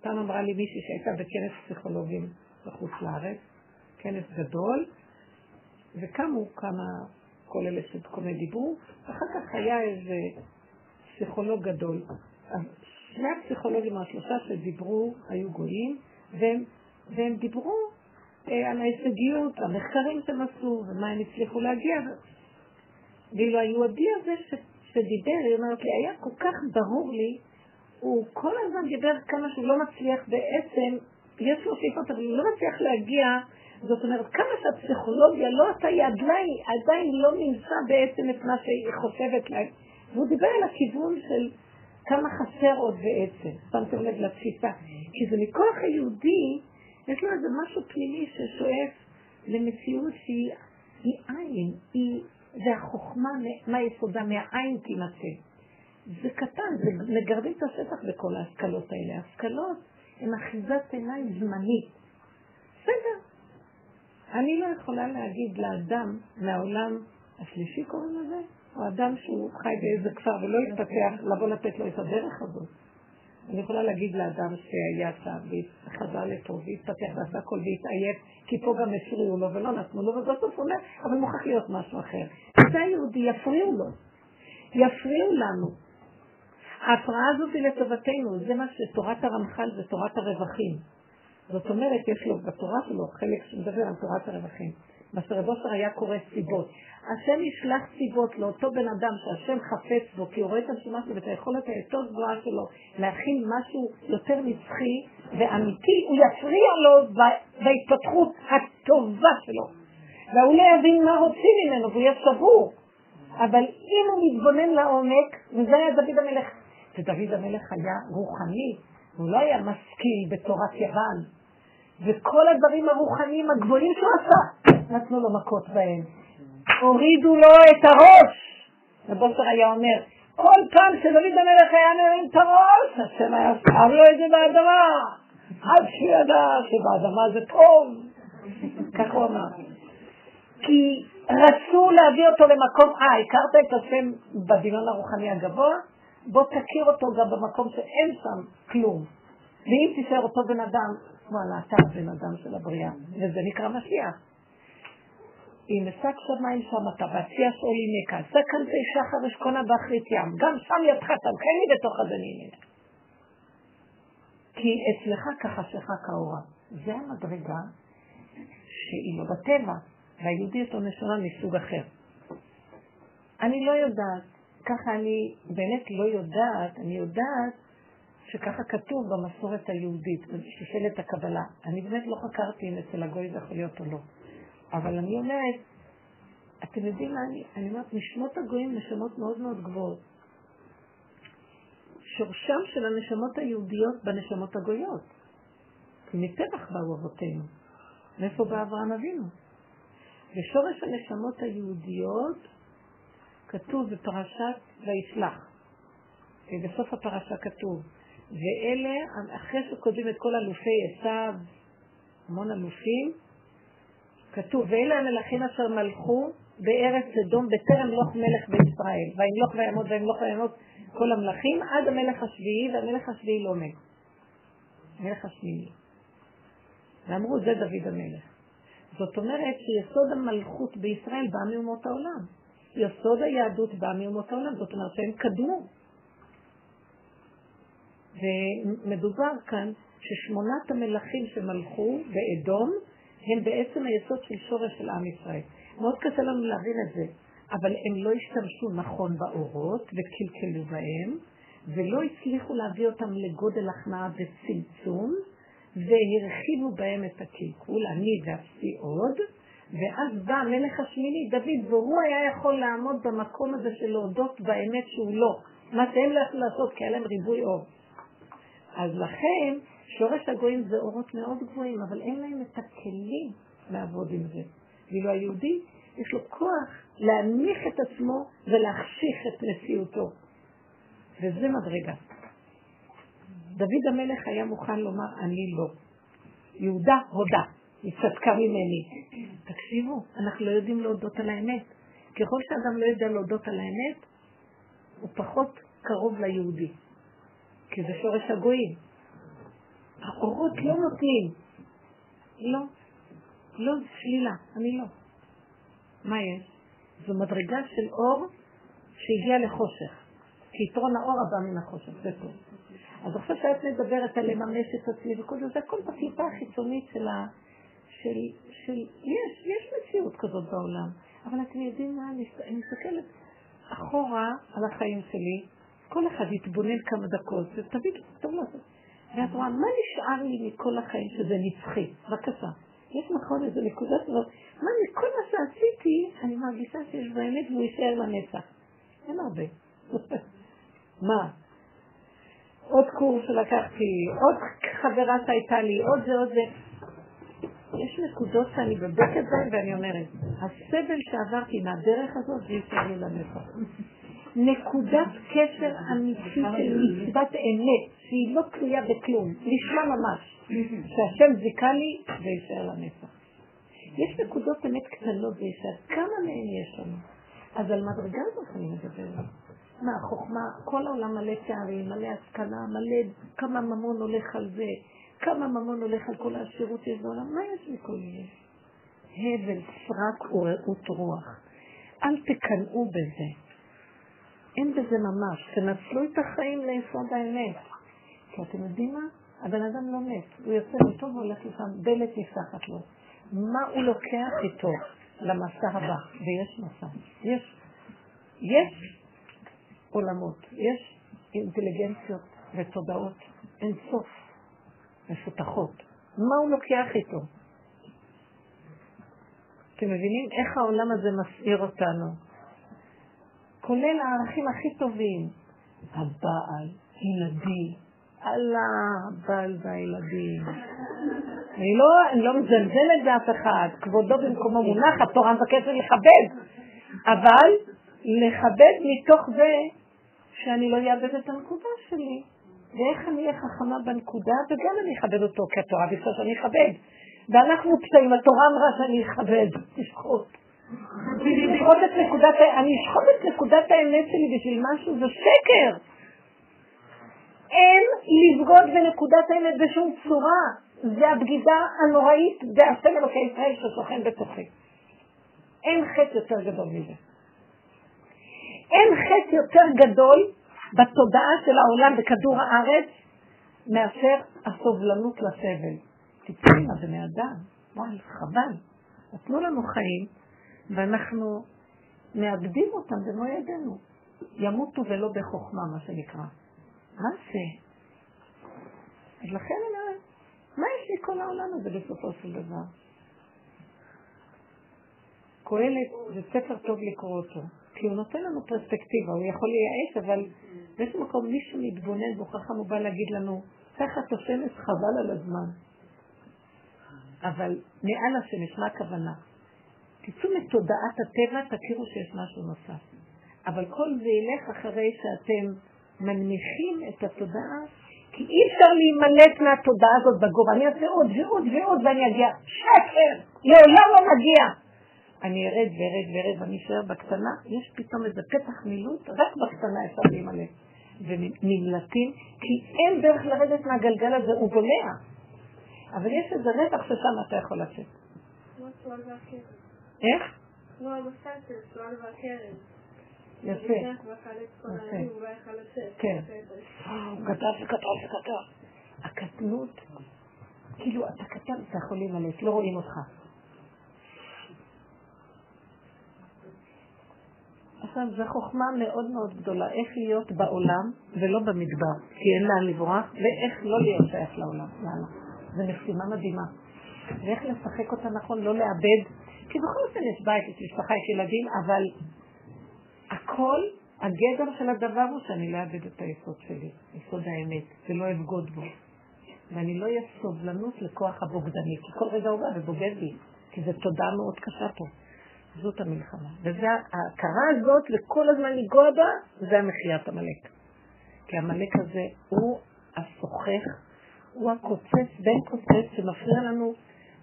פעם אמרה לי מישהי שהייתה בכנס פסיכולוגים בחוץ לארץ, כנס גדול, וקמו כמה, כל אלה שכל דיברו, ואחר כך היה איזה פסיכולוג גדול. שני הפסיכולוגים השלושה שדיברו היו גויים, והם, והם דיברו אה, על ההישגיות, המחקרים שהם עשו, ומה הם הצליחו להגיע. ואילו היהודי הזה ש, שדיבר, היא אומרת לי, היה כל כך ברור לי הוא כל הזמן דיבר כמה שהוא לא מצליח בעצם, יש לו שאיפות, אבל הוא לא מצליח להגיע, זאת אומרת, כמה שהפסיכולוגיה לא עשה ידיים, עדיין לא נמצא בעצם את מה שהיא חושבת לה. והוא דיבר על הכיוון של כמה חסר עוד בעצם, שמתם לב לתפיסה. כי זה מכוח היהודי, יש לו איזה משהו פנימי ששואף למציאות שהיא עין, היא, זה החוכמה, מה יסודה, מהעין תימצא. זה קטן, זה מגרדים את השטח בכל ההשכלות האלה. ההשכלות הם אחיזת עיניים זמנית. בסדר. אני לא יכולה להגיד לאדם מהעולם השלישי קוראים לזה, או אדם שהוא חי באיזה כפר ולא התפתח, לבוא לתת לו את הדרך הזאת. אני יכולה להגיד לאדם שהיה שם, וחזר לפה, והתפתח ועשה הכל והתעייף, כי פה גם הפריעו לו ולא נתנו לו, ובסוף הוא אומר, אבל מוכרח להיות משהו אחר. זה היהודי, יפריעו לו. יפריעו לנו. ההפרעה הזאת היא לטובתנו, זה מה שתורת הרמח"ל זה תורת הרווחים. זאת אומרת, יש לו בתורה שלו חלק שמדבר על תורת הרווחים. בסרבוסר היה קורא סיבות. השם ישלח סיבות לאותו בן אדם שהשם חפץ בו, כי הוא רואה את הנשימה שלו ואת היכולת היותר גבוהה שלו להכין משהו יותר נצחי ואמיתי, הוא יפריע לו בהתפתחות הטובה שלו. והוא לא יבין מה רוצים ממנו והוא יהיה סבור. אבל אם הוא מתבונן לעומק, וזה היה דוד המלך, ודוד המלך היה רוחני, הוא לא היה משכיל בתורת יוון, וכל הדברים הרוחניים הגבוהים שהוא עשה, נתנו לו מכות בהם. הורידו לו את הראש. ובוסר היה אומר, כל פעם שדוד המלך היה מרים את הראש, השם היה שם לו את זה באדמה. עד שהוא ידע שבאדמה זה טוב. כך הוא אמר. כי רצו להביא אותו למקום, אה, הכרת את השם בדמיון הרוחני הגבוה? בוא תכיר אותו גם במקום שאין שם כלום. ואם תישאר אותו בן אדם, וואלה, אתה הבן אדם של הבריאה, וזה נקרא משיח. אם אשק שמיים שמעת, ואציע שאולי נקע, סקנתי שחר אשכונה באחרית ים, גם שם ידך תמכני בתוך הדנים. כי אצלך כחשך כאורה. זה המדרגה שהיא לא בטבע, והיהודי לו נשמה מסוג אחר. אני לא יודעת, ככה אני באמת לא יודעת, אני יודעת שככה כתוב במסורת היהודית, בשושלת הקבלה. אני באמת לא חקרתי אם אצל הגוי זה יכול להיות או לא. אבל אני אומרת, אתם יודעים מה אני, אני אומרת, נשמות הגויים נשמות מאוד מאוד גבוהות. שורשם של הנשמות היהודיות בנשמות הגויות. כי מטבח באו אבותינו. מאיפה בא אברהם אבינו? ושורש הנשמות היהודיות כתוב בפרשת וישלח. בסוף הפרשה כתוב, ואלה, אחרי שכותבים את כל אלופי עשיו, המון אלופים, כתוב, ואלה המלכים אשר מלכו בארץ אדום בטרם לוך מלך בישראל, וימלוך ויעמוד וימלוך ויעמוד כל המלכים עד המלך השביעי, והמלך השביעי לא מת. המלך השמיני. ואמרו, זה דוד המלך. זאת אומרת שיסוד המלכות בישראל בא מאומות העולם. יסוד היהדות בא מאומות העולם, זאת אומרת שהם קדמו. ומדובר כאן ששמונת המלכים שמלכו באדום הם בעצם היסוד של שורש של עם ישראל. מאוד קשה לנו להבין את זה, אבל הם לא השתמשו נכון באורות וקלקלו בהם, ולא הצליחו להביא אותם לגודל הכנעה וצמצום, והרחיבו בהם את הקלקול, אני ואפסי עוד, ואז בא המלך השמיני, דוד, והוא היה יכול לעמוד במקום הזה של להודות באמת שהוא לא, מה שהם לא יכלו לעשות, כי היה להם ריבוי אור. אז לכן, שורש הגויים זה אורות מאוד גבוהים, אבל אין להם את הכלים לעבוד עם זה. ואילו היהודי, יש לו כוח להנמיך את עצמו ולהחשיך את נשיאותו. וזה מדרגה. דוד המלך היה מוכן לומר, אני לא. יהודה הודה, היא צדקה ממני. תקשיבו, אנחנו לא יודעים להודות על האמת. ככל שאדם לא יודע להודות על האמת, הוא פחות קרוב ליהודי. כי זה שורש הגויים. האורות לא נותנים. לא. לא, שלילה, אני לא. מה יש? זו מדרגה של אור שהגיע לחושך. כי יתרון האור הבא מן החושך, זה טוב. אז עכשיו שאת מדברת על לממש את עצמי וכל זה, זה הכל בקליפה החיצונית של ה... של, של... יש, יש מציאות כזאת בעולם. אבל אתם יודעים מה? אני מסתכלת אחורה על החיים שלי, כל אחד יתבונן כמה דקות, ותמיד טוב לעשות. ואת רואה, מה נשאר לי מכל החיים שזה נצחי? בבקשה. יש נכון איזו נקודה כזאת, מה מכל מה שעשיתי, אני מרגישה שיש באמת והוא יישאר לנצח. אין הרבה. *laughs* מה? עוד קורס שלקחתי, עוד חברה שהייתה לי, עוד זה, עוד זה. יש נקודות שאני בבקת בהן ואני אומרת, הסבל שעברתי מהדרך הזאת זה לי לנצח. נקודת קשר אמיתית של מצוות אמת, שהיא לא תלויה בכלום, לשמה ממש, שהשם זיכה לי ויישאר לנצח. יש נקודות אמת קטנות ויישאר, כמה מהן יש לנו? אז על מדרגה הזאת אני מדברת. מה, החוכמה, כל העולם מלא תארים, מלא השכלה, מלא כמה ממון הולך על זה, כמה ממון הולך על כל העשירות שיש בעולם, מה יש מכל זה? הבל, סרק ורעות רוח. אל תקנאו בזה. אין בזה ממש. תנצלו את החיים ליסוד האמת. כי אתם יודעים מה? הבן אדם לא מת. הוא יוצא מפה והולך לשם, דלת נפתחת לו. מה הוא לוקח איתו למסע הבא? ויש מסע. יש, יש עולמות, יש אינטליגנציות ותודעות אין סוף מפותחות. מה הוא לוקח איתו? אתם מבינים איך העולם הזה מסעיר אותנו? כולל הערכים הכי טובים. הבעל, ילדים, אללה, הבעל והילדים. אני לא, אני לא מזלזלת באף אחד, כבודו במקומו מונח, התורה מבקשת לכבד, אבל לכבד מתוך זה שאני לא אאבד את הנקודה שלי. ואיך אני אהיה חכמה בנקודה, וגם אני אכבד אותו, כי התורה ביקשה שאני אכבד. ואנחנו פצעים, התורה אמרה שאני אכבד, תשחוט. לשחוט את נקודת, אני אשחוט את נקודת האמת שלי בשביל משהו, זה שקר. אין לבגוד בנקודת האמת בשום צורה. זה הבגידה הנוראית בהשם אלוקי ישראל ששוכן בתוכי. אין חטא יותר גדול מזה. אין חטא יותר גדול בתודעה של העולם בכדור הארץ מאשר הסובלנות לסבל. תצאי בני אדם, וואי, חבל. נתנו לנו חיים ואנחנו מאבדים אותם במו ידינו. ימותו ולא בחוכמה, מה שנקרא. מה זה? אז לכן אני אומרת, מה יש לי כל העולם הזה בסופו של דבר? קהלת זה ספר טוב לקרוא אותו, כי הוא נותן לנו פרספקטיבה, הוא יכול לייאש, אבל באיזה מקום מישהו מתבונן והוא חכם, הוא בא להגיד לנו, תחת השמש חבל על הזמן. אבל מעל השמש, מה הכוונה? תצאו מתודעת הטבע, תכירו שיש משהו נוסף. אבל כל זה ילך אחרי שאתם מנמיכים את התודעה, כי אי אפשר להימלט מהתודעה הזאת בגובה. אני אעשה עוד ועוד ועוד ואני אגיע. שקר! לעולם לא נגיע. אני ארד וארד וארד ואני אשאר בקטנה, יש פתאום איזה פתח מילוט, רק בקטנה אפשר להימלט. ונמלטים, כי אין דרך לרדת מהגלגל הזה, הוא בולע. אבל יש איזה רווח ששם אתה יכול לצאת. איך? כמו המוסד של סואל והקרן. יפה. כן. הוא כתב וכתב וכתב. הקטנות, כאילו אתה קטן, אתה יכול להימלט, לא רואים אותך. עכשיו, זו חוכמה מאוד מאוד גדולה, איך להיות בעולם ולא במדבר, כי אין לאן לברוח, ואיך לא להיות שייך לעולם. יאללה. זו משימה מדהימה. ואיך לשחק אותה נכון, לא לאבד, כי בכל אופן יש בית, יש משפחה, יש ילדים, אבל הכל, הגדר של הדבר הוא שאני לא אאבד את היסוד שלי, יסוד האמת, ולא אבגוד בו. ואני לא אהיה סובלנות לכוח הבוגדני, כי כל רגע הוא בא ובוגד בי, כי זו תודעה מאוד קשה פה. זאת המלחמה. וההכרה הזאת, וכל הזמן לנגוע בה, זה המחיית עמלק. כי עמלק הזה הוא הסוחך הוא הקוצץ, בן קוצץ, שמפריע לנו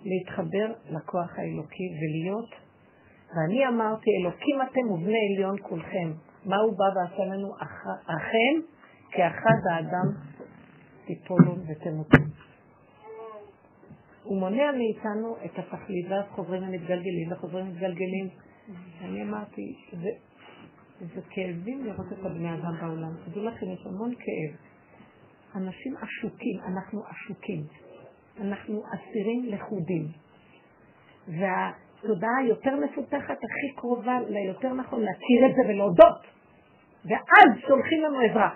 להתחבר לכוח האלוקי ולהיות. ואני אמרתי, אלוקים אתם ובני עליון כולכם. מה הוא בא ועשה לנו? אכן, כאחד האדם תיפולו ותמותו. הוא מונע מאיתנו את התכלית, ואז חוזרים ומתגלגלים וחוזרים ומתגלגלים. אני אמרתי, זה, זה כאבים לראות את הבני אדם בעולם. תדעו לכם, יש המון כאב. אנשים עשוקים, אנחנו עשוקים. אנחנו אסירים לכודים. והתודעה היותר מפותחת, הכי קרובה ליותר נכון להכיר את זה ולהודות. ואז שולחים לנו עזרה.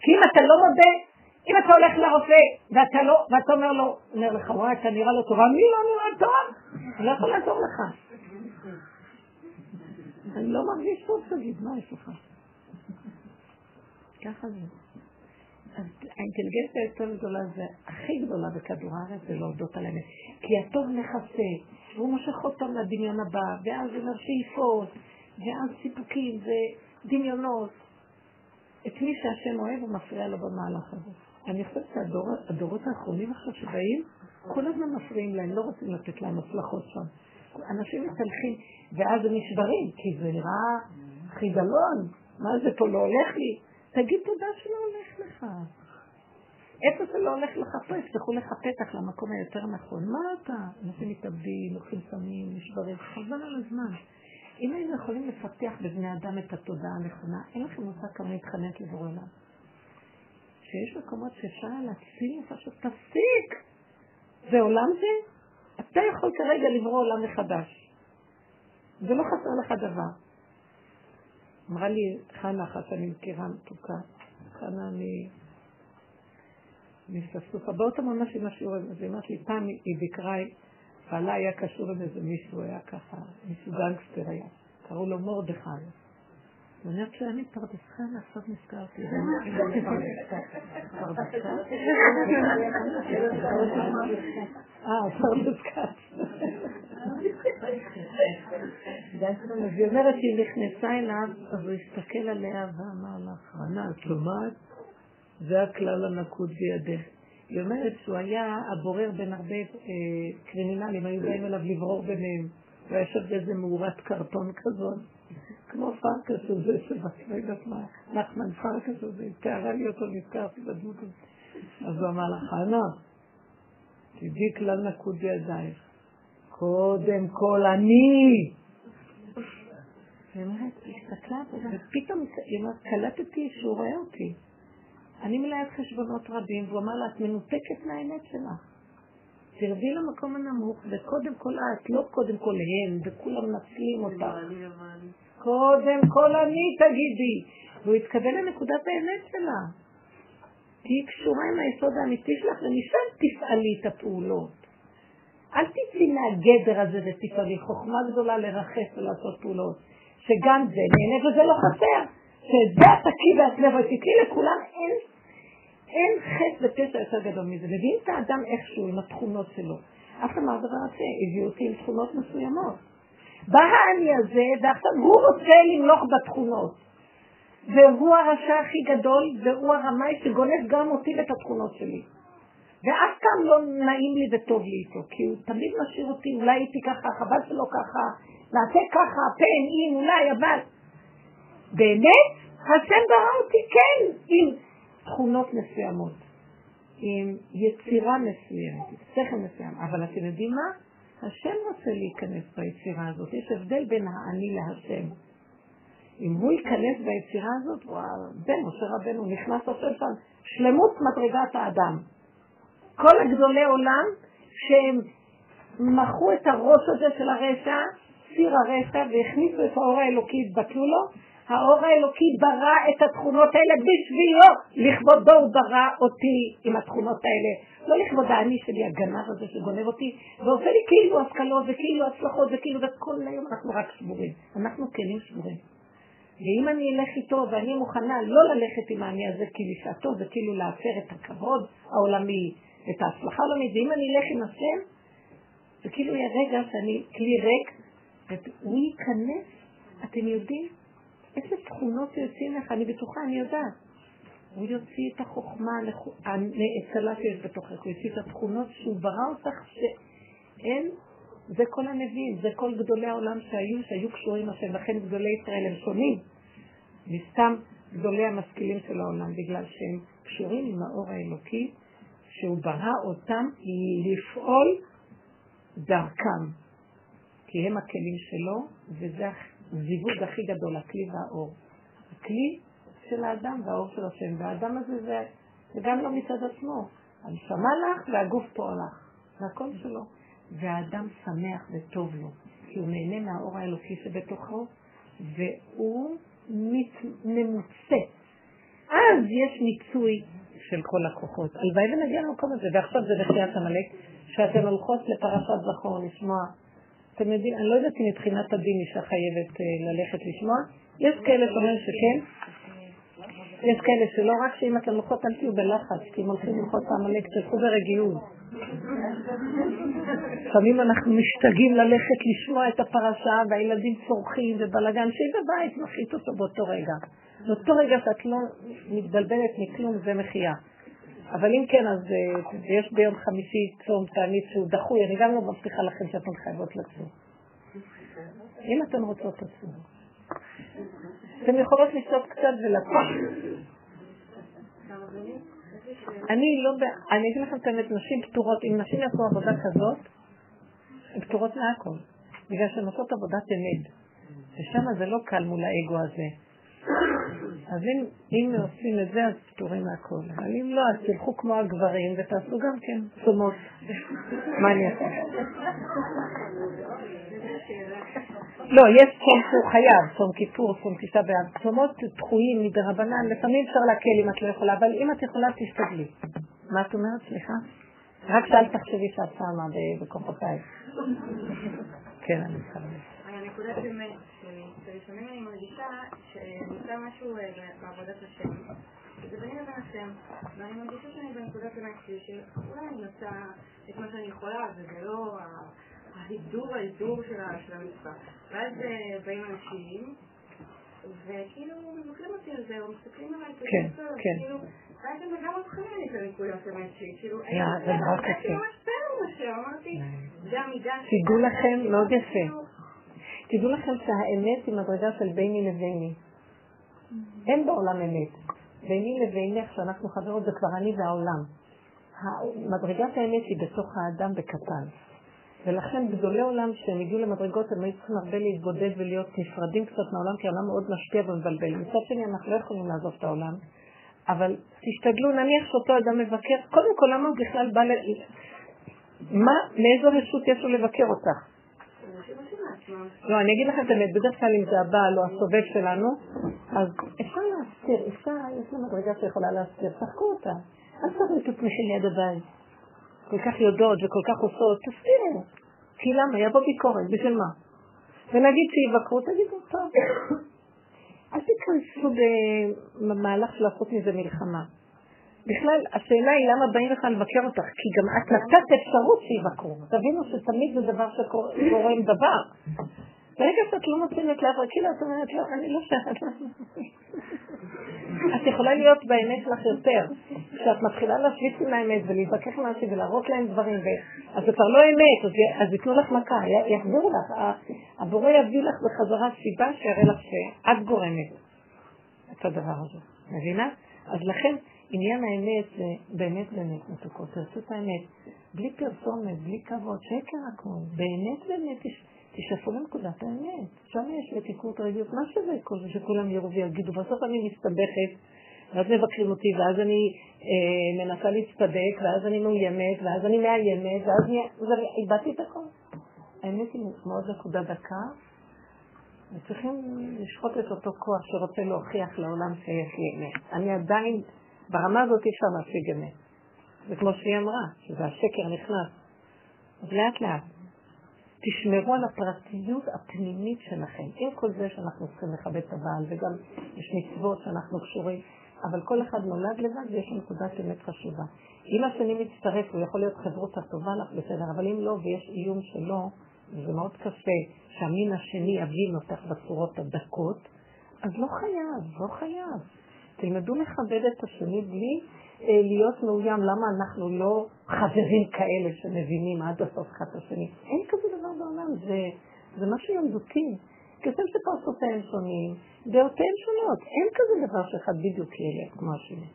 כי אם אתה לא מודה, אם אתה הולך לרופא ואתה לא, ואתה אומר לו, אומר לך, וואי, אתה נראה לא טוב, אני לא נראה טוב, אני לא יכול לעזור לך. אני לא מרגיש טוב, תגיד, מה יש לך? ככה זה. אז האינטליגנציה היותר גדולה זה, הכי גדולה בכדור הארץ, זה להודות על האמת. כי הטוב מכסה, והוא מושך אותם לדמיון הבא, ואז זה שאיפות, ואז סיפוקים, ודמיונות, את מי שהשם אוהב הוא מפריע לו במהלך הזה. אני חושבת שהדורות האחרונים עכשיו שבאים, כל הזמן מפריעים להם, לא רוצים לתת להם הצלחות שם. אנשים מתהלכים, ואז הם נשברים, כי זה נראה חידלון, מה זה פה לא הולך לי? תגיד תודה שלא הולך לך. איפה זה לא הולך לחפש? תלכו לך פתח למקום היותר נכון. מה אתה? אנשים מתאבדים, לוקחים סמים, נשברים, חבל על הזמן. אם היינו יכולים לפתח בבני אדם את התודעה הנכונה, אין לכם מושג כמה להתחנק לבורא עולם. שיש מקומות שאפשר להציל נפשות, תפסיק! זה עולם זה? אתה יכול כרגע לברוא עולם מחדש. ולא חסר לך דבר. אמרה לי חנה אחת שאני מכירה מתוקה, חנה מספסופה, באותו ממש עם השיעור הזה, היא אמרת לי, פעם היא ביקרה, בעלה היה קשור עם איזה מישהו, היה ככה, מישהו גנגסטר היה, קראו לו מרדכי. היא אומרת שאני פרדס חנה, עכשיו נזכרתי. אה, פרדס כץ. אז היא אומרת שהיא נכנסה אליו, אז הוא הסתכל עליה ואמר לה, חנה, את שומעת? זה הכלל הנקוד בידך. היא אומרת שהוא היה הבורר בין הרבה אה, קרימינלים, היו באים אליו לברור ביניהם. הוא יושב באיזה מאורת קרטון כזאת, כמו פרקס הזה, לא יודעת מה, נחמן פרקס הזה, היא תיארה לי אותו, נזכרתי בדמות הזאת. אז הוא אמר לה, חנה, תדעי כלל נקוד בידייך. קודם כל אני. היא אומרת, הסתכלה, ופתאום היא אומרת, קלטתי שהוא רואה אותי. אני מלאת חשבונות רבים, והוא אמר לה, את מנותקת מהאמת שלך. תרדי למקום הנמוך, וקודם כל את, לא קודם כל הם, וכולם מנצלים אותך. קודם כל אני תגידי. והוא יתקבל לנקודת האמת שלה. תהיי קשורה עם היסוד האמיתי שלך, ומשם תפעלי את הפעולות. אל תצאי מהגדר הזה ותפעלי חוכמה גדולה לרחף ולעשות פעולות. שגם זה נהנה וזה לא חסר. שזה התקי והצלב, ותקראי לכולם, אין, אין חטא ופשע יותר גדול מזה. מביאים את האדם איכשהו עם התכונות שלו. אף אחד אמר דבר הזה, הביאו אותי עם תכונות מסוימות. בא האני הזה, ועכשיו הוא רוצה למלוך בתכונות. והוא הרשע הכי גדול, והוא הרמאי שגונב גם אותי ואת התכונות שלי. ואף פעם לא נעים לי וטוב לי איתו, כי הוא תמיד משאיר אותי, אולי הייתי ככה, חבל שלא ככה, נעשה ככה, פן, אם, אולי, אבל... באמת, השם ברא אותי כן עם תכונות מסוימות, עם יצירה מסוימת, שכל מסוים, אבל אתם יודעים מה? השם רוצה להיכנס ביצירה הזאת, יש הבדל בין האני להשם. אם הוא ייכנס ביצירה הזאת, זה משה רבנו נכנס עכשיו שם, שלמות מדרגת האדם. כל הגדולי עולם שהם מחו את הראש הזה של הרשע, סיר הרשע, והכניסו את האור האלוקי, התבטלו לו, האור האלוקי ברא את התכונות האלה בשבילו, לכבודו הוא ברא אותי עם התכונות האלה. לא לכבוד האני שלי, הגנב הזה שגונב אותי, ועושה לי כאילו השכלות וכאילו הצלחות וכאילו, וכל היום אנחנו רק שבורים. אנחנו כלים שבורים. ואם אני אלך איתו ואני מוכנה לא ללכת עם האני הזה כי לשעתו זה כאילו להפר את הכבוד העולמי, את ההצלחה העולמית, ואם אני אלך עם השם, זה כאילו יהיה רגע שאני כלי ריק, והוא ייכנס, אתם יודעים? איזה תכונות יוצאים לך, אני בטוחה, אני יודעת. הוא יוציא את החוכמה הנאצלה שיש בתוכך, הוא יוציא את התכונות שהוא ברא אותך שאין, זה כל הנביאים, זה כל גדולי העולם שהיו, שהיו קשורים לכם, לכן גדולי ישראל הם שונים מסתם גדולי המשכילים של העולם, בגלל שהם קשורים עם האור האלוקי, שהוא ברא אותם לפעול דרכם, כי הם הכלים שלו, וזה הזיווג הכי גדול, הכלי והאור. הכלי של האדם והאור של השם. והאדם הזה זה, זה גם לא מצד עצמו. הנשמה לך והגוף פה הלך. זה הכל שלו. והאדם שמח וטוב לו, כי הוא נהנה מהאור האלוקי שבתוכו, והוא ממוצה. אז יש מיצוי של כל הכוחות. הלוואי ונגיע למקום הזה, ועכשיו זה בחיית עמלק, שאתן הולכות לפרשת זכור לשמוע אתם יודעים, אני לא יודעת אם מבחינת הדין אישה חייבת אה, ללכת לשמוע. יש כאלה שאומרים שכן, יש כאלה שלא, רק שאם אתם הולכות אל תהיו בלחץ, כי אם הולכים ללכות פעמלק, תלכו ברגיעות. לפעמים אנחנו משתגעים ללכת לשמוע את הפרשה, והילדים צורכים ובלאגן, שהיא בבית, מחליט אותו באותו רגע. באותו רגע שאת לא מתבלבלת מכלום זה מחייה. אבל אם כן, אז אה, יש ביום חמישי צום תענית שהוא דחוי, אני גם לא מבטיחה לכם שאתן חייבות לצום. אם אתן רוצות לצום. אתן יכולות לשתות קצת ולצום. אני לא, אני אגיד לכם את האמת, נשים פטורות, אם נשים יעשו עבודה כזאת, הן פטורות מהכל. בגלל שהן עושות עבודת אמת. ושם זה לא קל מול האגו הזה. אז אם, אם עושים את זה, אז פטורים מהכל. אבל אם לא, אז תלכו כמו הגברים ותעשו גם כן צומות. מה אני אעשה? לא, יש צום שהוא חייב, צום כיפור, צום תשעה באב. צומות דחויים מדרבנן, לפעמים אפשר להקל אם את לא יכולה, אבל אם את יכולה, תשתדלי. מה את אומרת? סליחה? רק שאל תחשבי שאת שמה בכוחותייך. כן, אני מתכוונת. שלפעמים אני מרגישה שנמצא משהו אה, בעבודת השם, וזה ביני לבין השם, ואני מרגישה שאני בנקודת אמת שלי, שאולי אני עושה את מה שאני יכולה, וזה לא ההידור ההידור של המצווה. ואז אה, באים אנשים, וכאילו מבקרים אותי על זה, או מסתכלים עליי, כן, כן. כאילו, ואז הם לגמרי מבחינים את הנקודת אמת שלי, כאילו, זה נורא קשה. אמרתי, זה המידה תדעו לכם, מאוד יפה. תדעו לכם שהאמת היא מדרגה של ביני לביני. אין בעולם אמת. ביני לבינך, שאנחנו חברות, זה כבר אני והעולם. מדרגת האמת היא בתוך האדם בקטן. ולכן גדולי עולם, כשהם הגיעו למדרגות, הם היו צריכים הרבה להתבודד ולהיות נפרדים קצת מהעולם, כי העולם מאוד משפיע ומבלבל. מצד שני, אנחנו לא יכולים לעזוב את העולם, אבל תשתדלו, נניח שאותו אדם מבקר, קודם כל, למה הוא בכלל בא ל... מה, מאיזו רשות יש לו לבקר אותך? לא, אני אגיד לכם את האמת, בדרך כלל אם זה הבעל או הסובב שלנו, אז אפשר להסתיר, אפשר, יש לה מדרגה שיכולה להסתיר, שחקו אותה. אל את עצמכם ליד הבית. כל כך יודעות וכל כך עושות, תסתירו. כי למה? יבוא ביקורת, בשביל מה? ונגיד שיבקרו, תגידו, טוב. אל תיכנסו במהלך של לעשות מזה מלחמה. בכלל, השאלה היא למה באים לך לבקר אותך, כי גם את נתת אפשרות שיבקרו. תבינו שתמיד זה דבר שקורה עם דבר. ברגע שאת לא נותנת לאף כאילו את אומרת, לא, אני לא שייכת את יכולה להיות באמת שלך יותר. כשאת מתחילה להשוויץ עם האמת ולהתווכח עם אנשים ולהראות להם דברים, אז זה כבר לא אמת, אז ייתנו לך מכה, יחזירו לך. הבורא יביא לך בחזרה סיבה שיראה לך שאת גורמת את הדבר הזה. מבינה? אז לכן, עניין האמת זה באמת באמת מתוקות. תעשו את האמת. בלי פרסומת, בלי כבוד, שקר הכול. באמת באמת תשאפו לנקודת האמת. שם יש מתיקות רגילות, מה שווה כל זה שכולם יראו ויגידו. בסוף אני מסתבכת, ואז מבקרים אותי, ואז אני אה, מנסה להצטדק, ואז אני מאוימת, ואז אני מאיימת, ואז אני... איבדתי את הכל. האמת היא מאוד נקודה דקה, וצריכים לשחוט את אותו כוח שרוצה להוכיח לעולם שיש לי אמת. אני עדיין ברמה הזאת אי אפשר להשיג אמת. זה כמו שהיא אמרה, שזה השקר נכנס. אז לאט לאט, תשמרו על הפרטיות הפנימית שלכם. עם כל זה שאנחנו צריכים לכבד את הבעל, וגם יש מצוות שאנחנו קשורים, אבל כל אחד נולד לבד ויש לו נקודת אמת חשובה. אם השני מצטרף, הוא יכול להיות חברות הטובה לך, בסדר, אבל אם לא, ויש איום שלא, זה מאוד קשה שהמין השני יבין אותך בצורות הדקות, אז לא חייב, לא חייב. תלמדו לכבד את השני בלי אה, להיות מאוים. למה אנחנו לא חברים כאלה שמבינים עד הסוף אחד השני? אין כזה דבר בעולם, זה, זה משהו ילדותי. כשם שפרסותיהם שונים, דעותיהם שונות. אין כזה דבר שאחד בדיוק ילד כמו השני.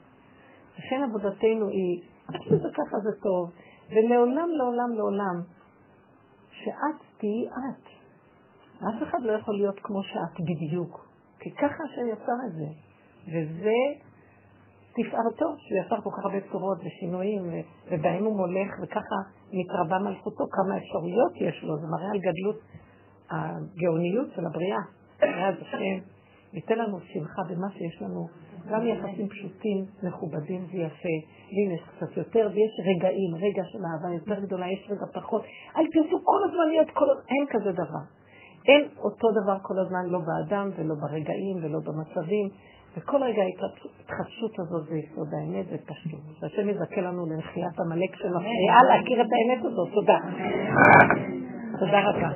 לכן עבודתנו היא, שזה ככה זה טוב, ולעולם, לעולם, לעולם, שאת תהיי את. אף אחד לא יכול להיות כמו שאת בדיוק, כי ככה השם יצר את זה. וזה תפארתו, שהוא יצר כל כך הרבה צורות ושינויים, ובהם הוא מולך, וככה מתרבה מלכותו, כמה אפשרויות יש לו, זה מראה על גדלות הגאוניות של הבריאה. ואז השם ייתן לנו שמחה במה שיש לנו, גם יחסים פשוטים, מכובדים ויפה, והנה יש קצת יותר, ויש רגעים, רגע של אהבה יותר גדולה, יש רגע פחות. אל תרצו כל הזמן להיות כל אין כזה דבר. אין אותו דבר כל הזמן, לא באדם ולא ברגעים ולא במצבים. וכל רגע ההתחדשות הזאת זה יסוד האמת ופשטות. והשם יזכה לנו לנחיית עמלק שמפריעה להכיר את האמת הזאת. תודה. תודה רבה.